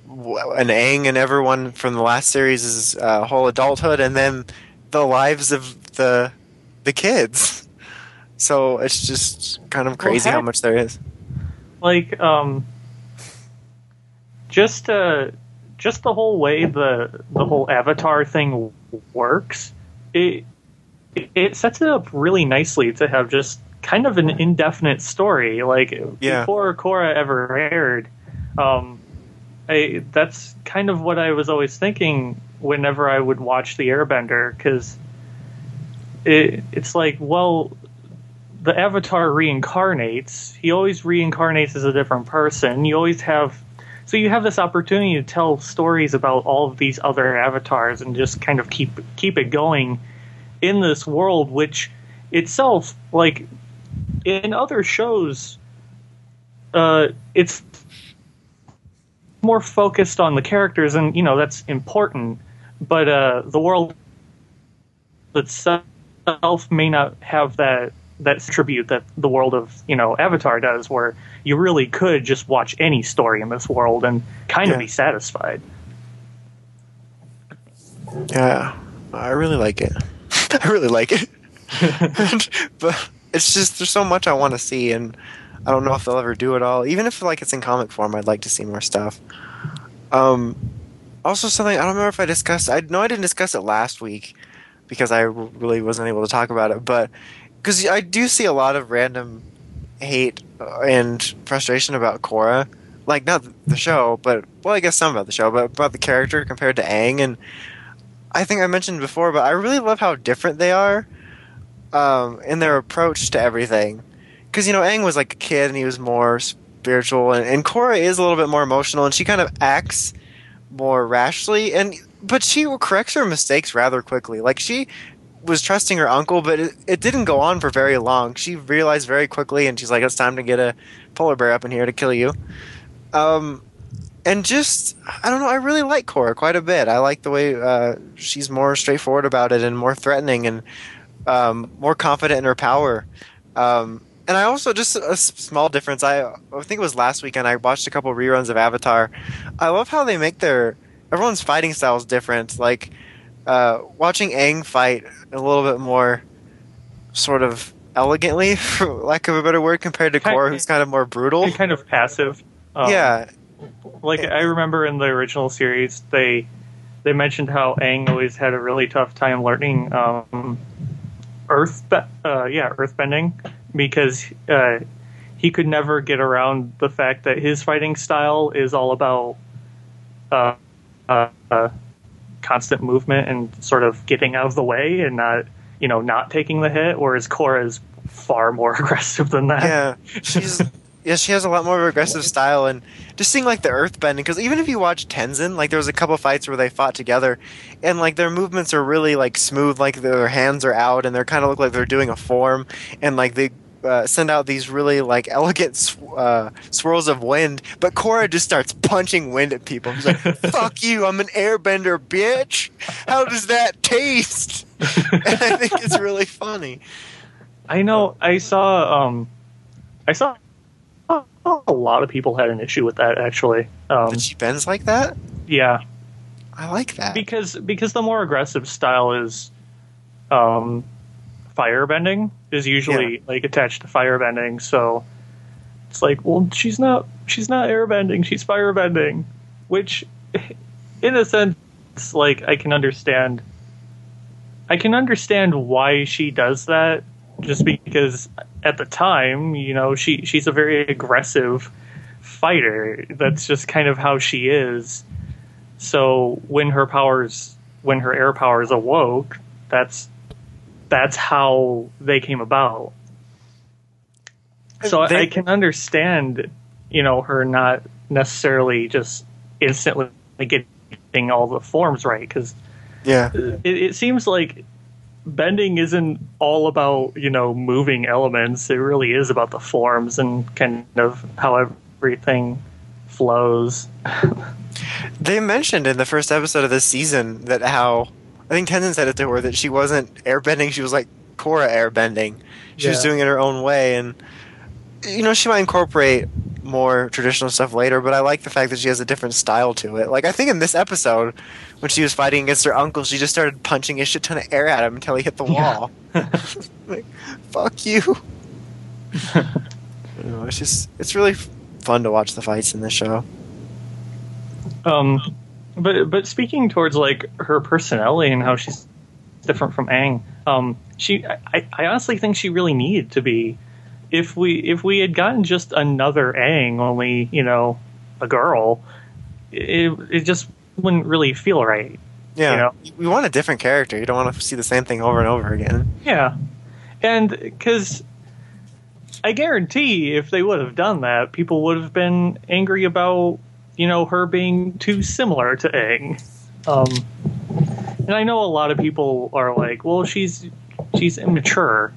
an Aang and everyone from the last series' uh, whole adulthood, and then the lives of the the kids. So it's just kind of crazy how heck- much there is. like um just uh just the whole way the the whole avatar thing works it it- sets it up really nicely to have just kind of an indefinite story like Yeah. before Korra ever aired um I, that's kind of what I was always thinking whenever I would watch the Airbender because it, it's like well the avatar reincarnates. He always reincarnates as a different person. You always have so you have this opportunity to tell stories about all of these other avatars and just kind of keep keep it going in this world which itself like in other shows uh it's more focused on the characters and you know that's important. But uh the world itself may not have that that tribute that the world of you know Avatar does, where you really could just watch any story in this world and kind Yeah. of be satisfied. Yeah, I really like it. I really like it. But it's just there's so much I want to see, and I don't know if they'll ever do it all. Even if like it's in comic form, I'd like to see more stuff. Um, also something I don't remember if I discussed. I know I didn't discuss it last week because I really wasn't able to talk about it, but because I do see a lot of random hate and frustration about Korra. Like not the show, but well, I guess some about the show, but about the character compared to Aang, and I think I mentioned before, but I really love how different they are um, in their approach to everything. Because you know, Aang was like a kid and he was more spiritual, and, and Korra is a little bit more emotional, and she kind of acts more rashly, and but she corrects her mistakes rather quickly. Like she was trusting her uncle, but it, it didn't go on for very long. She realized very quickly, and she's like, "It's time to get a polar bear up in here to kill you." Um, and just I don't know. I really like Korra quite a bit. I like the way uh, she's more straightforward about it and more threatening and um, more confident in her power. Um, and I also just a small difference. I I think it was last weekend. I watched a couple reruns of Avatar. I love how they make their everyone's fighting styles different. Like uh, watching Aang fight a little bit more sort of elegantly, for lack of a better word, compared to Korra, who's kind of more brutal. Kind of passive. Um, yeah, like I remember in the original series, they they mentioned how Aang always had a really tough time learning um, earth, uh, yeah, earthbending because uh, he could never get around the fact that his fighting style is all about uh, uh, uh, constant movement and sort of getting out of the way and not, you know, not taking the hit. Whereas Korra is far more aggressive than that. yeah, she's yeah, she has a lot more of an aggressive style, and just seeing like the earth bending. Because even if you watch Tenzin, like there was a couple fights where they fought together, and like their movements are really like smooth, like their hands are out, and they kind of look like they're doing a form, and like they. Uh, send out these really like elegant sw- uh, swirls of wind, but Korra just starts punching wind at people. She's like, "Fuck you! I'm an airbender, bitch. How does that taste?" and I think it's really funny. I know. I saw. Um, I saw a lot of people had an issue with that. Actually, um, That she bends like that. yeah, I like that. because because the more aggressive style is, um, firebending is usually like attached to firebending. So it's like, well, she's not she's not airbending. She's firebending, which, in a sense, like I can understand. I can understand why she does that, just because at the time, you know, she she's a very aggressive fighter. That's just kind of how she is. So when her powers, when her air powers awoke, that's that's how they came about. So I- They- I can understand, you know, her not necessarily just instantly getting all the forms right because yeah. it, it seems like bending isn't all about you know moving elements. It really is about the forms and kind of how everything flows. They mentioned in the first episode of this season that how I think Tenzin said it to her that she wasn't airbending, she was like Korra airbending. She was doing it her own way and you know, she might incorporate more traditional stuff later, but I like the fact that she has a different style to it. Like I think in this episode, when she was fighting against her uncle, she just started punching a shit ton of air at him until he hit the wall. like, fuck you. you know, it's just it's really fun to watch the fights in this show. Um, but but speaking towards like her personality and how she's different from Aang, um, she I, I honestly think she really needed to be. If we if we had gotten just another Aang, only you know a girl, it it just wouldn't really feel right. Yeah, You know? we want a different character. You don't want to see the same thing over and over again. Yeah, and because I guarantee if they would have done that, people would have been angry about you know her being too similar to Aang. Um, and I know a lot of people are like, well, she's she's immature,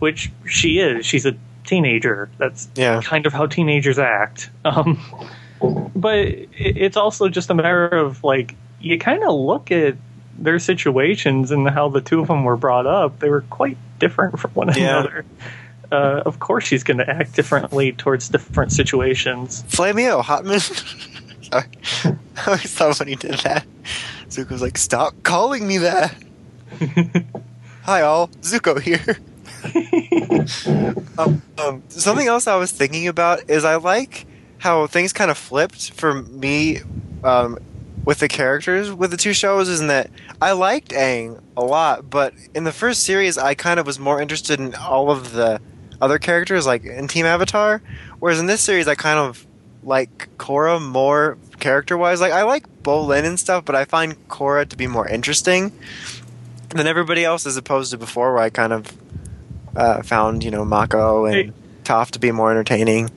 which she is. She's a teenager. That's Yeah. kind of how teenagers act. Um, but it's also just a matter of like you kind of look at their situations and how the two of them were brought up. They were quite different from one Yeah. another. Uh, of course, she's going to act differently towards different situations. Flameo, Hotman. Sorry. I always thought when he did that, Zuko was like, "Stop calling me that." Hi all, Zuko here. um, um, something else I was thinking about is I like how things kind of flipped for me um, with the characters with the two shows. Is that I liked Aang a lot, but in the first series, I kind of was more interested in all of the other characters, like in Team Avatar. Whereas in this series, I kind of like Korra more character wise. Like I like Bolin and stuff, but I find Korra to be more interesting than everybody else, as opposed to before, where I kind of uh, found you know Mako and Hey. Toph to be more entertaining.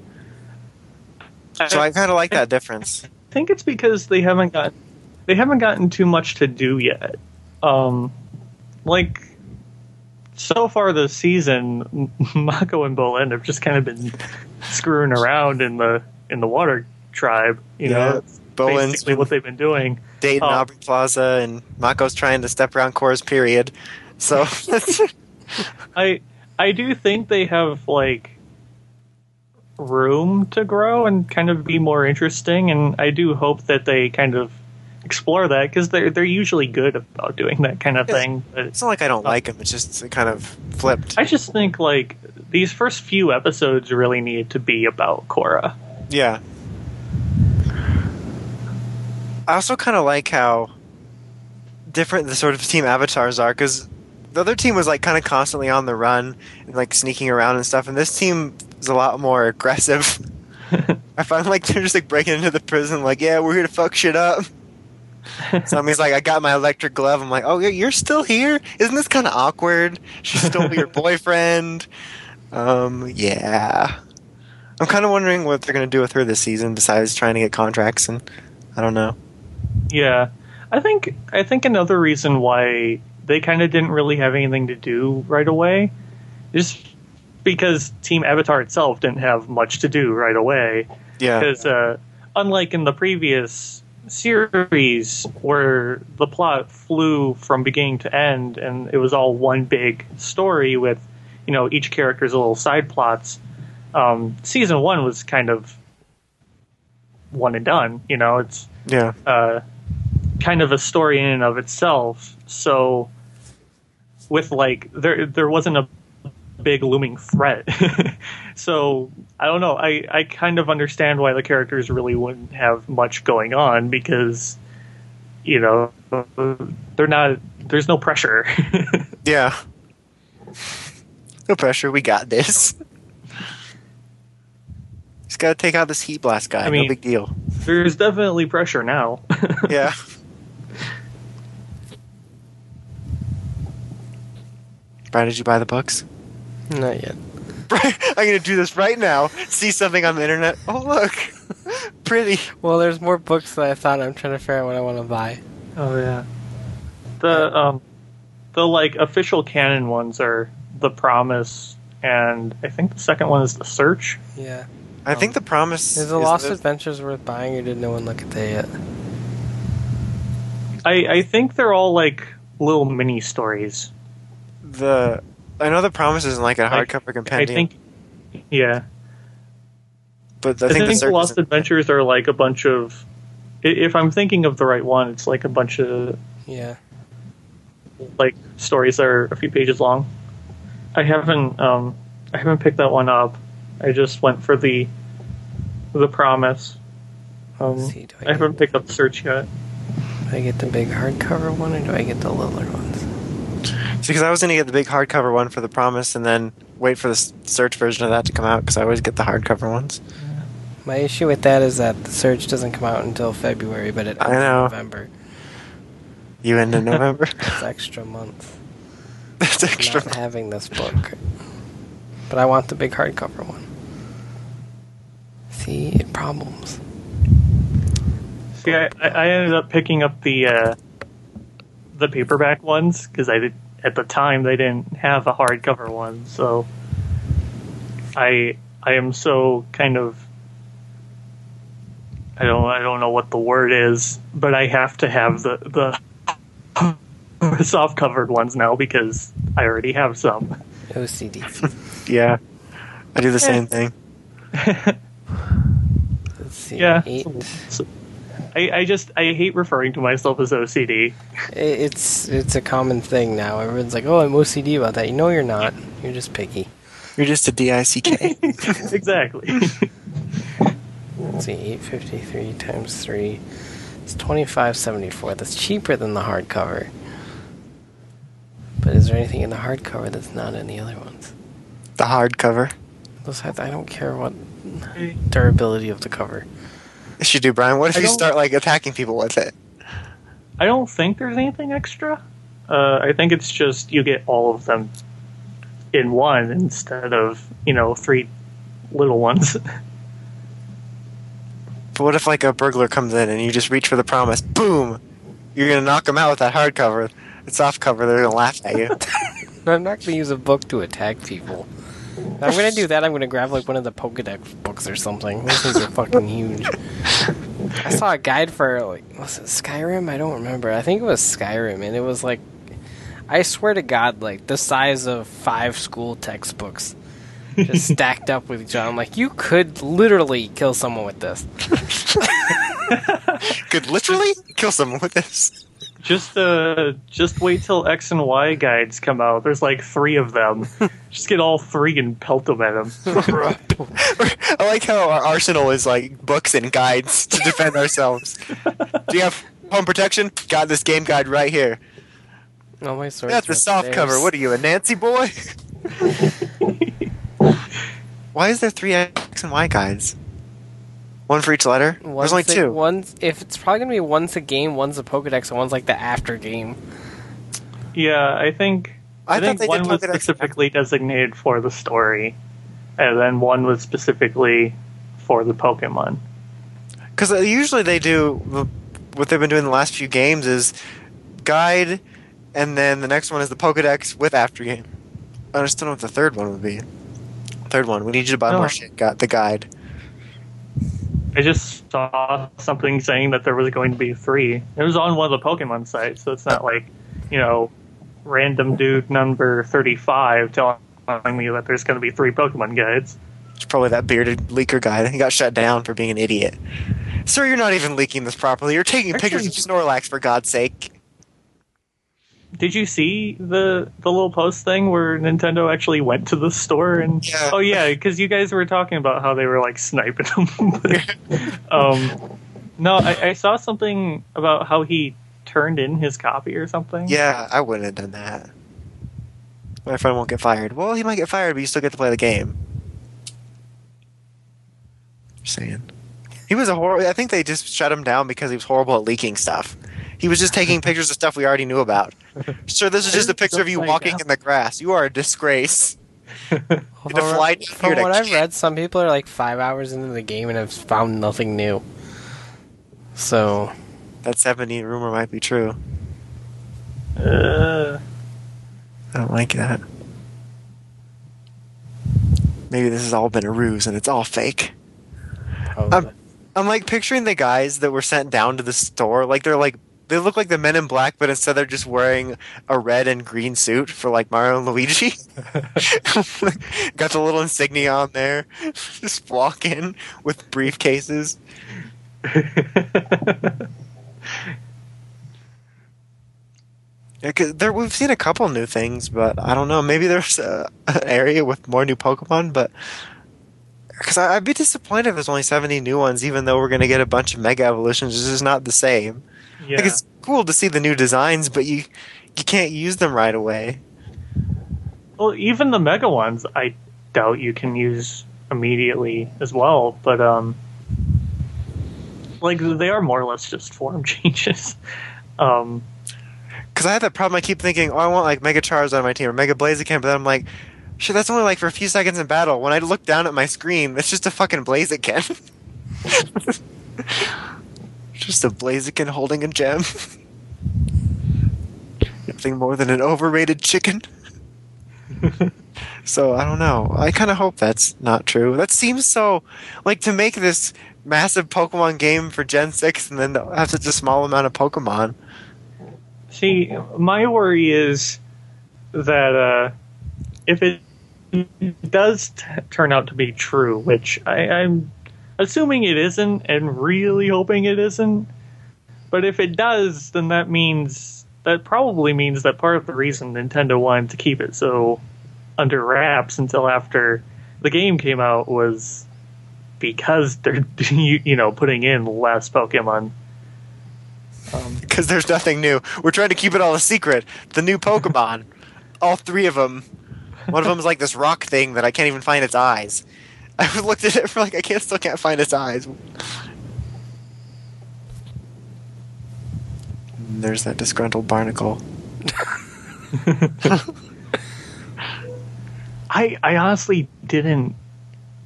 So I kind of like that difference. I think it's because they haven't got they haven't gotten too much to do yet. Um, like so far this season, Mako and Bolin have just kind of been screwing around in the in the water tribe. You know, Yeah. it's, Bolin's basically what they've been doing. dating Oh. Aubrey Plaza, and Mako's trying to step around Korra's period. So I I do think they have like room to grow and kind of be more interesting, and I do hope that they kind of explore that because they're they're usually good about doing that kind of Yes. thing. But it's not like I don't um, like them; It's just it kind of flipped. I just think like these first few episodes really need to be about Korra. Yeah. I also kind of like how different the sort of team avatars are because the other team was like kind of constantly on the run and like sneaking around and stuff, and this team is a lot more aggressive. I find like they're just like breaking into the prison, like, yeah, we're here to fuck shit up. Somebody's like, I got my electric glove. I'm like, oh, you're- you're still here? Isn't this kind of awkward? She stole your boyfriend. Um, yeah. I'm kind of wondering what they're going to do with her this season besides trying to get contracts, and I don't know. Yeah, I think I think another reason why they kind of didn't really have anything to do right away is because Team Avatar itself didn't have much to do right away. Yeah. Because uh, unlike in the previous series, where the plot flew from beginning to end and it was all one big story with you know each character's little side plots, um, season one was kind of one and done. You know, it's Yeah. uh, kind of a story in and of itself. So, with like there there wasn't a big looming threat. so I don't know. I I kind of understand why the characters really wouldn't have much going on because you know they're not. There's no pressure. Yeah. No pressure. We got this. Just got to take out this heat blast guy. I mean- no big deal. There's definitely pressure now. Yeah. Brian, did you buy the books? Not yet. Brian, I'm going to do this right now. See something on the internet. Oh, look. Pretty. Well, there's more books that I thought. I'm trying to figure out what I want to buy. Oh yeah. The um the like official canon ones are The Promise and I think the second one is The Search. Yeah. I think the promise Is the Lost the- Adventures worth buying, or did no one look at that yet? I I think they're all like little mini stories. the I know the promise isn't like a Like, hardcover I compendium, think yeah. but I I think, think, the the Lost Adventures are like a bunch of if I'm thinking of the right one, it's like a bunch of Yeah. like stories that are a few pages long. I haven't um I haven't picked that one up. I just went for the the promise. Um, see, I I haven't picked up search yet. Do I get the big hardcover one, or do I get the littler ones? See, because I was going to get the big hardcover one for the promise, and then wait for the search version of that to come out. Because I always get the hardcover ones. My issue with that is that the search doesn't come out until February, but it I ends in. November. You end in November. It's extra month. That's extra. Not having this book, but I want the big hardcover one. See, it problems. See, I, I I ended up picking up the uh, the paperback ones because I did at the time they didn't have a hardcover one, so I I am so kind of I don't I don't know what the word is, but I have to have the the soft covered ones now because I already have some. OCD. Yeah, I do the same thing. Let's see. Yeah. Eight. So- I, I just I hate referring to myself as OCD. It's it's a common thing now. Everyone's like, "Oh, I'm OCD about that." You know, you're not. You're just picky. You're just a dick. exactly. Let's see, eight fifty three times three. It's twenty five seventy four. That's cheaper than the hardcover. But is there anything in the hardcover that's not in the other ones? the hardcover. Besides, I don't care what durability of the cover. Yes, you do, Brian. What if I you start like attacking people with it? I don't think there's anything extra. Uh, I think it's just you get all of them in one instead of you know three little ones. But what if like a burglar comes in and you just reach for the promise? Boom! You're gonna knock them out with that hardcover. It's soft cover. They're gonna laugh at you. I'm not going to use a book to attack people. If I'm going to do that. I'm going to grab like one of the Pokedex books or something. Those things are fucking huge. I saw a guide for like was it Skyrim? I don't remember. I think it was Skyrim, and it was like, I swear to God, like the size of five school textbooks, just stacked up with each other. I'm like, you could literally kill someone with this. Could literally kill someone with this. Just uh, just wait till X and Y guides come out. There's like three of them. just get all three and pelt them at them. I like how our arsenal is like books and guides to defend ourselves. Do you have home protection? Got this game guide right here. Oh my swords. That's a are soft cover. What are you, a Nancy boy? Why is there three X and Y guides? One for each letter? One's There's only the- two. One's if it's probably gonna be one's a game, one's a Pokedex, and one's like the after game. yeah, I think I I, think they one was Pokedex- specifically designated for the story, and then one was specifically for the Pokemon. Because uh, usually they do what they've been doing the last few games is guide, and then the next one is the Pokedex with after game. I just don't know what the third one would be. Third one, we need you to buy Oh. more shit. Got the guide. I just saw something saying that there was going to be three. It was on one of the Pokemon sites, so it's not like, you know, random dude number 35 telling me that there's going to be three Pokemon guides. It's probably that bearded leaker guy. He got shut down for being an idiot. Sir, you're not even leaking this properly. You're taking pictures of Snorlax for God's sake. Did you see the the little post thing where Nintendo actually went to the store and Yeah. oh yeah, because you guys were talking about how they were like sniping them. um, no, I, I saw something about how he turned in his copy or something. Yeah, I wouldn't have done that. My friend won't get fired. Well, he might get fired, but you still get to play the game. Just saying. He was a horrible. I think they just shut him down because he was horrible at leaking stuff. He was just taking pictures of stuff we already knew about. Sir, this is just a picture of you walking in the grass. You are a disgrace. You had From- fly From what I've read, some people are like five hours into the game and have found nothing new. So That 70 rumor might be true. Uh, I don't like that. Maybe this has all been a ruse and it's all fake. Um, I'm like picturing the guys that were sent down to the store. Like they're like they look like the Men in Black, but instead they're just wearing a red and green suit for like Mario and Luigi. Got the little insignia on there. Just walk in with briefcases. Yeah, 'cause there we've seen a couple new things, but I don't know. Maybe there's a, an area with more new Pokemon, but because I'd be disappointed if there's only 70 new ones, even though we're going to get a bunch of Mega Evolutions. It's just not the same. Yeah. Like it's cool to see the new designs, but you you can't use them right away. Well, even the mega ones, I doubt you can use immediately as well. But um, like they are more or less just form changes. Um, Because I have that problem. I keep thinking, oh, I want like Mega Charizard on my team or Mega Blaziken, but then I'm like, shit, that's only like for a few seconds in battle. When I look down at my screen, it's just a fucking Blaziken. just a Blaziken holding a gem. Nothing more than an overrated chicken. so I don't know. I kind of hope that's not true. That seems so like to make this massive Pokemon game for Gen Six and then have such a small amount of Pokemon. see, my worry is that uh, if it does t- turn out to be true, which I, I'm assuming it isn't, and really hoping it isn't. But if it does, then that means that probably means that part of the reason Nintendo wanted to keep it so under wraps until after the game came out was because they're you, you know putting in less Pokemon. Um, because there's nothing new. We're trying to keep it all a secret. The new Pokemon, all three of them. One of them is like this rock thing that I can't even find its eyes. I looked at it for like I can't still can't find its eyes. And There's that disgruntled barnacle. I I honestly didn't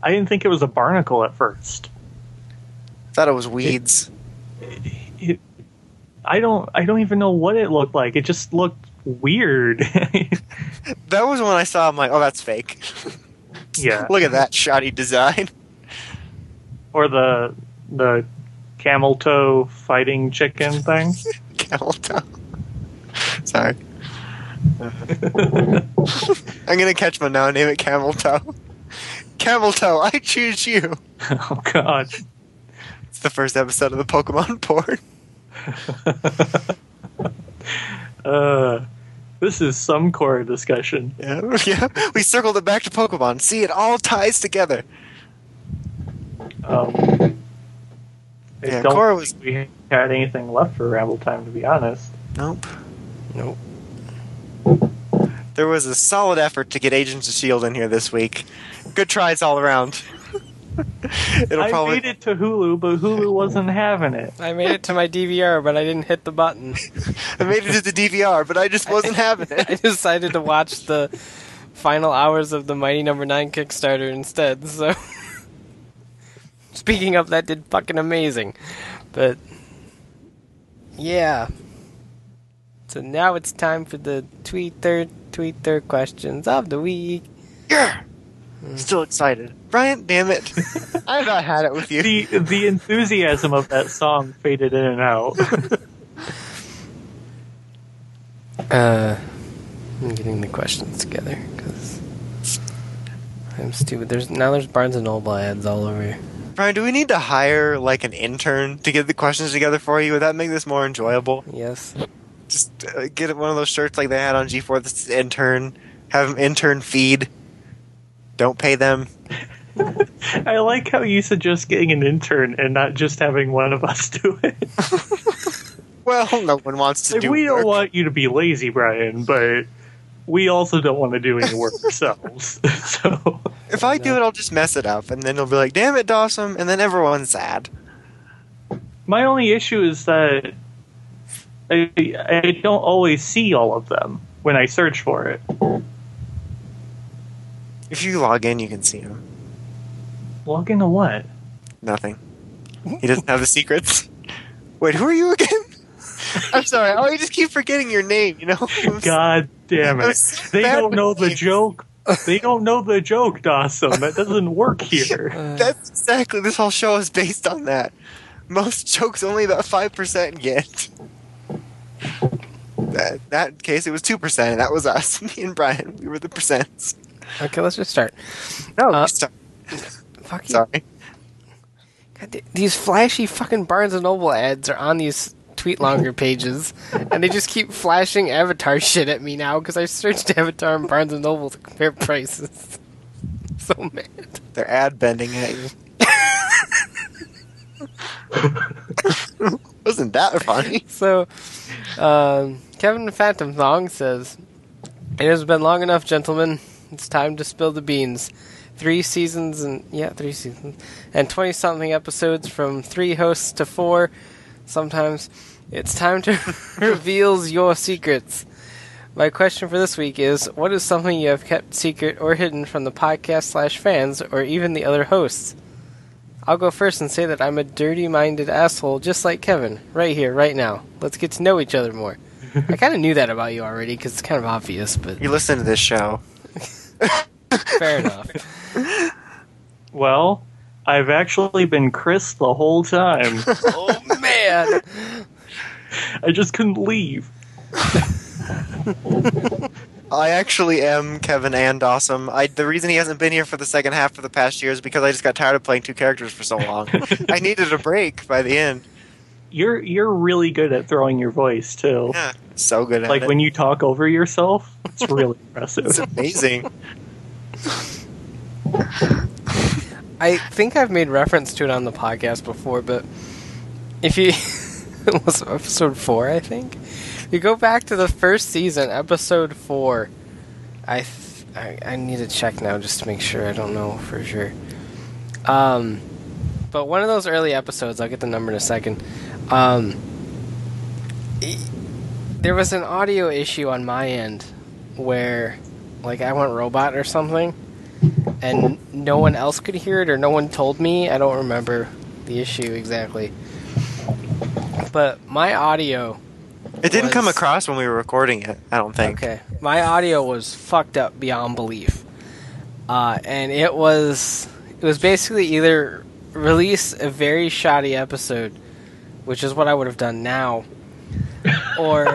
I didn't think it was a barnacle at first. Thought it was weeds. It, I don't I don't even know what it looked like. It just looked weird. That was when I saw. I'm like, oh, that's fake. Yeah. Look at that shoddy design. Or the the camel toe fighting chicken thing. Camel toe. Sorry. I'm gonna catch one now and name it Camel Toe. Camel Toe, I choose you. oh God. It's the first episode of the Pokemon port. Uh, this is some core discussion. Yeah, yeah. We circled it back to Pokemon. See, it all ties together. Um, I Yeah, don't Korra was- think we had anything left for ramble time, to be honest. Nope. Nope. There was a solid effort to get Agents of S.H.I.E.L.D. in here this week. Good tries all around. It'll I probably. made it to Hulu, but Hulu wasn't having it. I made it to my DVR, but I didn't hit the button. I made it to the DVR, but I just wasn't having it. I decided to watch the final hours of the Mighty Number Nine Kickstarter instead. So, speaking of that, did fucking amazing. But yeah. So now it's time for the tweet third tweet third questions of the week. Yeah. Still excited. Brian, damn it. I've not had it with you. The the enthusiasm of that song faded in and out. Uh, I'm getting the questions together because I'm stupid. There's now there's Barnes and Noble ads all over. here. Brian, do we need to hire like an intern to get the questions together for you? Would that make this more enjoyable? Yes. Just uh, get one of those shirts like they had on G4 that's intern. Have them intern feed. Don't pay them. I like how you suggest getting an intern and not just having one of us do it. Well, no one wants to Like, do we don't want you to be lazy, Brian, but we also don't want to do any work ourselves. so If I do it, I'll just mess it up, and then it'll be like, "Damn it, Dawson!" and then everyone's sad. my only issue is that I, I don't always see all of them when I search for it. If you log in, you can see him. Log into what? Nothing. He doesn't have the secrets. Wait, who are you again? I'm sorry. Oh, I just keep forgetting your name. You know. God damn it! so They don't know the names. joke. They don't know the joke, Dawson. That doesn't work here. Uh, That's exactly. This whole show is based on that. Most jokes only about five percent get. That that case, it was two percent, and that was us. Me and Brian, we were the percents. Okay, let's just start. No, Uh, stop. Fuck you. sorry. God, these flashy fucking Barnes and Noble ads are on these TwitLonger pages, and they just keep flashing Avatar shit at me now because I searched Avatar and Barnes and Noble to compare prices. so mad. They're ad bending at you. Wasn't that funny? So, um, Kevin Phantom Thong says, "It has been long enough, gentlemen. It's time to spill the beans. Three seasons and yeah, three seasons and twenty something episodes from three hosts to four. Sometimes it's time to reveal your secrets." My question for this week is: What is something you have kept secret or hidden from the podcast slash fans or even the other hosts? I'll go first and say that I'm a dirty minded asshole just like Kevin, right here, right now. Let's get to know each other more. I kind of knew that about you already because it's kind of obvious, but You listen to this show. Fair enough. Well, I've actually been Chris the whole time. Oh, man! I just couldn't leave. I actually am Kevin and Awesome. I the reason he hasn't been here for the second half for the past year is because I just got tired of playing two characters for so long. I needed a break by the end. You're you're really good at throwing your voice too. Yeah, so good at Like it. when you talk over yourself, it's really impressive. it's amazing. I think I've made reference to it on the podcast before, but if you. it was episode 4, I think? You go back to the first season, episode 4. I, th- I I need to check now just to make sure. I don't know for sure. Um, but one of those early episodes, I'll get the number in a second. Um, there was an audio issue on my end where, like, I went robot or something, and no one else could hear it, or no one told me. I don't remember the issue exactly. But my audio It didn't come across when we were recording it. I don't think. Okay. My audio was fucked up beyond belief. Uh, and it was it was basically either release a very shoddy episode which is what I would have done now. Or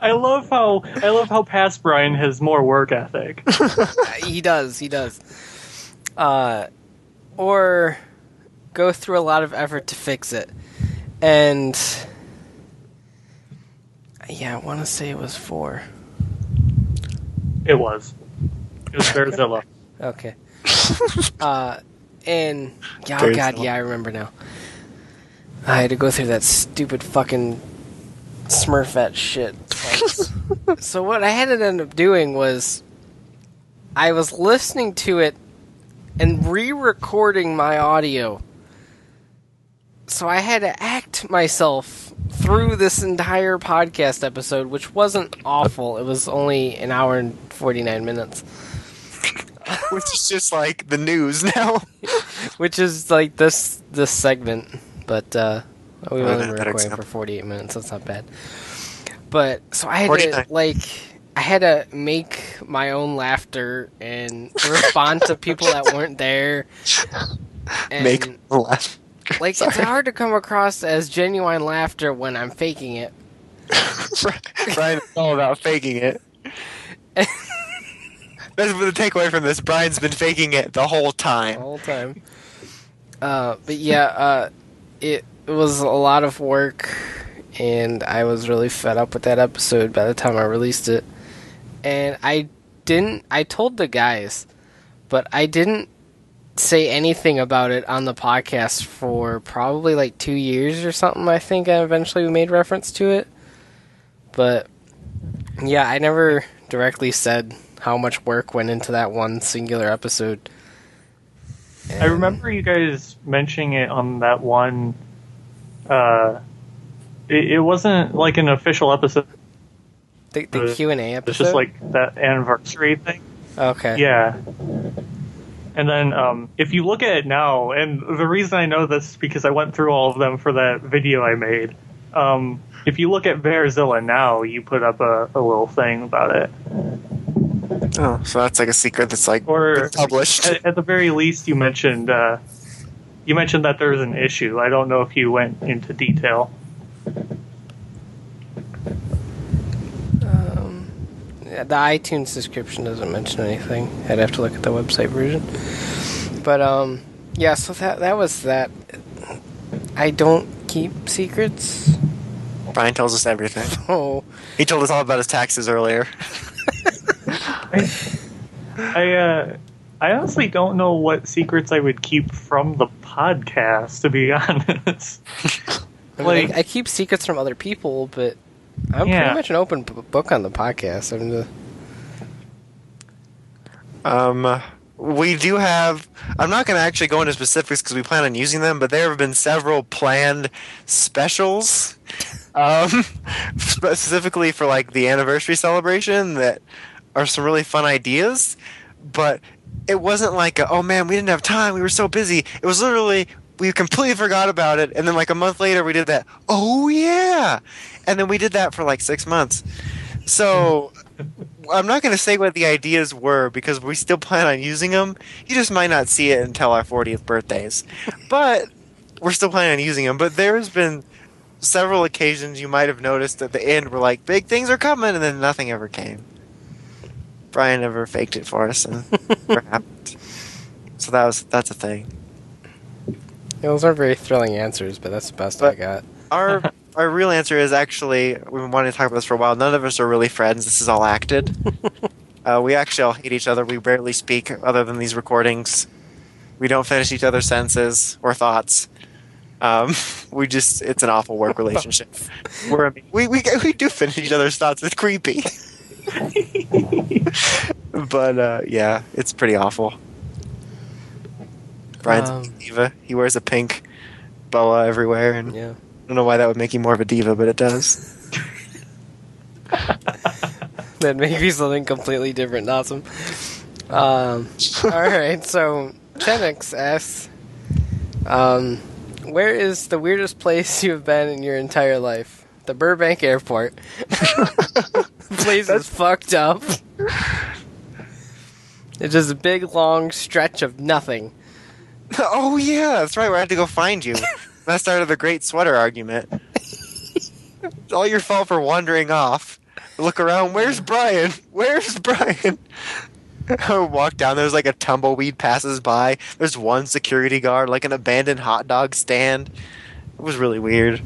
I love how I love how past Brian has more work ethic. he does, he does. Uh, or go through a lot of effort to fix it. And yeah, I want to say it was four. It was. It was Bearzilla. Okay. uh, and yeah, oh Very god, simple. yeah, I remember now. I had to go through that stupid fucking Smurfette shit twice. so what I had to end up doing was, I was listening to it and re-recording my audio. So I had to act myself through this entire podcast episode, which wasn't awful. It was only an hour and forty nine minutes. Which is just like the news now. which is like this this segment, but uh, we Oh, only were recording for 48 minutes. That's not bad. But so I had 49. to like I had to make my own laughter and respond to people that weren't there. And Make laugh. like it's hard to come across as genuine laughter when I'm faking it. Brian is all about faking it. That's the takeaway from this. Brian's been faking it the whole time. the whole time. Uh, but yeah, uh, it, was a lot of work, and I was really fed up with that episode by the time I released it. And I didn't. I told the guys, but I didn't say anything about it on the podcast for probably like two years or something. I think, and eventually made reference to it. But yeah, I never directly said how much work went into that one singular episode. I remember you guys mentioning it on that one. Uh, it, it wasn't like an official episode. The, the Q and A episode. It's just like that anniversary thing. okay. Yeah. And then um, if you look at it now, and the reason I know this is because I went through all of them for that video I made. Um, if you look at Bearzilla now, you put up a, a little thing about it. Oh, so that's like a secret that's like Or published. at, at the very least, you mentioned uh, you mentioned that there was an issue. I don't know if you went into detail. Um, the iTunes description doesn't mention anything. I'd have to look at the website version. But um, yeah. So that that was that. I don't keep secrets. Brian tells us everything. Oh, He told us all about his taxes earlier. I uh, I honestly don't know what secrets I would keep from the podcast. To be honest, I, mean, Like- I, I keep secrets from other people, but I'm Yeah. pretty much an open b- book on the podcast. I mean, the, Um, we do have. I'm not going to actually go into specifics because we plan on using them, but there have been several planned specials, um, specifically for like the anniversary celebration that are some really fun ideas. But it wasn't like, a, oh man, we didn't have time. We were so busy. It was literally we completely forgot about it, and then like a month later we did that. Oh yeah, and then we did that for like six months. So I'm not going to say what the ideas were because we still plan on using them. You just might not see it until our 40th birthdays. But we're still planning on using them. But there's been several occasions you might have noticed at the end where like big things are coming and then nothing ever came. Brian never faked it for us and never happened. So that was that's a thing. those aren't very thrilling answers, but that's the best I got. Our our real answer is actually we've been wanting to talk about this for a while. None of us are really friends. This is all acted. uh, we actually all hate each other. We barely speak other than these recordings. We don't finish each other's sentences or thoughts. Um, we just it's an awful work relationship. We're we, we we do finish each other's thoughts. It's creepy. but uh, yeah, it's pretty awful. Brian's Um, a diva. He wears a pink boa everywhere, and Yeah. I don't know why that would make you more of a diva, but it does. that may be something completely different. Awesome. Um, all right, so Chenix asks, um, "Where is the weirdest place you have been in your entire life?" The Burbank Airport. Place is fucked up. It's just a big long stretch of nothing. oh yeah, that's right. Where I had to go find you. That started the great sweater argument. it's all your fault for wandering off. Look around. Where's Brian? Where's Brian? I walk down. There's like a tumbleweed passes by. There's one security guard, like an abandoned hot dog stand. It was really weird.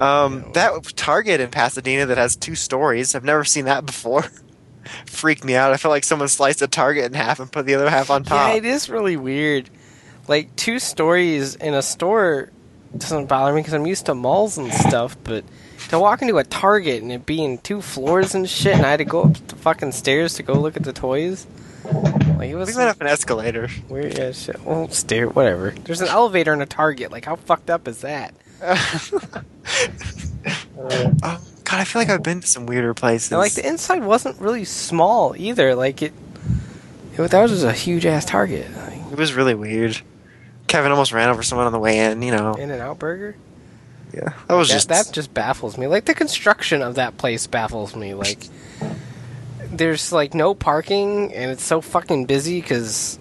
Um, that Target in Pasadena that has two stories. I've never seen that before. Freaked me out. I felt like someone sliced a Target in half and put the other half on top. Yeah, it is really weird. Like two stories in a store doesn't bother me because I'm used to malls and stuff, but to walk into a Target and it being two floors and shit, and I had to go up the fucking stairs to go look at the toys. Like it was. we might have an escalator. weird. Yeah, shit. Well, stair, whatever. There's an elevator in a Target. Like how fucked up is that? Oh, God, I feel like I've been to some weirder places. And like the inside wasn't really small either. Like it, it that was just a huge ass Target. Like, it was really weird. Kevin almost ran over someone on the way in. You know, In and Out Burger. yeah, that was that, just that just baffles me. Like the construction of that place baffles me. Like there's like no parking and it's so fucking busy because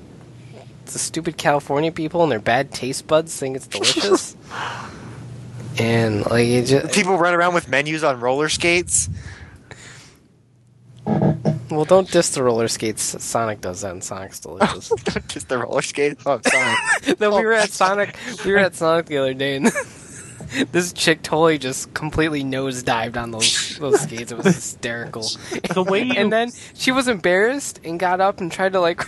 the stupid California people and their bad taste buds think it's delicious. And like it just people run around with menus on roller skates. well, don't diss the roller skates. Sonic does that, and Sonic's delicious. don't diss the roller skates. Oh, sorry. then we were at oh. Sonic. We were at Sonic the other day, and this chick totally just completely nosedived on those those skates. It was hysterical. The way you and then she was embarrassed and got up and tried to like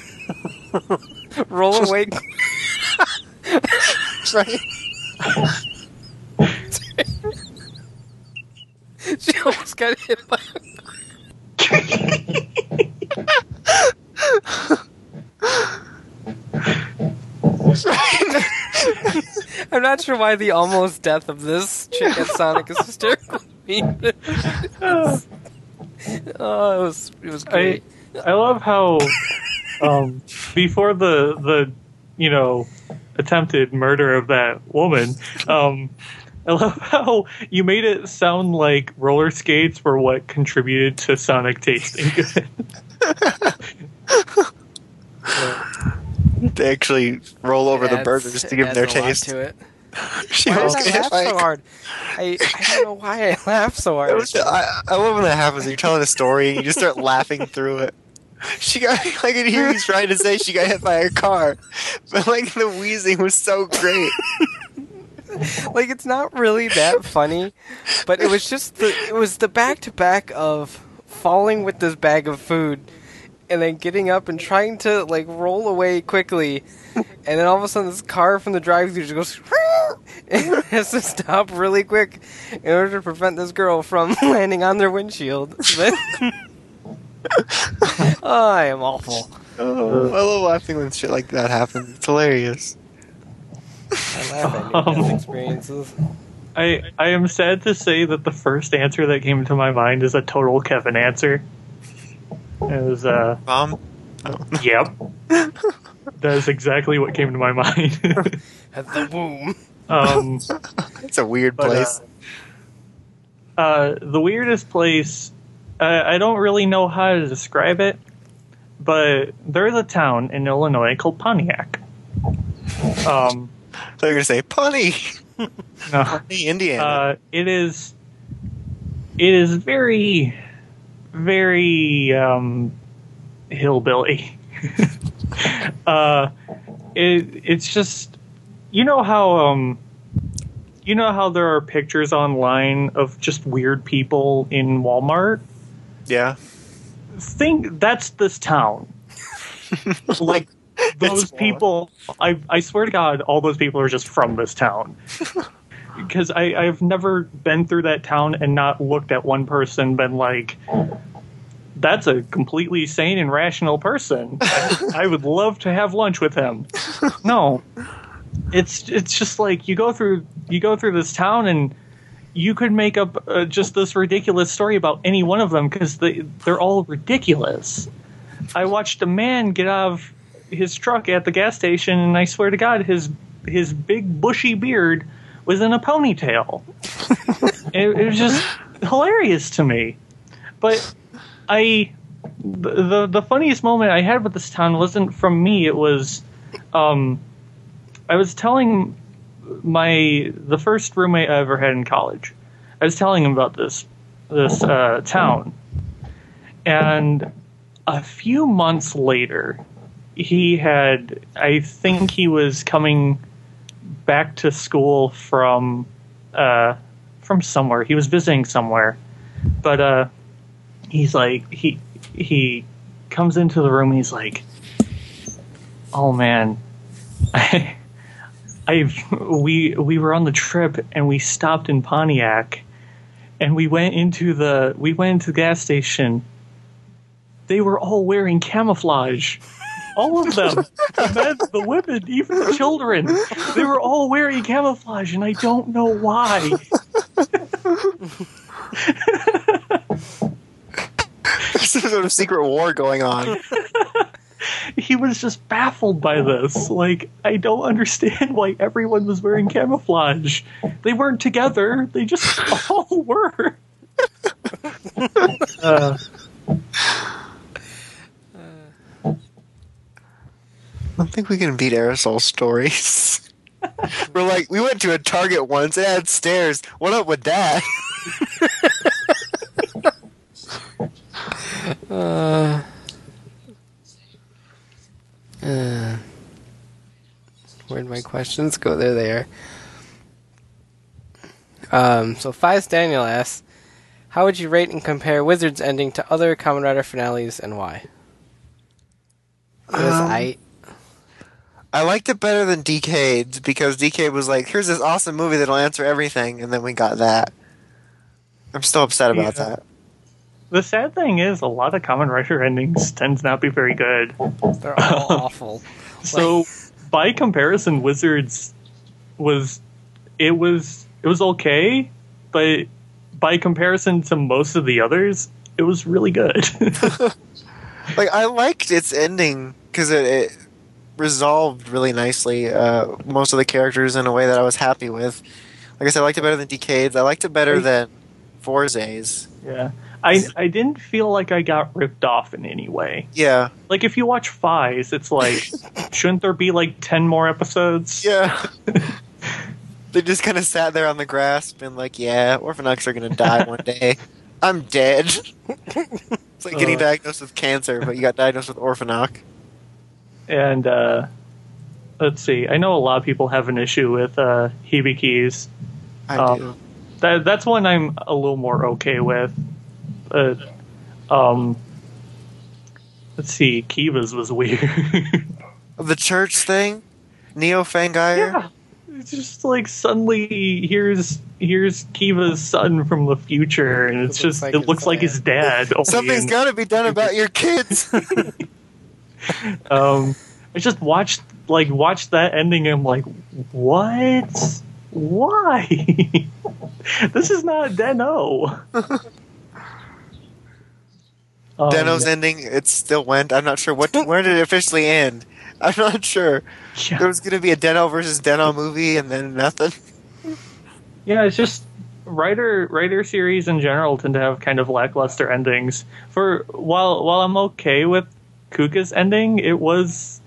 roll away. right. She almost got hit by. I'm not sure why the almost death of this chick at Sonic is hysterical. to me, oh, it was it was I great. I love how um, before the the you know attempted murder of that woman, um, I love how you made it sound like roller skates were what contributed to Sonic tasting good. They actually roll over the Adds- burgers to give them their a lot taste. To it. She Why almost did I laugh by a so hard? I, I don't know why I laughed so hard. Was- I, I love when that happens. You're telling a story and you just start laughing through it. She got. I could hear you trying to say she got hit by a car, but like the wheezing was so great. like it's not really that funny, but it was just the it was the back to back of falling with this bag of food and then getting up and trying to like roll away quickly and then all of a sudden this car from the drive through just goes and has to stop really quick in order to prevent this girl from landing on their windshield. But oh, I am awful. Oh, I love laughing when shit like that happens. It's hilarious. I laugh at near-death experiences. I I am sad to say that the first answer that came to my mind is a total Kevin answer. It was uh Mom, yep. That is exactly what came to my mind. At the womb. um it's a weird But, place. uh, uh, the weirdest place, uh, I don't really know how to describe it, but there's a town in Illinois called Pontiac. Um, so you're gonna say Punny, no, Punny, Indiana. uh, it is, it is very, very um, hillbilly. uh, it it's just, you know how um, you know how there are pictures online of just weird people in Walmart. yeah, Think that's this town. like those people, I I swear to God, all those people are just from this town. Because I I've never been through that town and not looked at one person, been like. That's a completely sane and rational person. I, I would love to have lunch with him. No, it's it's just like you go through you go through this town and you could make up uh, just this ridiculous story about any one of them because they they're all ridiculous. I watched a man get out of his truck at the gas station, and I swear to God, his his big bushy beard was in a ponytail. it, it was just hilarious to me. But I the, the the funniest moment I had with this town wasn't from me. It was um, I was telling my the first roommate I ever had in college. I was telling him about this this uh, town, and a few months later, he had I think he was coming back to school from uh, from somewhere. He was visiting somewhere, but uh, he's like he he comes into the room. He's like, "Oh man, I, I've we we were on the trip and we stopped in Pontiac, and we went into the we went into the gas station. They were all wearing camouflage." All of them, the men, the women, even the children, they were all wearing camouflage, and I don't know why. There's some sort of secret war going on. he was just baffled by this. Like, I don't understand why everyone was wearing camouflage. They weren't together. They just all were. Uh, don't think we can beat aerosol stories. We're like, we went to a Target once. It had stairs. What up with that? Uh, uh, where'd my questions go? There they are. Um, so Fives Daniel asks, how would you rate and compare Wizard's ending to other Kamen Rider finales and why? Was Um, I. I liked it better than Decades because Decade was like, here's this awesome movie that'll answer everything, and then we got that. I'm still upset about Yeah. that. the sad thing is, a lot of Kamen Rider endings tend to not be very good. They're all awful. So, by comparison, Wizards was it was it was okay, but by comparison to most of the others, it was really good. Like, I liked its ending because it, it resolved really nicely uh, most of the characters in a way that I was happy with. Like I said, I liked it better than Decades. I liked it better than Fourze's. yeah. I, I didn't feel like I got ripped off in any way. Yeah, Like if you watch Faiz, it's like shouldn't there be like ten more episodes? yeah. they just kind of sat there on the grass, been like, "Yeah, Orphnoch are gonna die one day. I'm dead." it's like getting Uh. diagnosed with cancer, but you got diagnosed with Orphnoch. And uh, let's see, I know a lot of people have an issue with uh, Hibiki. I Um, do. That that's one I'm a little more okay with. But um, let's see, Kiva's was weird. The church thing, Neo Fangire. yeah, it's just like suddenly here's here's Kiva's son from the future, and it's It just like it looks like his dad. Something's in- got to be done about your kids. um, I just watched like watched that ending. And I'm like, what? Why? this is not Den-O. Um, Den-O's ending, it still went. I'm not sure what. Where did it officially end? I'm not sure. yeah. There was going to be a Den-O versus Den-O movie, and then nothing. Yeah, it's just rider rider series in general tend to have kind of lackluster endings. For while while I'm okay with Kuuga's ending, it was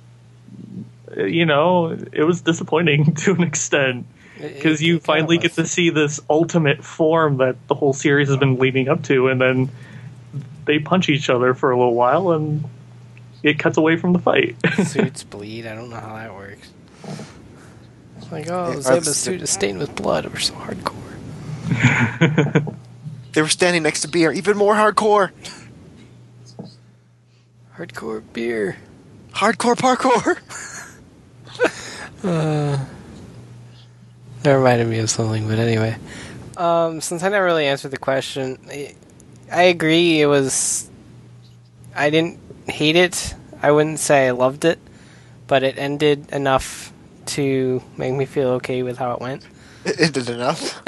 you know it was disappointing to an extent because you finally get to see this ultimate form that the whole series has been leading up to, and then they punch each other for a little while, and it cuts away from the fight. suits bleed. I don't know how that works. It's like, oh, Yeah, Zeba's suit is stained with blood. We're so hardcore. They were standing next to beer, even more hardcore. Hardcore beer. Hardcore parkour. Uh, that reminded me of something, but anyway. Um, since I never really answered the question, I, I agree. It was. I didn't hate it. I wouldn't say I loved it, but it ended enough to make me feel okay with how it went. It, it did enough.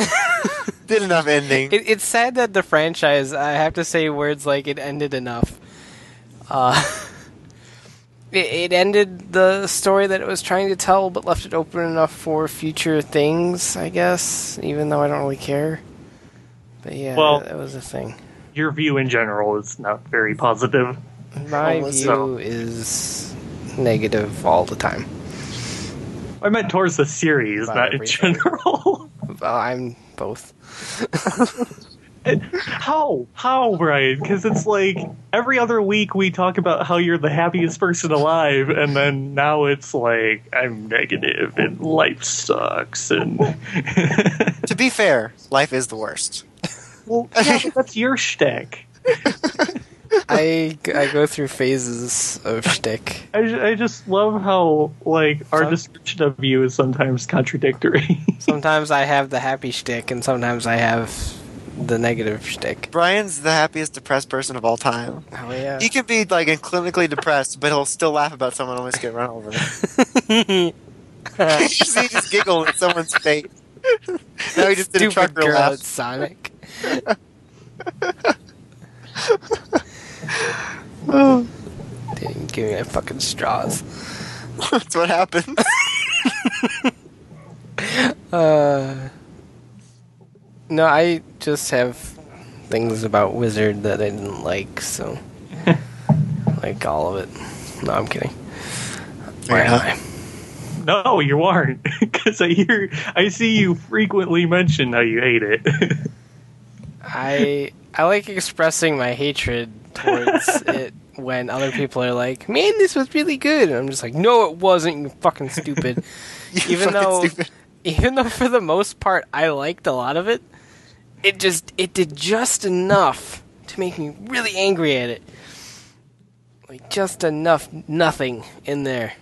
did enough ending. It, it's sad that the franchise. I have to say words like "it ended enough." Uh, it, it ended the story that it was trying to tell, but left it open enough for future things. I guess, even though I don't really care. But yeah, Well- that was a thing. Your view in general is not very positive. My view so- is negative all the time. I meant towards the series, About not in general. I'm both. how? How, Brian? Because it's like every other week we talk about how you're the happiest person alive, and then now it's like I'm negative and life sucks. And To be fair, life is the worst. well, yeah, that's your shtick. I, I go through phases of shtick. I, I just love how like our Some- description of you is sometimes contradictory. Sometimes I have the happy shtick, and sometimes I have the negative shtick. Brian's the happiest depressed person of all time. Oh yeah. He can be like clinically depressed, but he'll still laugh about someone almost getting run over. he just giggle at someone's face. now he just did a trucker girl laugh. Sonic. Didn't give me my fucking straws. That's what happened. Uh, no, I just have things about Wizard that I didn't like, so like all of it. No, I'm kidding. Why am I? no, you aren't, because I hear I see you frequently mention how you hate it. I I like expressing my hatred towards it when other people are like, "Man, this was really good," and I'm just like, "No, it wasn't. You fucking stupid." You Even fucking though- stupid. Even though for the most part I liked a lot of it, it just it did just enough to make me really angry at it. Like just enough nothing in there.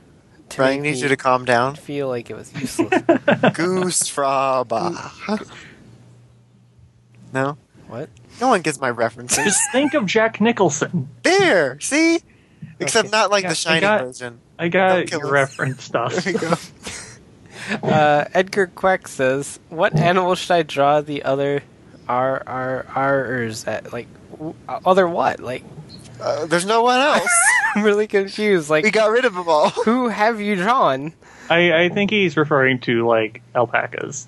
To Brian needs you to calm down. feel like it was useless. Goose fraba. No, what? no one gets my references. Just think of Jack Nicholson. There, see, except Okay. not like Yeah, I the shiny got- version. I got Don't kill your us. reference stuff. There we go. Uh, Edgar Queck says, "What animal should I draw the other R R R's at? Like, w- other what? Like, Uh, there's no one else. I'm really confused. Like, we got rid of them all. who have you drawn? I, I think he's referring to like alpacas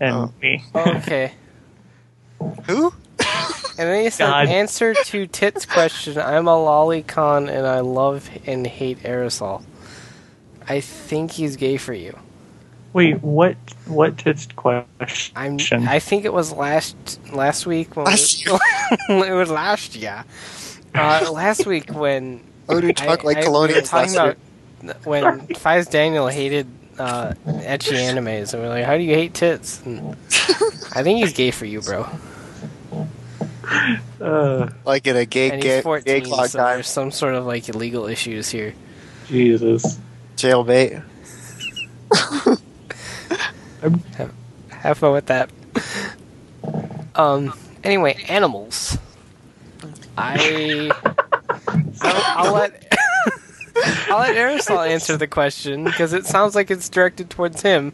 and Oh. me. Okay." Who? And then he said, God. "Answer to Tit's question. I'm a lolicon and I love and hate aerosol. I think he's gay for you. Wait, what? What tits I'm. question? I think it was last last week. When Last we, it was last year. Uh, last week when Oh, do talk I- like I- we talking last about when Fives Daniel hated uh, ecchi animes, and we're like, "How do you hate tits?" And I think he's gay for you, bro. uh, Like in a gay And gay, he's 14, gay clock so time there's some sort of like illegal issues here. Jesus. jailbait. Have fun with that. Um. Anyway, animals. I. I'll, I'll let. I'll let Aerosol answer the question because it sounds like it's directed towards him.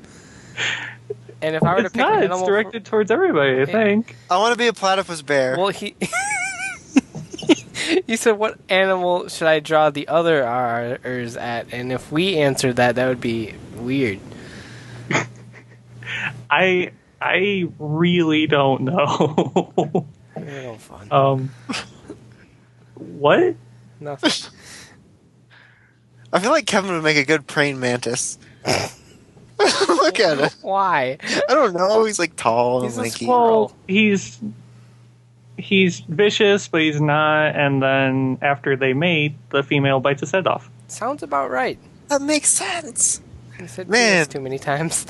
And if I were to It's pick not. an It's animal, directed towards everybody. I think. I want to be a platypus bear. well, he. you said, "What animal should I draw the other R's at?" And if we answered that, that would be weird. I I really don't know. Real fun. um. What? Nothing. I feel like Kevin would make a good praying mantis. Look at it. Why? I don't know. He's like tall and He's a lanky. squirrel. Well, he's he's vicious, but he's not. And then after they mate, the female bites his head off. Sounds about right. That makes sense. I said Man. too many times.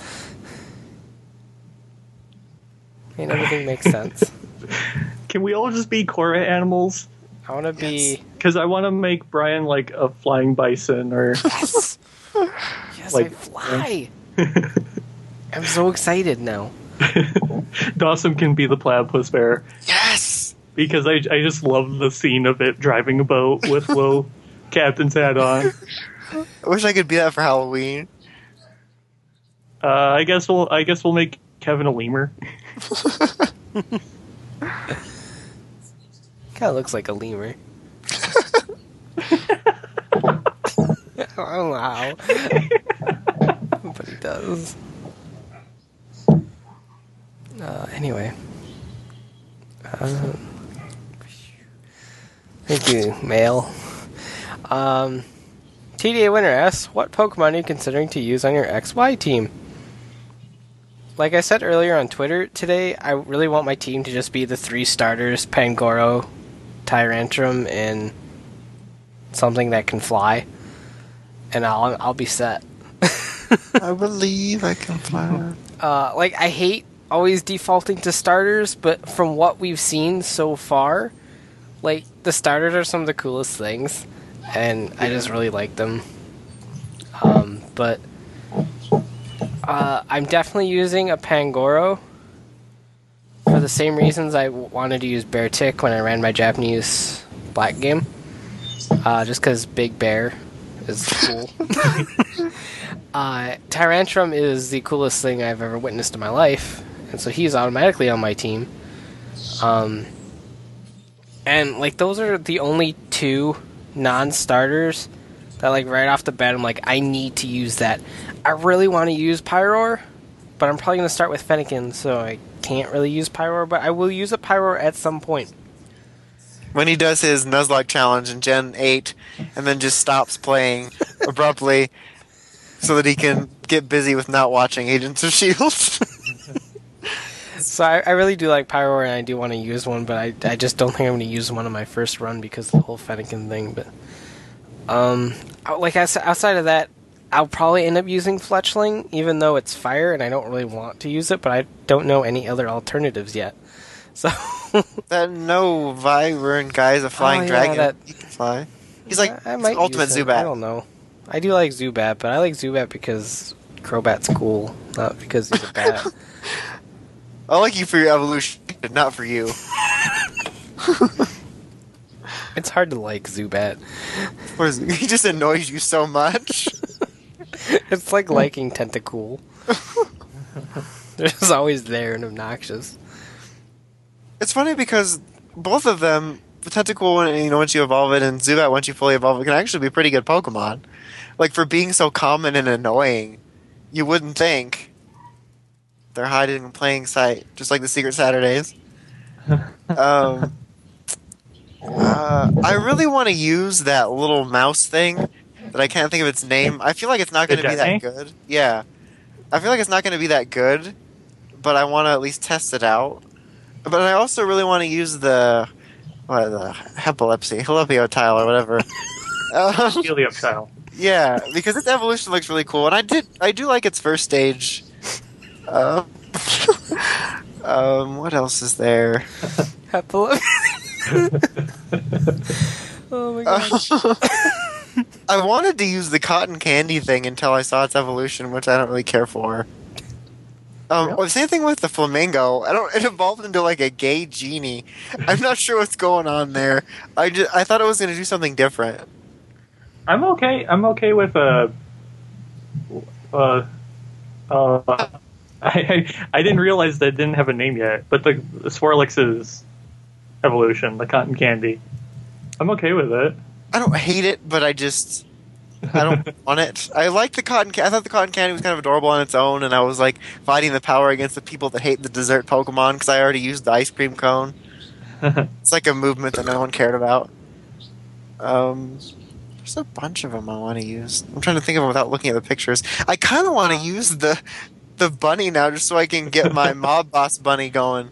And everything makes sense. Can we all just be Korra animals? I want to be. Because I want to make Brian like a flying bison or Yes! Yes, I Like- fly! I'm so excited now. Dawson can be the platypus bear. Yes. Because I, I just love the scene of it driving a boat with low captain's hat on. I wish I could be that for Halloween. Uh, I guess we'll I guess we'll make Kevin a lemur. Kind of looks like a lemur. I don't know how. but he does. Uh, anyway. Uh, thank you, mail. Um, TDA Winner asks, what Pokemon are you considering to use on your XY team? Like I said earlier on Twitter today, I really want my team to just be the three starters Pangoro, Tyrantrum, and something that can fly. And I'll, I'll be set. I believe I can fly. Uh, like, I hate always defaulting to starters, but from what we've seen so far, like, the starters are some of the coolest things, and I just really like them. Um, but uh, I'm definitely using a Pangoro for the same reasons I w- wanted to use Beartic when I ran my Japanese black game. Uh, just because Big Bear is cool. uh, Tyrantrum is the coolest thing I've ever witnessed in my life, and so he's automatically on my team. Um, and like those are the only two non-starters that like right off the bat I'm like I need to use that. I really want to use Pyroar, but I'm probably gonna start with Fennekin, so I can't really use Pyroar, but I will use a Pyroar at some point. When he does his Nuzlocke challenge in Gen 8 and then just stops playing abruptly so that he can get busy with not watching Agents of S.H.I.E.L.D. So I, I really do like Pyroar, and I do want to use one, but I, I just don't think I'm going to use one on my first run because of the whole Fennekin thing. But um, like outs- outside of that, I'll probably end up using Fletchling, even though it's fire, and I don't really want to use it. But I don't know any other alternatives yet. So that Noivern guy is a flying Oh, yeah, dragon. that- He can fly. He's like I, I might ultimate use it. Zubat. I don't know. I do like Zubat, but I like Zubat because Crobat's cool, not because he's a bat. I like you for your evolution, not for you. it's hard to like Zubat. Or is- he just annoys you so much. It's like liking Tentacool. They're just always there and obnoxious. It's funny because both of them, the Tentacool, when- you know, once you evolve it, and Zubat, once you fully evolve it, can actually be pretty good Pokemon. Like, for being so common and annoying, you wouldn't think they're hiding in plain sight, just like the Secret Saturdays. um, uh, I really want to use that little mouse thing that I can't think of its name. I feel like it's not going to be that good. Yeah. I feel like it's not going to be that good, but I want to at least test it out. But I also really want to use the what the epilepsy, Helioptile or whatever. um, Helioptile. yeah, because its evolution looks really cool, and I did I do like its first stage. Uh, um, what else is there? Hepala- oh my god. I wanted to use the cotton candy thing until I saw its evolution, which I don't really care for. Um, well, same thing with the flamingo. I don't. It evolved into like a gay genie. I'm not sure what's going on there. I just, I thought it was going to do something different. I'm okay. I'm okay with uh, uh, uh. I, I didn't realize that it didn't have a name yet, but the, the Swirlix's evolution, the cotton candy. I'm okay with it. I don't hate it, but I just I don't want it. I like the cotton. Ca- I thought the cotton candy was kind of adorable on its own, and I was like fighting the power against the people that hate the dessert Pokemon because I already used the ice cream cone. It's like a movement that no one cared about. Um, there's a bunch of them I want to use. I'm trying to think of them without looking at the pictures. I kind of want to use the the bunny now, just so I can get my mob boss bunny going.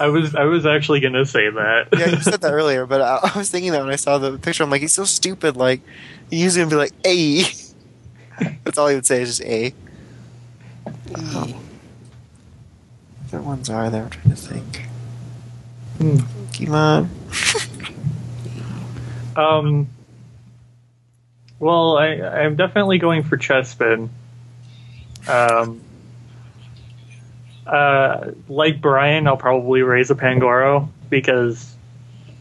I was I was actually gonna say that. Yeah, you said that earlier, but I, I was thinking that when I saw the picture, I'm like, he's so stupid. Like, he's usually would be like, "A." That's all he would say is just "A." E. What ones are there? I'm trying to think. Hmm. Pokemon. Um. Well, I I'm definitely going for Chespin. Um. Uh, like Brian, I'll probably raise a Pangoro because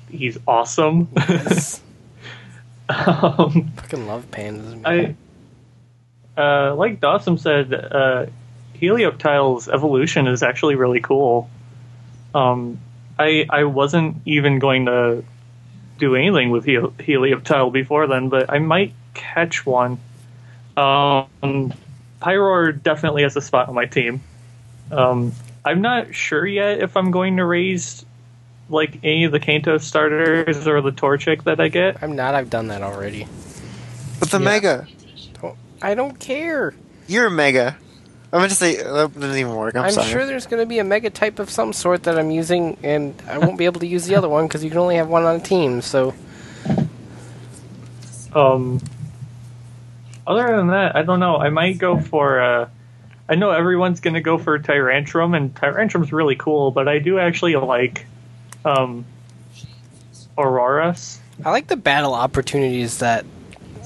he's awesome. Yes. um, Fucking love pandas. man. I, uh, like Dawson said, uh, Helioptile's evolution is actually really cool. Um, I I wasn't even going to do anything with Hel- Helioptile before then, but I might catch one. Um, Pyroar definitely has a spot on my team. Um, I'm not sure yet if I'm going to raise like any of the Kanto starters or the Torchic that I get. I'm not. I've done that already. But the Yeah. Mega, I don't care. you're a Mega. I'm gonna say that didn't even work. I'm, I'm, sorry. sure there's going to be a mega type of some sort that I'm using, and I won't be able to use the other one because you can only have one on a team. So Um, other than that, I don't know. I might go for. Uh, I know everyone's gonna go for Tyrantrum, and Tyrantrum's really cool, but I do actually like um, Aurorus. I like the battle opportunities that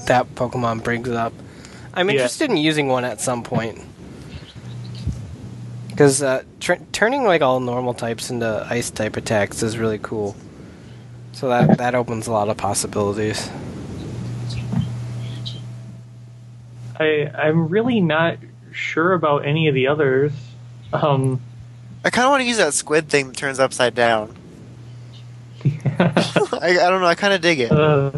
that Pokemon brings up. I'm Yeah. interested in using one at some point. Because uh, tr- turning like all normal types into ice type attacks is really cool. So that that opens a lot of possibilities. I I'm really not sure about any of the others. Um, I kind of want to use that squid thing that turns upside down. I, I don't know. I kind of dig it. uh,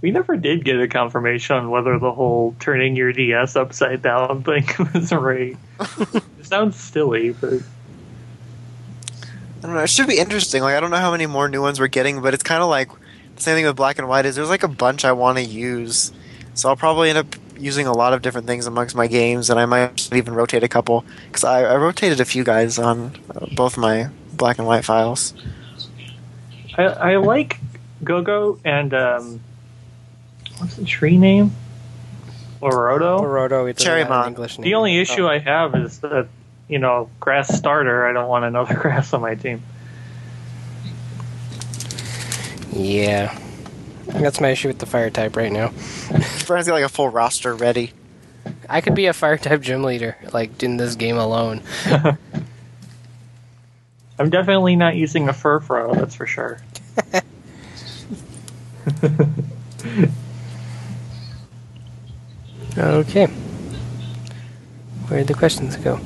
we never did get a confirmation on whether the whole turning your DS upside down thing was right. it sounds silly, but I don't know. It should be interesting. Like I don't know how many more new ones we're getting, but it's kind of like same thing with black and white. Is there's like a bunch I want to use, so I'll probably end up using a lot of different things amongst my games, and I might even rotate a couple because I, I rotated a few guys on uh, both my black and white files. I, I like Go-Go and um, what's the tree name? Orodo. Orodo, it doesn't have an English name. The only issue Oh. I have is that you know grass starter. I don't want another grass on my team. Yeah. That's my issue with the fire type right now. Brian's got like a full roster ready. I could be a fire type gym leader, like in this game alone. I'm definitely not using a Furfrou. That's for sure. Okay. Where'd the questions go?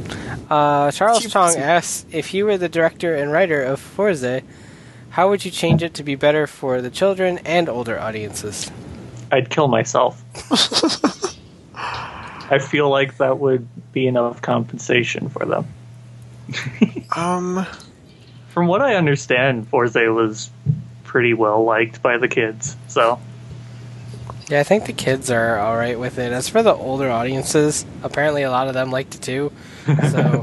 Uh, Charles Chong asks if you were the director and writer of Fourze, how would you change it to be better for the children and older audiences? I'd kill myself. I feel like that would be enough compensation for them. Um, From what I understand, Fourze was pretty well liked by the kids. So Yeah, I think the kids are all right with it. As for the older audiences, apparently a lot of them liked it too. So,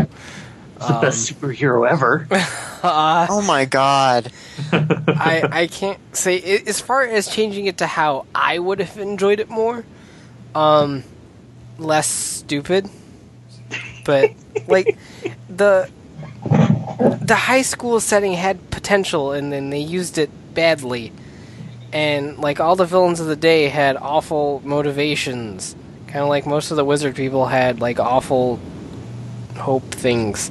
it's the um, best superhero ever. uh, oh my god. I I can't say i as far as changing it to how I would have enjoyed it more, um, less stupid, but like the the high school setting had potential and then they used it badly, and like all the villains of the day had awful motivations, kind of like most of the wizard people had like awful hope things,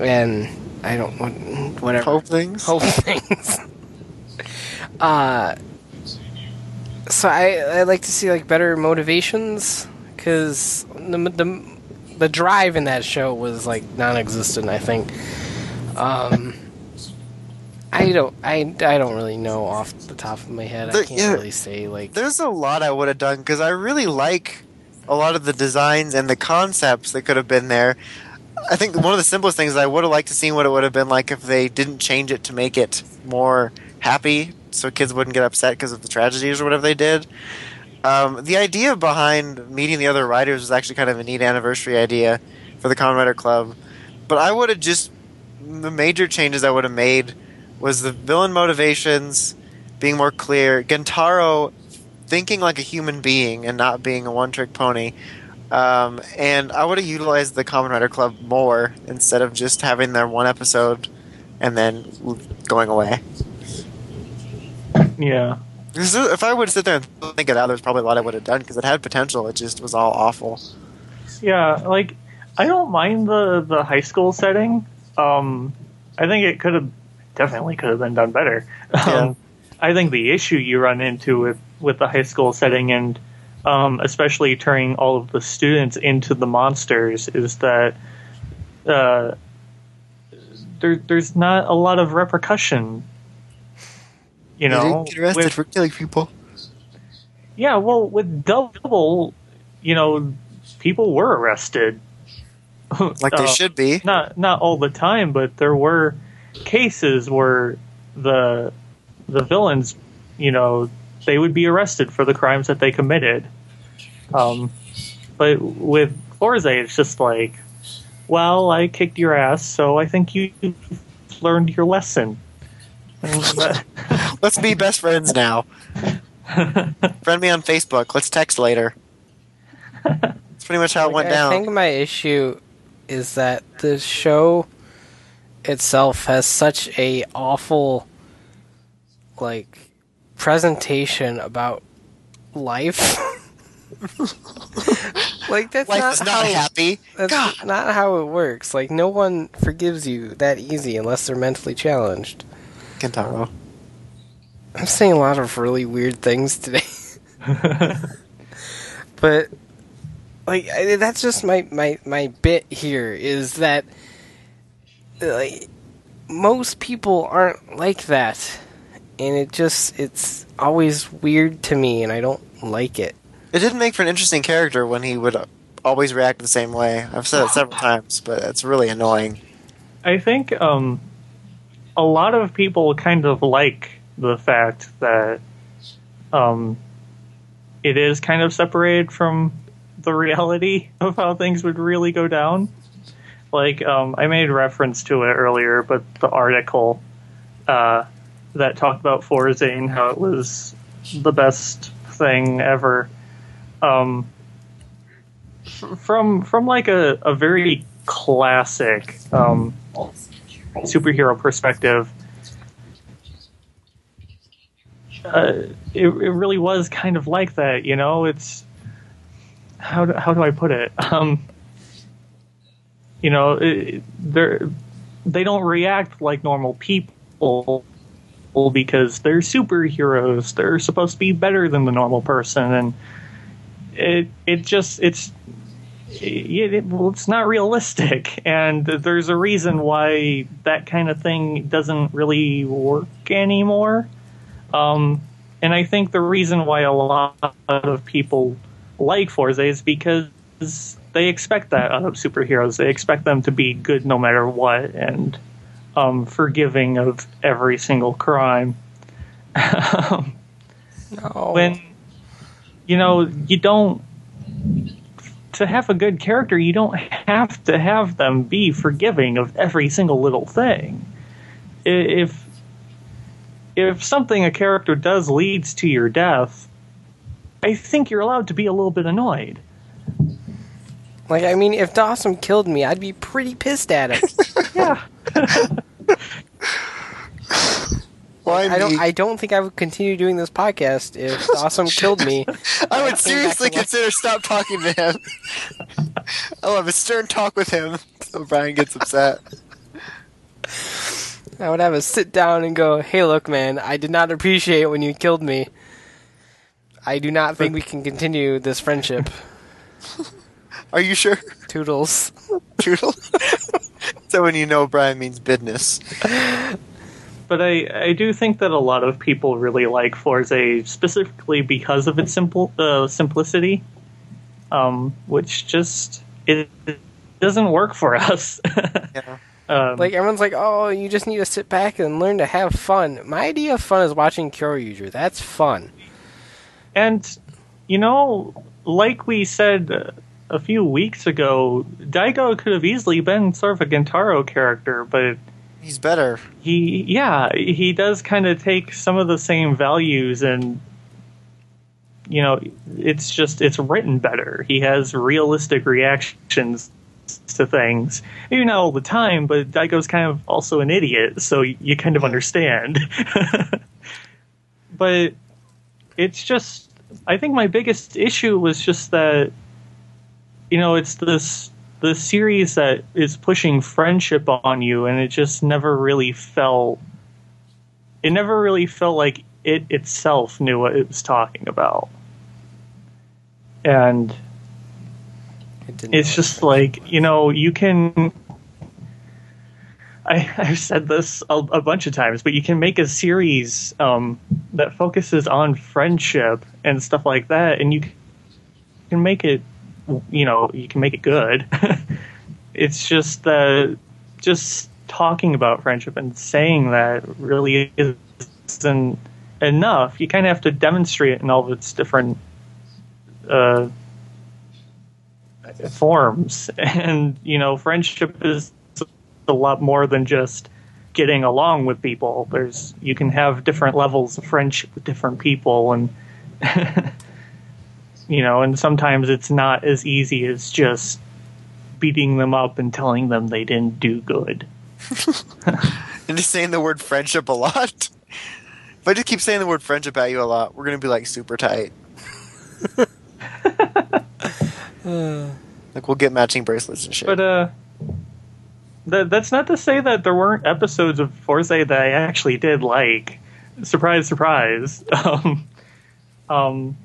and I don't want whatever Hope things. whole things. uh, so I I like to see like better motivations because the, the the drive in that show was like non-existent. I think. Um, I don't I I don't really know off the top of my head. I can't yeah. really say like. There's a lot I would have done because I really like a lot of the designs and the concepts that could have been there. I think one of the simplest things I would have liked to see what it would have been like if they didn't change it to make it more happy, so kids wouldn't get upset because of the tragedies or whatever they did. Um, the idea behind meeting the other writers was actually kind of a neat anniversary idea for the Kamen Rider Club, but I would have just the major changes I would have made was the villain motivations being more clear, Gentaro thinking like a human being and not being a one-trick pony. Um, and I would have utilized the Kamen Rider Club more instead of just having their one episode and then going away. yeah. If I would sit there and think it out, there's probably a lot I would have done because it had potential. It just was all awful. Yeah, like I don't mind the the high school setting. Um, I think it could have definitely could have been done better. Um, I think the issue you run into with with the high school setting and um, especially turning all of the students into the monsters is that uh, there there's not a lot of repercussion. You They know, didn't get arrested with- for killing people. yeah, well, with double, you know, people were arrested. Like they Uh, should be. Not not all the time, but there were cases where the the villains, you know, they would be arrested for the crimes that they committed. Um, but with Fourze, it's just like, well, I kicked your ass, so I think you learned your lesson. Let's be best friends now. Friend me on Facebook. Let's text later. That's pretty much how it went I down. I think my issue is that the show itself has such a awful like presentation about life. like that's Life not, is not how, happy. That's God. not how it works. Like no one forgives you that easy unless they're mentally challenged. Kentaro. I'm saying a lot of really weird things today. but like I, that's just my, my my bit here is that like most people aren't like that and it just it's always weird to me and I don't like it. It didn't make for an interesting character when he would always react the same way. I've said it several times, but it's really annoying. I think um, a lot of people kind of like the fact that um, it is kind of separated from the reality of how things would really go down. Like um, I made reference to it earlier, but the article uh, that talked about Fourze and how it was the best thing ever. Um, from from like a, a very classic um, superhero perspective, uh, it, it really was kind of like that. You know, it's how do, how do I put it? Um, you know, it, they're they don't react like normal people because they're superheroes. They're supposed to be better than the normal person, and it it just it's it, it, it's not realistic, and there's a reason why that kind of thing doesn't really work anymore. Um, and I think the reason why a lot of people like Fourze is because they expect that out of superheroes. They expect them to be good no matter what, and um, forgiving of every single crime. Um, No. when you know you don't to have a good character you don't have to have them be forgiving of every single little thing if if something a character does leads to your death i think you're allowed to be a little bit annoyed like I mean if Dawson killed me, I'd be pretty pissed at him. yeah Why I don't me? I don't think I would continue doing this podcast if Dawson killed me. I would back seriously consider stop talking to him. I'll have a stern talk with him so Brian gets upset. I would have a sit down and go, "Hey, look, man, I did not appreciate when you killed me. I do not think we can continue this friendship." Are you sure? Toodles. Toodles. so when you know Brian means business. but I, I do think that a lot of people really like Fourze specifically because of its simple uh, simplicity, um, which just it, it doesn't work for us. Yeah. um, Like everyone's like, "Oh, you just need to sit back and learn to have fun." My idea of fun is watching Kyoryuger. That's fun. and you know, like we said uh, a few weeks ago, Daigo could have easily been sort of a Gentaro character, but He's better. he yeah he does kind of take some of the same values and you know it's just it's written better. He has realistic reactions to things. Maybe not all the time but Daigo's kind of also an idiot so you kind of understand. But it's just i think my biggest issue was just that you know it's this the series that is pushing friendship on you and it just never really felt it never really felt like it itself knew what it was talking about. And It it's just like you know you can I, I've said this a, a bunch of times, but you can make a series um, that focuses on friendship and stuff like that, and you can make it, you know, you can make it good. it's just that just talking about friendship and saying that really is isn't enough. You kind of have to demonstrate it in all of its different uh, forms. And, you know, friendship is a lot more than just getting along with people. There's you can have different levels of friendship with different people and you know, and sometimes it's not as easy as just beating them up and telling them they didn't do good. And just saying the word friendship a lot. If I just keep saying the word friendship at you a lot, we're gonna be like super tight. like we'll get matching bracelets and shit. But uh that, that's not to say that there weren't episodes of Fourze that I actually did like. Surprise, surprise. Um, um,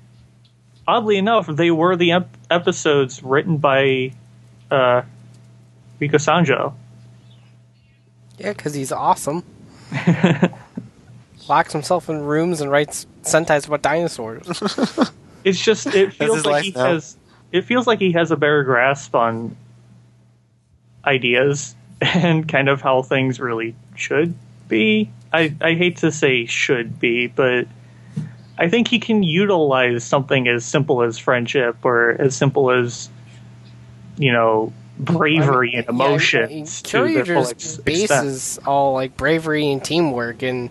oddly enough, they were the ep- episodes written by uh, Riku Sanjo. Yeah, because he's awesome. Locks himself in rooms and writes sentences about dinosaurs. It's just it feels like he now. has it feels like he has a better grasp on ideas and kind of how things really should be. I, I hate to say should be, but I think he can utilize something as simple as friendship or as simple as you know bravery and Yeah, emotions to their full Courier's ex- base is all like bravery and teamwork, and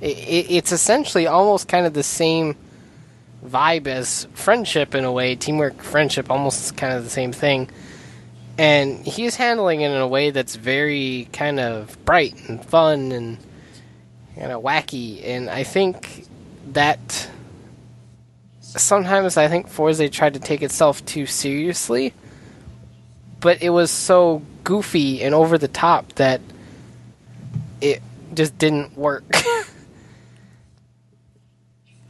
it, it, it's essentially almost kind of the same vibe as friendship in a way. Teamwork, friendship, almost kind of the same thing. And he's handling it in a way that's very kind of bright and fun and kind of wacky. And I think that sometimes I think Fourze tried to take itself too seriously but it was so goofy and over the top that it just didn't work.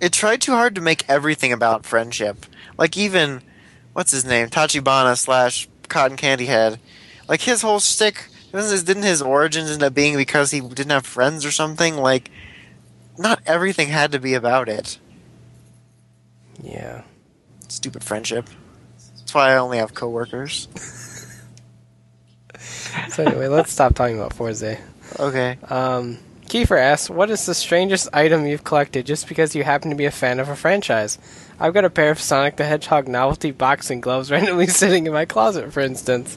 it tried too hard to make everything about friendship. Like even what's his name, Tachibana slash Cotton Candy Head. Like his whole stick didn't his, didn't his origins end up being because he didn't have friends or something? Like not everything had to be about it. yeah. Stupid friendship. That's why I only have coworkers. So anyway, let's stop talking about Fourze. Okay. Um, Kiefer asks, "What is the strangest item you've collected just because you happen to be a fan of a franchise?" I've got a pair of Sonic the Hedgehog novelty boxing gloves randomly sitting in my closet, for instance.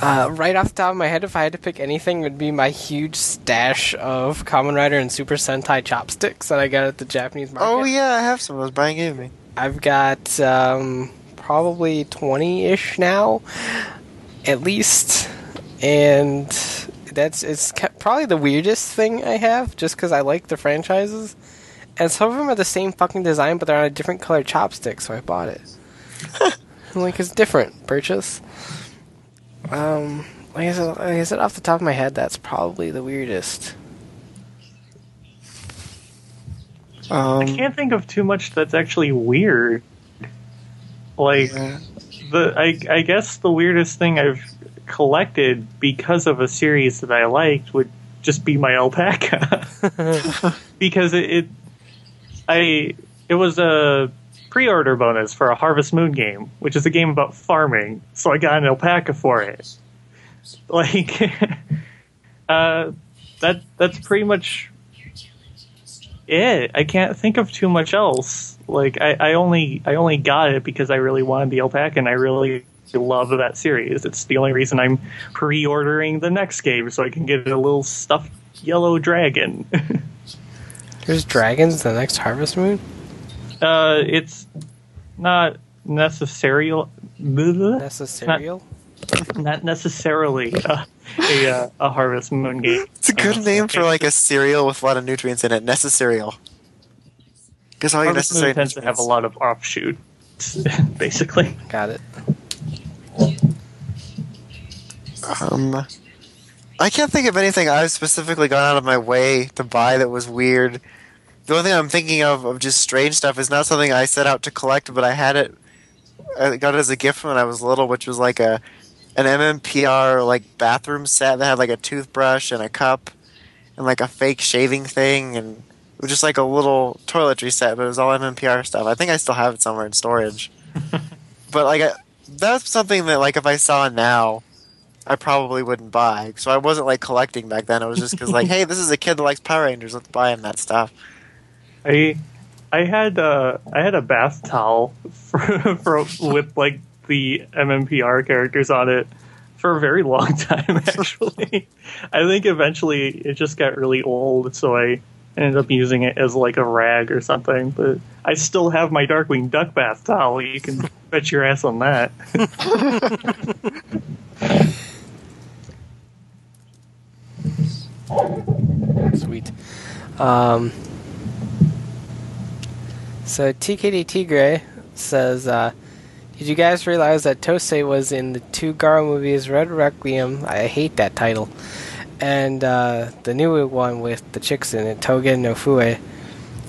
Uh, right off the top of my head, if I had to pick anything, it would be my huge stash of Kamen Rider and Super Sentai chopsticks that I got at the Japanese market. Oh yeah, I have some of those. Brian gave me. I've got um, probably 20 ish now, at least. And that's it's probably the weirdest thing I have, just because I like the franchises. And some of them are the same fucking design, but they're on a different color chopstick, so I bought it. Like, it's different. Purchase. Um, like I, said, like I said, off the top of my head, that's probably the weirdest. Um, I can't think of too much that's actually weird. Like yeah. the I, I guess the weirdest thing I've collected because of a series that I liked would just be my alpaca because it, it I it was a pre-order bonus for a Harvest Moon game, which is a game about farming. So I got an alpaca for it. Like uh that that's pretty much it. I can't think of too much else. Like I, I only I only got it because I really wanted the alpaca and I really love that series. It's the only reason I'm pre-ordering the next game so I can get a little stuffed yellow dragon. There's dragons the next Harvest Moon? Uh, it's not necessary, Necessarial? not necessarily uh, a uh, a Harvest Moon game. It's a good Uh, name for like a cereal with a lot of nutrients in it. Necessarial. Because all your Harvest necessary Moon tends to have a lot of offshoot, basically. Got it. Um, I can't think of anything I've specifically gone out of my way to buy that was weird. The only thing I'm thinking of of just strange stuff is not something I set out to collect, but I had it. I got it as a gift when I was little, which was like a an MMPR like bathroom set that had like a toothbrush and a cup and like a fake shaving thing and it was just like a little toiletry set, but it was all MMPR stuff. I think I still have it somewhere in storage. but like I, that's something that like if I saw now, I probably wouldn't buy. So I wasn't like collecting back then. It was just because like, hey, this is a kid that likes Power Rangers. Let's buy him that stuff. I I had uh, I had a bath towel for, for with like the MMPR characters on it for a very long time. Actually, I think eventually it just got really old, so I ended up using it as like a rag or something. But I still have my Darkwing Duck bath towel. You can bet your ass on that. Sweet. Um, so TKD Tigre says, uh, "Did you guys realize that Tosei was in the two Garo movies, Red Requiem? I hate that title, and uh, the new one with the chicks in it, Togen no Fue, uh,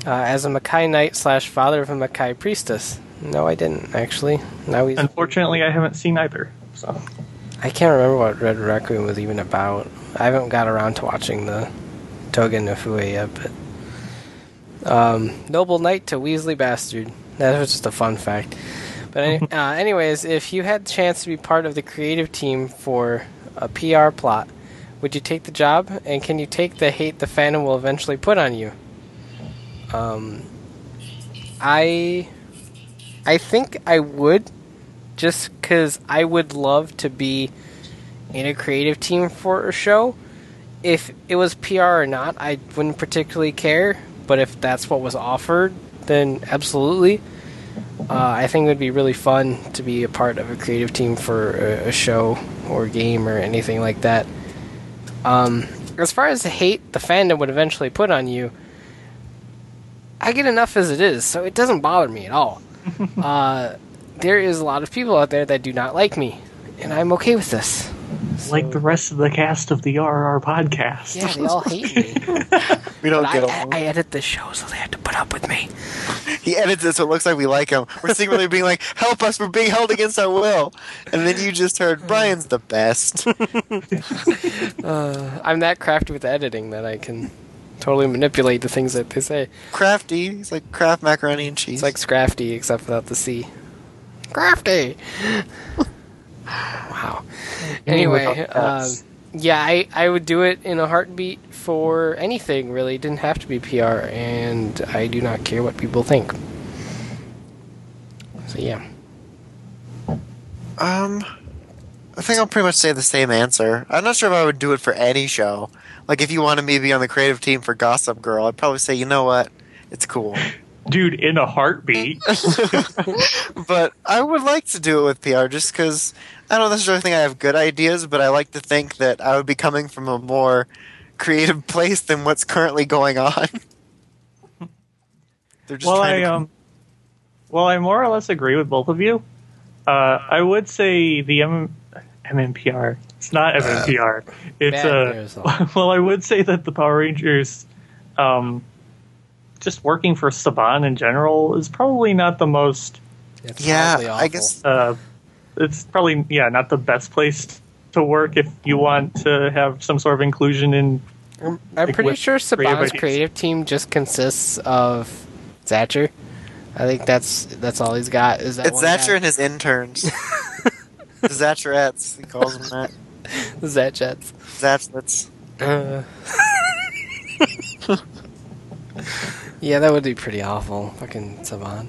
as a Makai Knight slash father of a Makai priestess." No, I didn't actually. Now he's. Unfortunately, I haven't seen either. So I can't remember what Red Requiem was even about. I haven't got around to watching the Togen no Fue yet, but um, Noble Knight to Weasley Bastard. That was just a fun fact. But any, uh, anyways, if you had the chance to be part of the creative team for a PR plot, would you take the job? And can you take the hate the fandom will eventually put on you? Um, I, I think I would, just because I would love to be in a creative team for a show. If it was PR or not, I wouldn't particularly care. But if that's what was offered, then absolutely. Uh, I think it would be really fun to be a part of a creative team for a, a show or game or anything like that. Um, as far as the hate the fandom would eventually put on you, I get enough as it is, so it doesn't bother me at all. uh, there is a lot of people out there that do not like me, and I'm okay with this. Like the rest of the cast of the RR podcast. Yeah, they all hate me. We don't But get I, along. I, I edit the show, so they have to put up with me. he edits it so it looks like we like him. We're secretly being like, "Help us! We're being held against our will." And then you just heard Brian's the best. Uh, I'm that crafty with editing that I can totally manipulate the things that they say. Crafty. He's like Kraft macaroni and cheese. It's like Scrafty, except without the C. Crafty. Wow. Anyway, without um, yeah, I, I would do it in a heartbeat for anything. Really, it didn't have to be PR, and I do not care what people think. So yeah. Um, I think I'll pretty much say the same answer. I'm not sure if I would do it for any show. Like, if you wanted me to be on the creative team for Gossip Girl, I'd probably say, you know what, it's cool. Dude, in a heartbeat. but I would like to do it with PR just because I don't necessarily think I have good ideas, but I like to think that I would be coming from a more creative place than what's currently going on. They're just well, trying I to- um, well, I more or less agree with both of you. Uh, I would say the M- MMPR. It's not MMPR. It's a. uh, well, I would say that the Power Rangers, um, just working for Saban in general is probably not the most. It's yeah, probably I guess Uh, it's probably yeah, not the best place to work if you want to have some sort of inclusion in. I'm, I'm like, pretty sure Saban's ideas. creative team just consists of Tzachor. I think that's that's all he's got. Is that it's one. Tzachor and his interns. the Zatcherettes, he calls them that. Zatchets. Zatchlets. Uh. yeah, that would be pretty awful. Fucking Saban.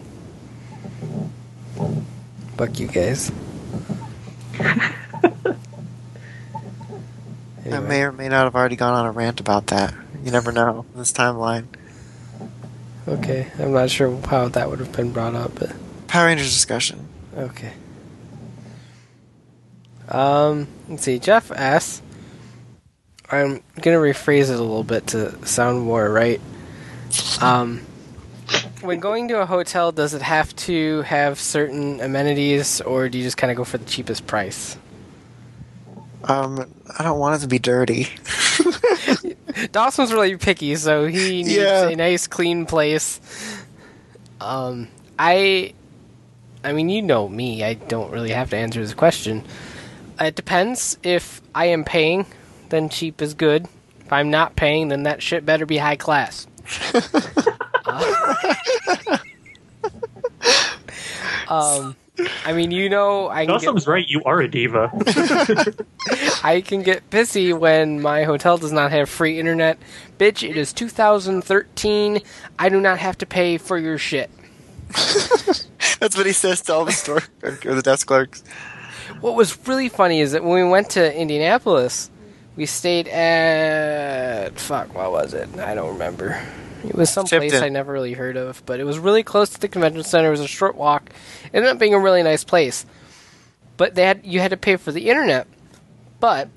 Fuck you guys. I may or may not have already gone on a rant about that. You never know this timeline. Okay, I'm not sure how that would have been brought up, but Power Rangers discussion. okay. Um, let's see. Jeff asks. I'm gonna rephrase it a little bit to sound more right. Um, when going to a hotel, does it have to have certain amenities, or do you just kind of go for the cheapest price? Um, I don't want it to be dirty. Dawson's really picky, so he needs Yeah. a nice, clean place. Um, I, I mean, you know me. I don't really have to answer this question. It depends. If I am paying, then cheap is good. If I'm not paying, then that shit better be high class. Uh, um, I mean, you know, I can get, right. You are a diva. I can get pissy when my hotel does not have free internet. Bitch, it is 2013. I do not have to pay for your shit. That's what he says to all the store or the desk clerks. What was really funny is that when we went to Indianapolis, we stayed at fuck, what was it? I don't remember. It was some place I never really heard of, but it was really close to the convention center. It was a short walk. It ended up being a really nice place. But they had you had to pay for the internet. But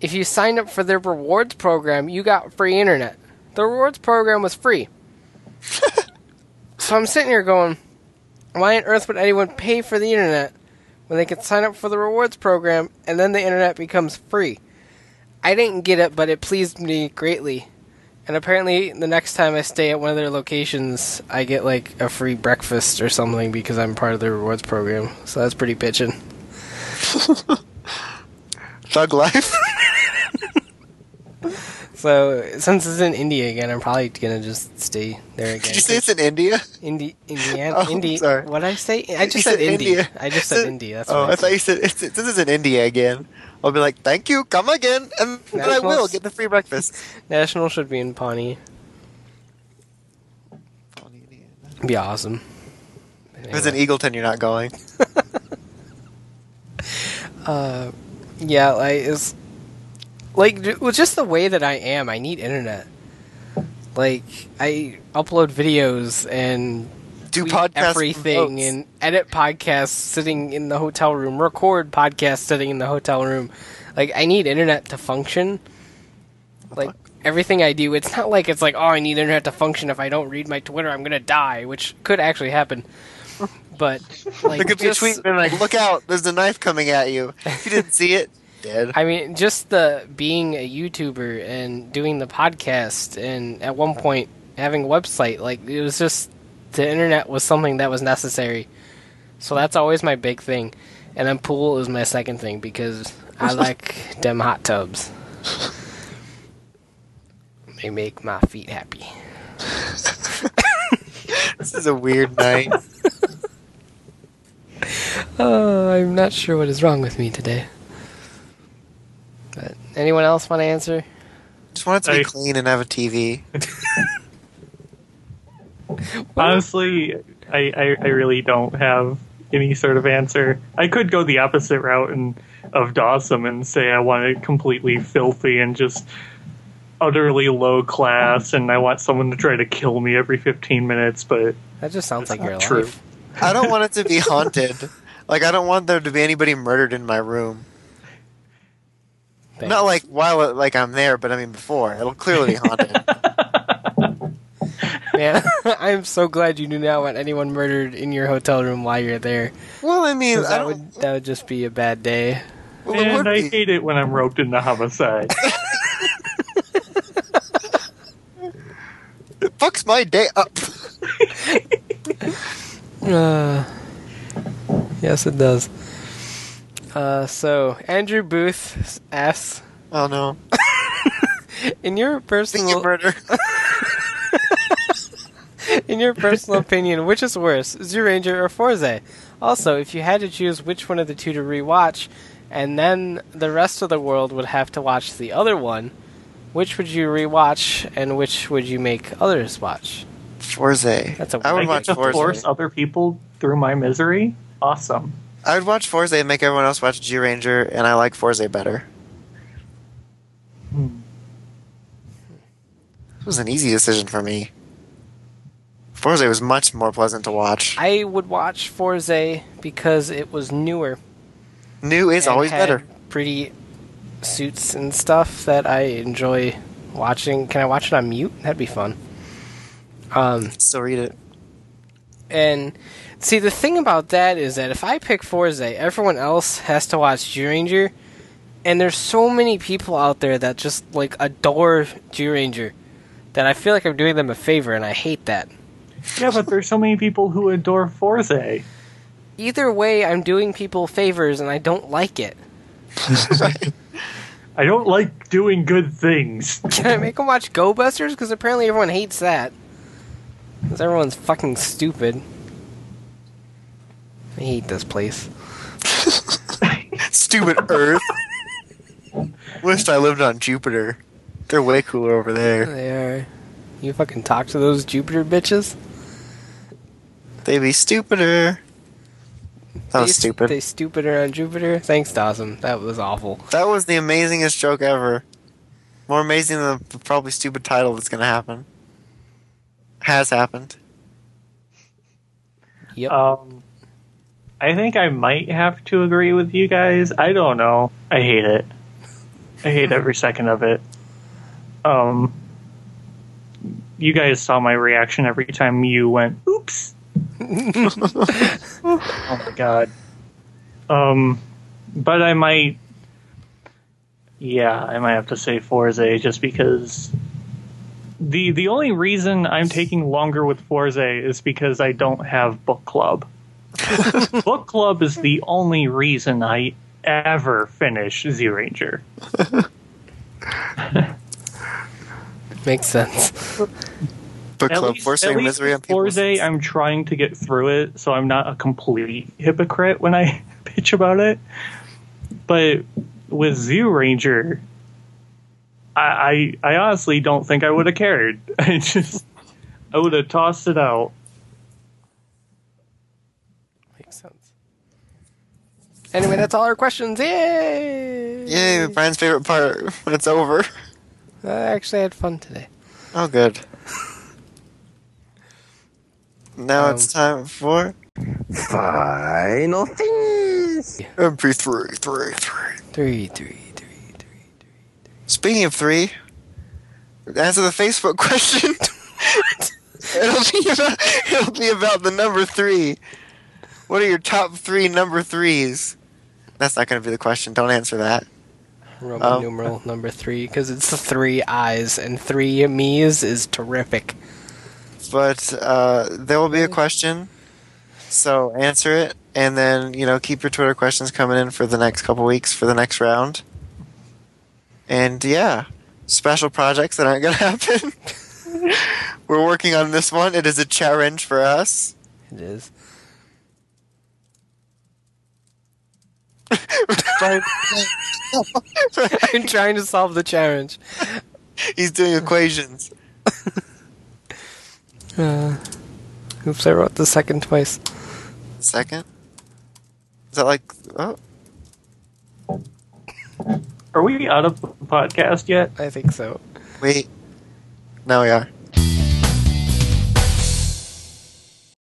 if you signed up for their rewards program, you got free internet. The rewards program was free. so I'm sitting here going, why on earth would anyone pay for the internet when they could sign up for the rewards program and then the internet becomes free? I didn't get it, but it pleased me greatly. And apparently, the next time I stay at one of their locations, I get like a free breakfast or something because I'm part of their rewards program. So that's pretty bitchin'. Thug life. So since it's in India again, I'm probably gonna just stay there again. Did you say it's in India? Indi- Indiana? Oh, Indi- sorry. What I say? I just said, said India. I just said India. That's oh, I I thought you said it's, this is in India again. I'll be like, thank you, come again, and then I will get the free breakfast. National should be in Pawnee. pawnee Be awesome. If it's in Eagleton, you're not going. Uh, yeah, like it's like well, just the way that I am. I need internet. Like I upload videos and Do podcast everything and edit podcasts sitting in the hotel room, record podcasts sitting in the hotel room. Like I need internet to function. Like everything I do, it's not like it's like oh I need internet to function. If I don't read my Twitter, I'm gonna die, which could actually happen. But like There could be a just- tweet being like, look out, there's a knife coming at you. You didn't see it, dead. I mean, just the being a YouTuber and doing the podcast, and at one point having a website, like it was just the internet was something that was necessary. So that's always my big thing, and then pool is my second thing because I like them hot tubs. They make my feet happy. This is a weird night. Oh, I'm not sure what is wrong with me today. But anyone else want to answer? Just want it to be Hey. clean and have a TV. Honestly, I, I, I really don't have any sort of answer. I could go the opposite route and of Dawson and say I want it completely filthy and just utterly low class, and I want someone to try to kill me every 15 minutes. But That just sounds like not your true. life. I don't want it to be haunted. Like I don't want there to be anybody murdered in my room. Not like while like I'm there, but I mean before. It'll clearly be haunted. Man, I'm so glad you do not want anyone murdered in your hotel room while you're there. well, I mean, that don't. would that would just be a bad day. well, it would and I be. hate it when I'm roped into homicide. It fucks my day up. Uh, yes, it does. Uh, so Andrew Booth asks, Oh no! in your Think of personal murder. in your personal opinion, which is worse, Zyuranger or Fourze? Also, if you had to choose which one of the two to rewatch, and then the rest of the world would have to watch the other one, which would you rewatch, and which would you make others watch? Fourze. That's a I I would get watch to force other people through my misery. Awesome. I would watch Fourze and make everyone else watch Zyuranger, and I like Fourze better. Hmm. It was an easy decision for me. Fourze was much more pleasant to watch. I would watch Fourze because it was newer. New is always better. Pretty suits and stuff that I enjoy watching. Can I watch it on mute? That'd be fun. Um, Still read it. and see, the thing about that is that if I pick Fourze, everyone else has to watch Zyuranger, and there's so many people out there that just like adore Zyuranger that I feel like I'm doing them a favor, and I hate that. Yeah, but there's so many people who adore Fourze. Either way, I'm doing people favors, and I don't like it. I don't like doing good things. Can I make them watch Go Busters? Because apparently everyone hates that. Because everyone's fucking stupid. I hate this place. Stupid Earth. Wished I lived on Jupiter. They're way cooler over there. They are. You fucking talk to those Jupiter bitches? They be stupider. That was they, stupid. They stupider on Jupiter? Thanks, Dawson. That was awful. That was the amazingest joke ever. More amazing than the probably stupid title that's gonna happen. Has happened. Yep. Um, I think I might have to agree with you guys. I don't know. I hate it. I hate every second of it. Um, you guys saw my reaction every time you went, "Oops." oh my god. Um, but I might. Yeah, I might have to say Fourze just because the the only reason I'm taking longer with Fourze is because I don't have book club. book club is the only reason I ever finish Zyuranger. Makes sense. Book At club least, forcing at least misery on with people. Fourze, I'm trying to get through it, so I'm not a complete hypocrite when I bitch about it. But with Zyuranger, I, I I honestly don't think I would have cared. I just I would have tossed it out. Makes sense. Anyway, that's all our questions. Yay! Yay, Brian's favorite part when it's over. I actually had fun today. Oh, good. Now Um, it's time for Final things. MP3, three, three. Three, three, three, three. Speaking of three, answer the Facebook question. it'll be about it'll be about the number three. What are your top three number threes? That's not going to be the question. Don't answer that. Roman Um, numeral number three, because it's the three eyes, and three me's is terrific. But uh, there will be a question, so answer it, and then you know keep your Twitter questions coming in for the next couple weeks for the next round. And yeah, special projects that aren't going to happen. We're working on this one. It is a challenge for us. It is. I'm trying to solve the challenge. He's doing equations. Uh, oops, I wrote the second twice. Second. Is that like oh Are we out of the podcast yet? I think so. wait. No we are.